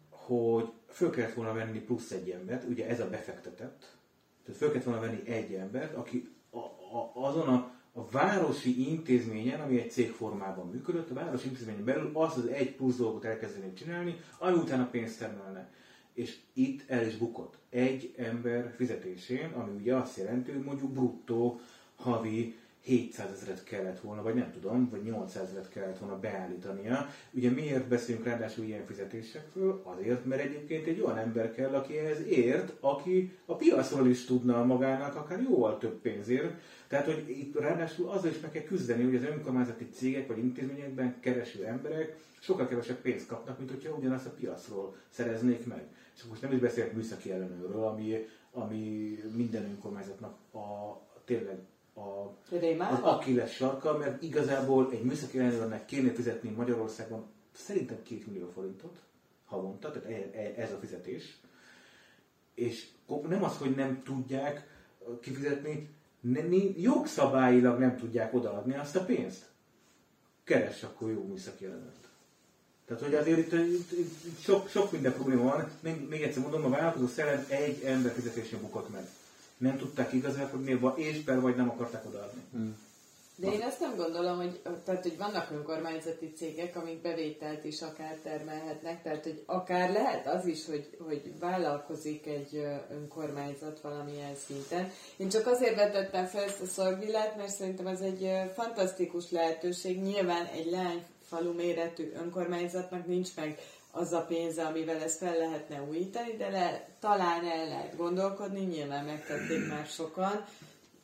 hogy föl kellett volna venni plusz egy embert, ugye ez a befektetett, tehát föl kellett volna venni egy embert, aki a, a, azon a, a városi intézményen, ami egy cég formában működött, a városi intézményen belül azt az egy plusz dolgot elkezdeni csinálni, ami utána pénzt termelne és itt el is bukott. Egy ember fizetésén, ami ugye azt jelenti, hogy mondjuk bruttó havi 700 ezeret kellett volna, vagy nem tudom, vagy 800 ezeret kellett volna beállítania. Ugye miért beszélünk ráadásul ilyen fizetésekről? Azért, mert egyébként egy olyan ember kell, aki ehhez ért, aki a piacról is tudna magának akár jóval több pénzért. Tehát, hogy itt ráadásul azzal is meg kell küzdeni, hogy az önkormányzati cégek vagy intézményekben kereső emberek sokkal kevesebb pénzt kapnak, mint hogyha ugyanazt a piacról szereznék meg. És most nem is beszélek műszaki ellenőről, ami, ami minden önkormányzatnak a, tényleg a, az Achilles sarka, mert igazából egy műszaki ellenőrnek kéne fizetni Magyarországon szerintem két millió forintot havonta, tehát e, e, ez a fizetés. És nem az, hogy nem tudják kifizetni, ne, ni- jogszabályilag nem tudják odaadni azt a pénzt. Keres akkor jó műszaki elemet. Tehát, hogy azért itt, itt, itt, itt sok, sok minden probléma van. Még, még egyszer mondom, a vállalkozó szellem egy ember fizetésén bukott meg. Nem tudták igazán vagy és per vagy nem akarták odaadni. De én azt nem gondolom, hogy, tehát, hogy vannak önkormányzati cégek, amik bevételt is akár termelhetnek, tehát hogy akár lehet az is, hogy, hogy vállalkozik egy önkormányzat valamilyen szinten. Én csak azért vetettem fel ezt a szorvillát, mert szerintem ez egy fantasztikus lehetőség. Nyilván egy lányfalu méretű önkormányzatnak nincs meg az a pénze, amivel ezt fel lehetne újítani, de le, talán el lehet gondolkodni, nyilván megtették már sokan,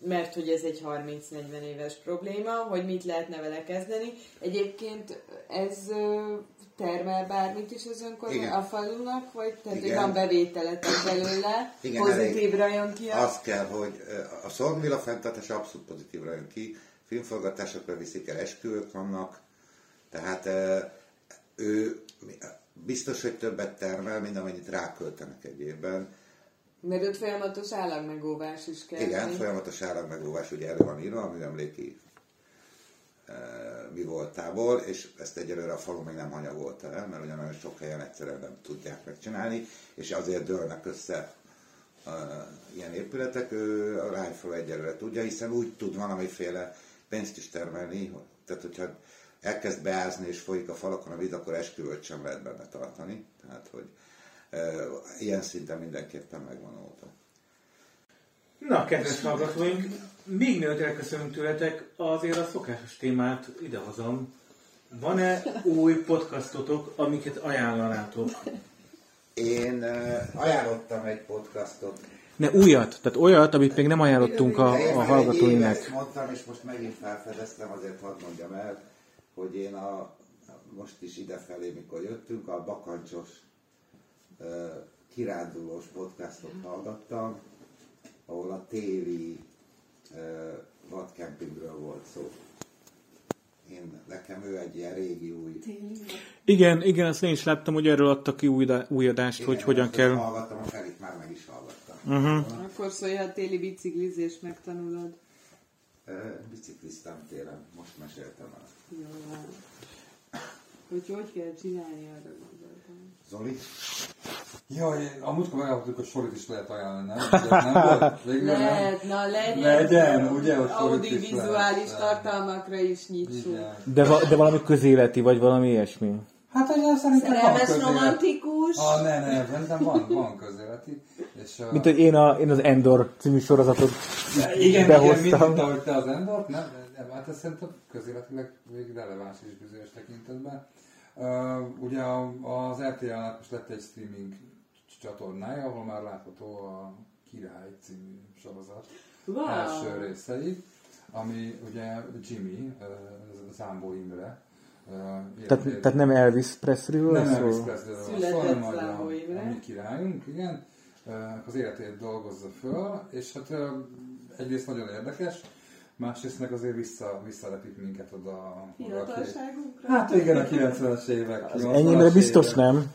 mert hogy ez egy 30-40 éves probléma, hogy mit lehetne vele kezdeni. Egyébként ez termel bármit is az önkormány Igen. a falunak, vagy tehát Igen. van bevételetek belőle, Igen, pozitívra jön ki a... Az kell, hogy a Szolgvilla fenntartása abszolút pozitívra jön ki, filmforgatásokra viszik el, esküvők vannak, tehát ő biztos, hogy többet termel, mint amennyit ráköltenek egy évben. Mert ott folyamatos állagmegóvás is kell. Igen, lenni. folyamatos állagmegóvás ugye elő van írva, a műemléki e, mi voltából, és ezt egyelőre a falu még nem hanyagolta el, mert ugye nagyon sok helyen egyszerűen nem tudják megcsinálni, és azért dőlnek össze e, ilyen épületek, ő a lányfalu egyelőre tudja, hiszen úgy tud valamiféle pénzt is termelni, tehát hogyha elkezd beázni és folyik a falakon a víz, akkor esküvőt sem lehet benne tartani, tehát hogy e, ilyen szinten mindenképpen megvan óta. Na, kedves hallgatóink, még mielőtt elköszönünk tőletek, azért a szokásos témát idehozom. Van-e új podcastotok, amiket ajánlanátok? Én uh, ajánlottam egy podcastot. Ne újat, tehát olyat, amit még nem ajánlottunk a, én a hallgatóinak. éve mondtam, és most megint felfedeztem, azért hadd mondjam el, hogy én a, most is idefelé, mikor jöttünk, a Bakancsos kirándulós podcastot hallgattam, ahol a téli vadkempingről volt szó. Én, nekem ő egy ilyen régi új Igen, igen, azt én is láttam, hogy erről adtak ki új, új adást, hogy Igen, hogyan most kell. ezt Hallgattam, a Felit már meg is hallgattam. Uh-huh. Akkor szólj, ha téli biciklizést megtanulod. Bicikliztem télen, most meséltem el. Jó, van. Hogy hogy kell csinálni, arra gondoltam. Zoli? Jaj, a múltkor megállapodtuk, hogy sorit is lehet ajánlani, nem? De nem volt? Végül nem? Lehet, na legyen. Legyen, ugye, hogy sorit is lehet. tartalmakra is nyitsunk. Igen. De, va, de valami közéleti, vagy valami ilyesmi. Hát, hogy szerintem van Szerelmes közéleti. romantikus. Ah, ne, ne, szerintem van, van közéleti. És, uh, Mint hogy én, a, én az Endor című sorozatot igen, igen, behoztam. mint, mint ahogy te az Endort, nem? Hát ez szerintem közéletileg végig releváns is bizonyos tekintetben. Uh, ugye az RTL-nek most lett egy streaming csatornája, ahol már látható a Király című sorozat Wow. első részei, ami ugye Jimmy, uh, Zámbó Imre, uh, Tehát, tehát nem Elvis Presley-ről nem Elvis szól? Presley-ről van szó, hanem a, a mi királyunk, igen, uh, az életét dolgozza föl, és hát uh, egyrészt nagyon érdekes, másrészt meg azért vissza, visszalepít minket oda. a- Fiatalságunkra. Hát igen, a 90-es évek. Az 80-as enyémre biztos évek. nem.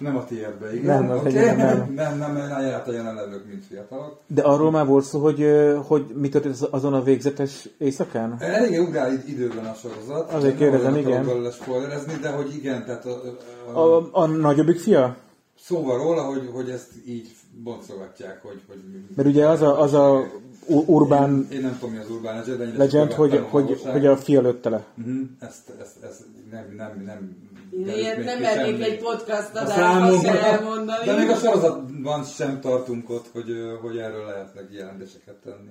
Nem a tiédbe, igen. Nem, Oké? enyémre nem. nem, nem, nem, hát a jelenlevők, mint fiatalok. De arról már volt szó, hogy, hogy mi történt az- azon a végzetes éjszakán? Eléggé ugrál id- időben a sorozat. Azért kérdezem, igen. belőle spoilerezni, de hogy igen, tehát a, a, A, a nagyobbik fia? szóval róla, hogy, hogy ezt így boncogatják, hogy... hogy Mert ugye az a, az a urbán Én nem tudom, mi az Urban Legend, legend, hogy, a hogy, hogy a fia lőtte le. Uh-huh. Ezt, ezt, ezt nem, nem, nem... Ilyet nem mernék egy podcast adásban elmondani. de még a sorozatban sem tartunk ott, hogy, hogy erről lehetne jelentéseket tenni.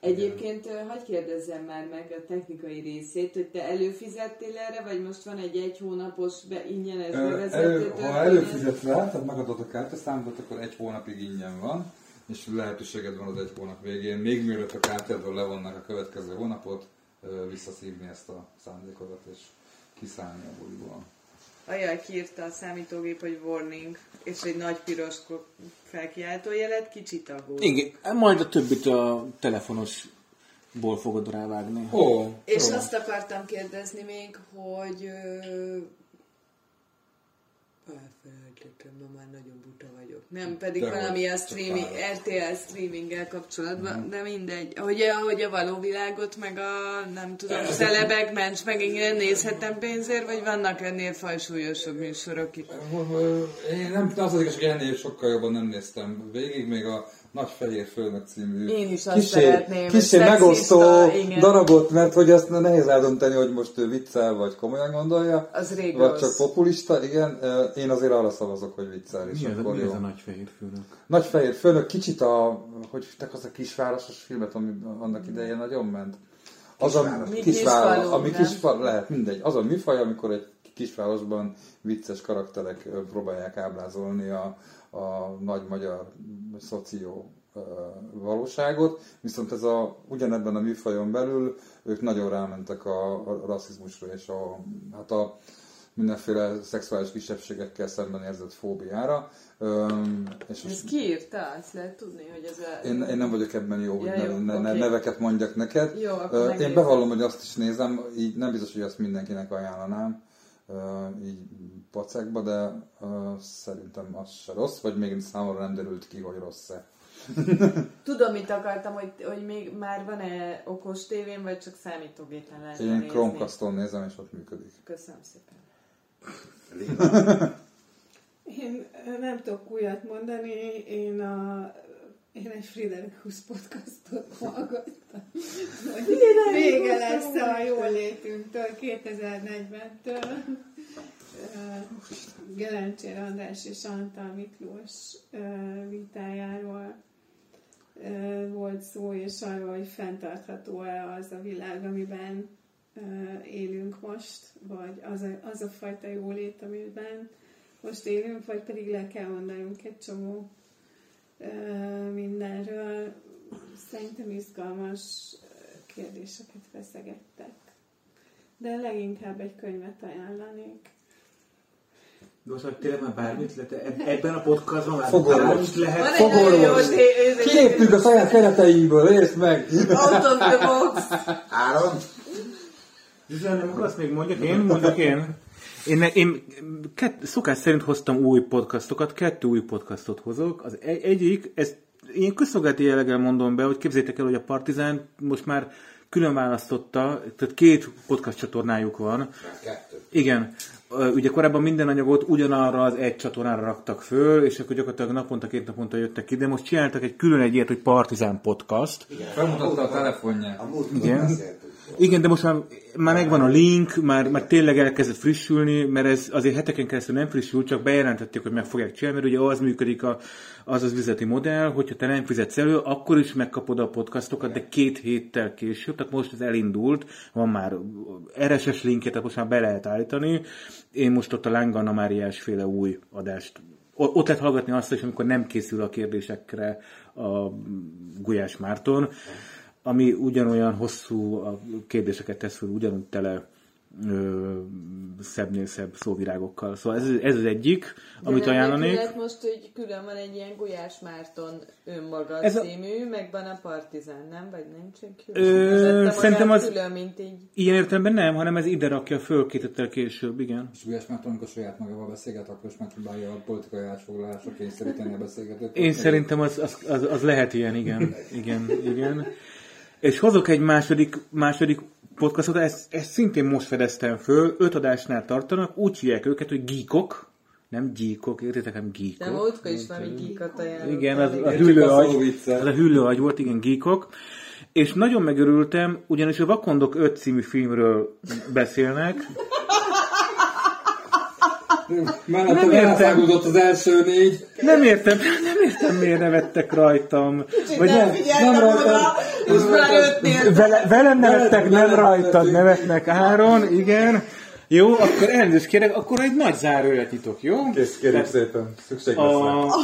Egyébként, ö, hagyj kérdezzem már meg a technikai részét, hogy te előfizettél erre, vagy most van egy egy hónapos be, ingyenes bevezető elő, ha előfizetsz rá, tehát megadod a kártyaszámodat, akkor egy hónapig ingyen van, és lehetőséged van az egy hónap végén, még mielőtt a kártyádról levonnak a következő hónapot, visszaszívni ezt a szándékodat, és kiszállni a buliból. Ajaj, kiírta a számítógép, hogy warning, és egy nagy piros ko- felkiáltójelet, kicsit aggód. Igen, majd a többit a telefonosból fogod rávágni. Ó, És jó. azt akartam kérdezni még, hogy ö, Elfelejtettem, ma már nagyon. Nem, pedig De valami hogy, a csak streaming. RTL streaminggel kapcsolatban, de mindegy. Hogy, hogy a való világot, meg a nem tudom, celebek, ments, meg igen, nézhetem pénzért, vagy vannak ennél fajsúlyosabb műsorok itt? Én nem, az az igazság, hogy ennél sokkal jobban nem néztem végig, még a Nagy Fehér Főnök című Én is azt kisé, szeretném, kisé szexista, megosztó igen. darabot, mert hogy azt nehéz eldönteni, hogy most ő viccel, vagy komolyan gondolja. Az rég Vagy rossz. csak populista, igen. Én azért arra szavazok, hogy viccel, és Mi ez, akkor mi jó. ez a nagy fehér főnök? Nagy Fehér Főnök, kicsit a, hogy hívták az a kisvárosos filmet, ami annak idején nagyon ment. Az a Kisváros. Mi ami nem? kisfalu, lehet mindegy. Az a műfaj, amikor egy kisvárosban vicces karakterek próbálják ábrázolni a, a nagy magyar szoció valóságot, viszont ez a, ugyanebben a műfajon belül ők nagyon rámentek a, a rasszizmusra és a, hát a mindenféle szexuális kisebbségekkel szemben érzett fóbiára. Öm, és Ez most ki írta? Azt lehet tudni, hogy ez a... én, én nem vagyok ebben jó, hogy Ja, ne, jó, ne, ne, oké. neveket mondjak neked. Jó, akkor Én bevallom, hogy azt is nézem, így nem biztos, hogy azt mindenkinek ajánlanám, így pacekba, de szerintem az se rossz, vagy még számomra nem derült ki, hogy rossz-e. Tudom, mit akartam, hogy, hogy még már van-e okos tévén, vagy csak számítógépen lehet Én. Chromecast-on nézem, és ott működik. Köszönöm szépen. Én nem tudok újat mondani, én a én egy Friderikus podcastot hallgattam, hogy vége lesz a jól létünktől 2040-től. Ö, Gelencsér András és Antal Miklós vitájáról volt szó, és arról, hogy fenntartható-e az a világ, amiben élünk most, vagy az a, az a fajta jólét, amiben most élünk, vagy pedig le kell mondanunk egy csomó mindenről. Szerintem izgalmas kérdéseket feszegettek. De leginkább egy könyvet ajánlanék. De most hogy tényleg már bármit lehet, eb- ebben a podcastban már Fogorvos. bármit lehet. Fogorvos. Kiléptünk a saját kereteinkből, értsd meg! Out of the box. Áron? Zsuzsán, nem akarsz még mondjak? Én mondok én. Én, én kett, szokás szerint hoztam új podcastokat, kettő új podcastot hozok. Az egy, egyik, ezt én közszolgálati jelleggel mondom be, hogy képzétek el, hogy a Partizán most már külön választotta, tehát két podcast csatornájuk van. Kettő. Igen. Ugye korábban minden anyagot ugyanarra az egy csatornára raktak föl, és akkor gyakorlatilag naponta, két naponta jöttek ki, de most csináltak egy külön egy ilyet, hogy Partizán Podcast. Felmutatta a telefonját. A múltkor Igen. beszéltünk. Igen, de most már, már megvan a link, már, már tényleg elkezdett frissülni, mert ez azért heteken keresztül nem frissül, csak bejelentették, hogy meg fogják csinálni, mert ugye az működik a, az az üzleti modell, hogyha te nem fizetsz elő, akkor is megkapod a podcastokat, de két héttel később, tehát most ez elindult, van már RSS linkje, tehát most már be lehet állítani. Én most ott a Lánganna Máriás féle új adást ott lehet hallgatni azt is, amikor nem készül a kérdésekre a Gulyás Márton, ami ugyanolyan hosszú a kérdéseket tesz fel, ugyanúgy tele ö, szebbnél szebb szóvirágokkal. Szóval ez, ez az egyik, amit De nem ajánlanék. lett most, hogy külön van egy ilyen Gulyás Márton önmaga Ez a- című, meg van a Partizán, nem? Vagy nincs egy külön? Ö, a szerintem az- külön, mint így. Ilyen értelemben nem, hanem ez ide rakja föl két héttel később, igen. És Gulyás Márton, amikor saját magával beszélget, akkor is megpróbálja a politikai állásfoglalásra kényszeríteni a beszélgetőt. Én szerintem az, az, az, az lehet ilyen, igen. igen, igen. És hozok egy második, második podcastot, ezt, ezt szintén most fedeztem föl, öt adásnál tartanak, úgy hívják őket, hogy geekok, nem gyíkok, értitek, nem De geekok. múltkor is valami gyíkat ajánlottam. Igen, az, a Csak hüllő a agy, szóviccel. az a hüllő agy volt, igen, geekok. És nagyon megörültem, ugyanis a Vakondok 5 című filmről beszélnek. Mellettem Nem értem. az első négy. Nem értem, nem értem, miért nevettek rajtam. Vagy nem nem, nem rajtam. Oda, és már ötnél. Vele, velem nevettek, nem rajtad, nevetnek Áron, igen. Jó, akkor elnézést kérek, akkor egy nagy zárójelet nyitok, jó? Kész, kérjük szépen. Szükség lesz. A...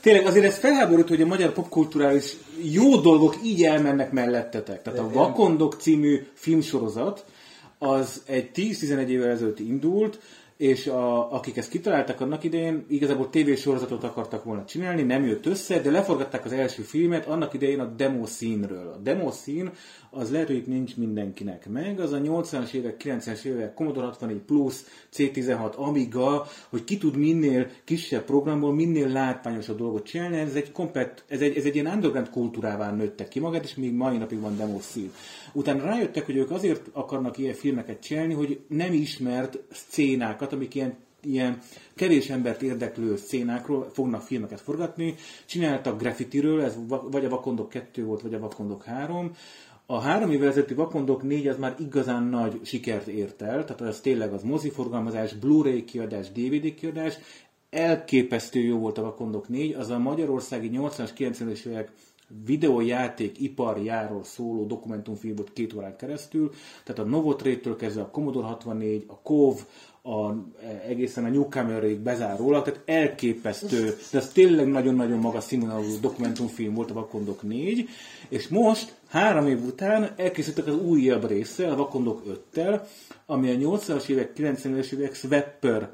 Tényleg azért ez felháborít, hogy a magyar popkulturális jó dolgok így elmennek mellettetek. Tehát a Vakondok című filmsorozat az egy 10-11 évvel ezelőtt indult, és a, akik ezt kitaláltak annak idején, igazából tévésorozatot akartak volna csinálni, nem jött össze, de leforgatták az első filmet annak idején a demo színről. A demo szín az lehet, hogy itt nincs mindenkinek meg, az a 80-as évek, 90-es évek Commodore 64 Plus, C16, Amiga, hogy ki tud minél kisebb programból minél látványosabb dolgot csinálni, ez egy komplet, ez egy, ez egy ilyen underground kultúrává nőtte ki magát, és még mai napig van demo szín. Utána rájöttek, hogy ők azért akarnak ilyen filmeket csinálni, hogy nem ismert szcénákat, amik ilyen ilyen kevés embert érdeklő szcénákról fognak filmeket forgatni. Csináltak graffitiről, ez vagy a Vakondok 2 volt, vagy a Vakondok 3. A három évvel ezelőtti Vakondok 4 az már igazán nagy sikert ért el, tehát az tényleg az moziforgalmazás, Blu-ray kiadás, DVD kiadás, elképesztő jó volt a Vakondok 4, az a magyarországi 80-as, 90-es évek videójáték iparjáról szóló dokumentumfilm volt két órán keresztül, tehát a Novotrade-től kezdve a Commodore 64, a KOV, a, egészen a Newcomerig bezárólag, tehát elképesztő, de ez tényleg nagyon-nagyon magas színvonalú dokumentumfilm volt a Vakondok 4, és most, három év után elkészítettek az újabb része, a Vakondok 5-tel, ami a 80-as évek, 90-es évek swapper,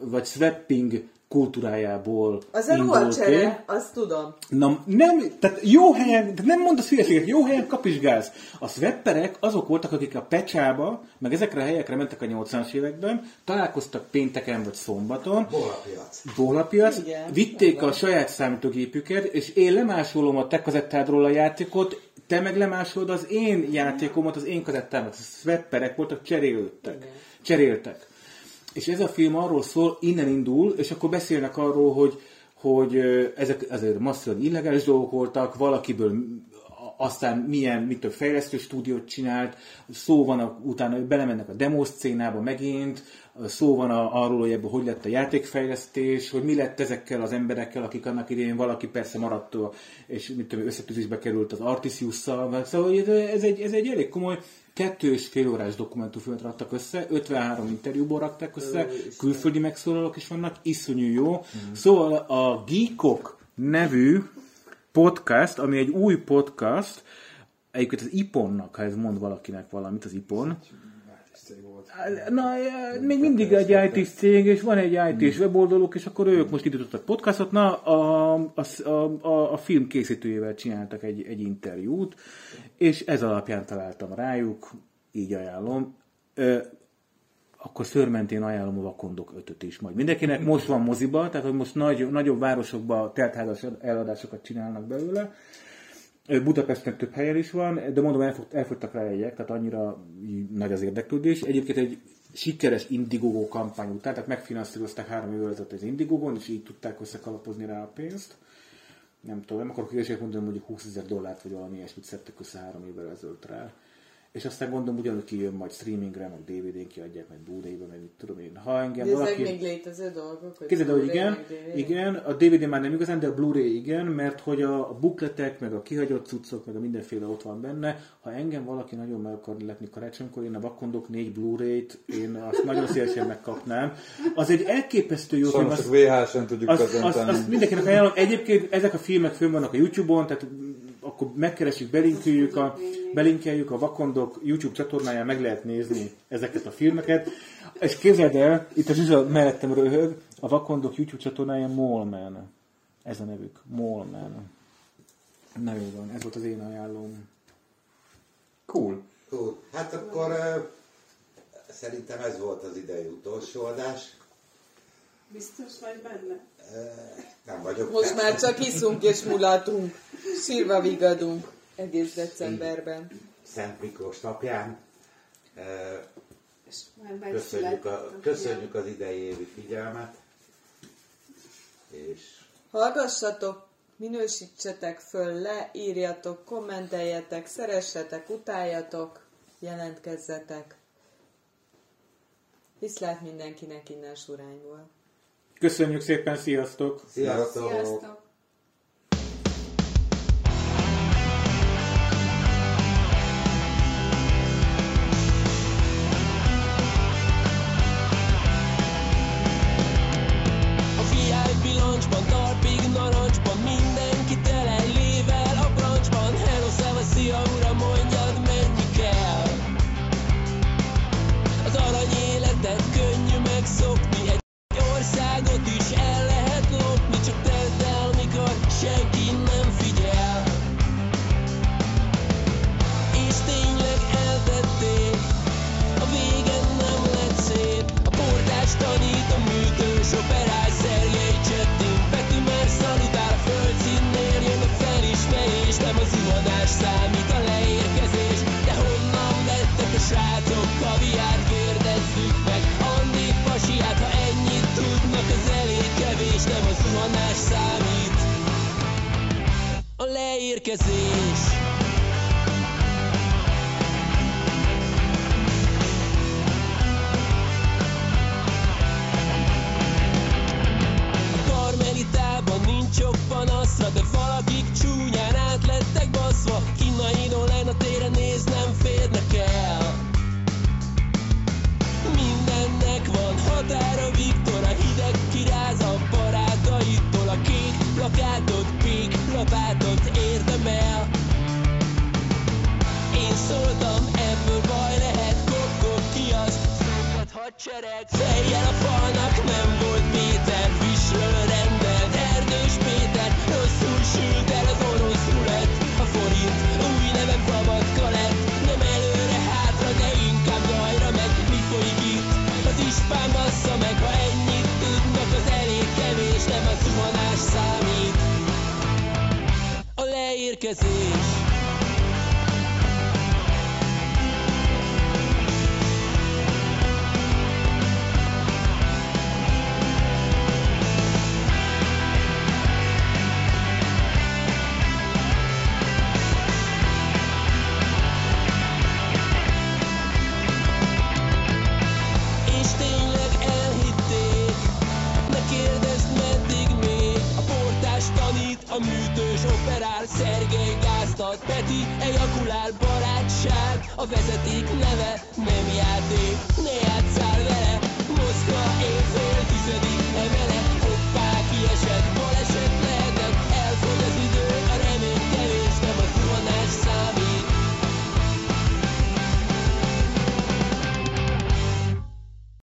vagy swapping kultúrájából Az a ruhacsere, azt tudom. Na, nem, tehát jó helyen, nem mondasz hülyeséget, jó helyen kapizsgálsz. A swepperek azok voltak, akik a pecsába, meg ezekre a helyekre mentek a 80-as években, találkoztak pénteken vagy szombaton. Bólapiac. Bólapiac. Igen, vitték igen. a saját számítógépüket, és én lemásolom a te kazettádról a játékot, te meg lemásolod az én játékomat, az én kazettámat. A swepperek voltak, cserélődtek. Cseréltek. És ez a film arról szól, innen indul, és akkor beszélnek arról, hogy, hogy ezek azért masszívan illegális dolgok voltak, valakiből aztán milyen, mit több fejlesztő stúdiót csinált, szó van a, utána belemennek a demo szcénába megint, szó van a, arról, hogy ebből hogy lett a játékfejlesztés, hogy mi lett ezekkel az emberekkel, akik annak idején valaki persze maradt, és mit tudom, összetűzésbe került az Artisiusszal, szóval ez, egy, ez egy elég komoly, kettő és fél órás dokumentumfilmet raktak össze, 53 interjúból rakták össze, külföldi megszólalók is vannak, iszonyú jó. Szóval a Geekok nevű podcast, ami egy új podcast, egyébként az Iponnak, ha ez mond valakinek valamit, az Ipon. Na, még mindig egy it cég, és van egy it weboldaluk, és akkor ők most indítottak podcastot. Na, a, a, a, a film készítőjével csináltak egy, egy interjút, és ez alapján találtam rájuk, így ajánlom. Akkor szörmentén ajánlom a Vakondok 5 is majd. Mindenkinek most van moziba, tehát hogy most nagy, nagyobb városokban teltházas eladásokat csinálnak belőle. Budapesten több helyen is van, de mondom, elfog, elfogytak rá jegyek, tehát annyira nagy az érdeklődés. Egyébként egy sikeres Indiegogo kampány után, tehát megfinanszírozták három évvel ezelőtt az Indiegogon, és így tudták összekalapozni rá a pénzt. Nem tudom, nem akarok hülyeséget mondani, mondjuk 20 ezer dollárt, vagy valami ilyesmit szedtek össze három évvel ezelőtt rá. És aztán gondolom ugyanúgy kijön majd streamingre, meg DVD-n kiadják, meg Blu-ray-be, meg mit tudom én. Ha engem De ezek valaki... még létező dolgok? hogy Képzeld, el, hogy igen, igen, a DVD már nem igazán, de a Blu-ray igen, mert hogy a, a bukletek, meg a kihagyott cuccok, meg a mindenféle ott van benne. Ha engem valaki nagyon meg akar letni karácsonykor, én a Vakondok 4 Blu-ray-t, én azt nagyon szívesen megkapnám. Az egy elképesztő jó film, Sajnos az, csak VHS-en tudjuk azt, azt, azt mindenkinek ajánlom. Egyébként ezek a filmek fönn vannak a YouTube-on, tehát akkor megkeresjük, belinkeljük a, belinkeljük a Vakondok YouTube csatornáján, meg lehet nézni ezeket a filmeket. És képzeld el, itt a Zsuzsa mellettem röhög, a Vakondok YouTube csatornáján Molman. Ez a nevük, Molman. Na jó van, ez volt az én ajánlóm. Cool. Cool. Hát akkor uh, szerintem ez volt az idei utolsó adás. Biztos vagy benne? Nem vagyok Most benne. már csak iszunk és mulatunk. Sírva vigadunk. Egész decemberben. Szent Miklós napján. És már köszönjük, a, köszönjük az idei évi figyelmet. És Hallgassatok, minősítsetek föl le, írjatok, kommenteljetek, szeressetek, utáljatok, jelentkezzetek. Viszlát mindenkinek innen surányból. Köszönjük szépen, sziasztok! sziasztok! Sziasztok!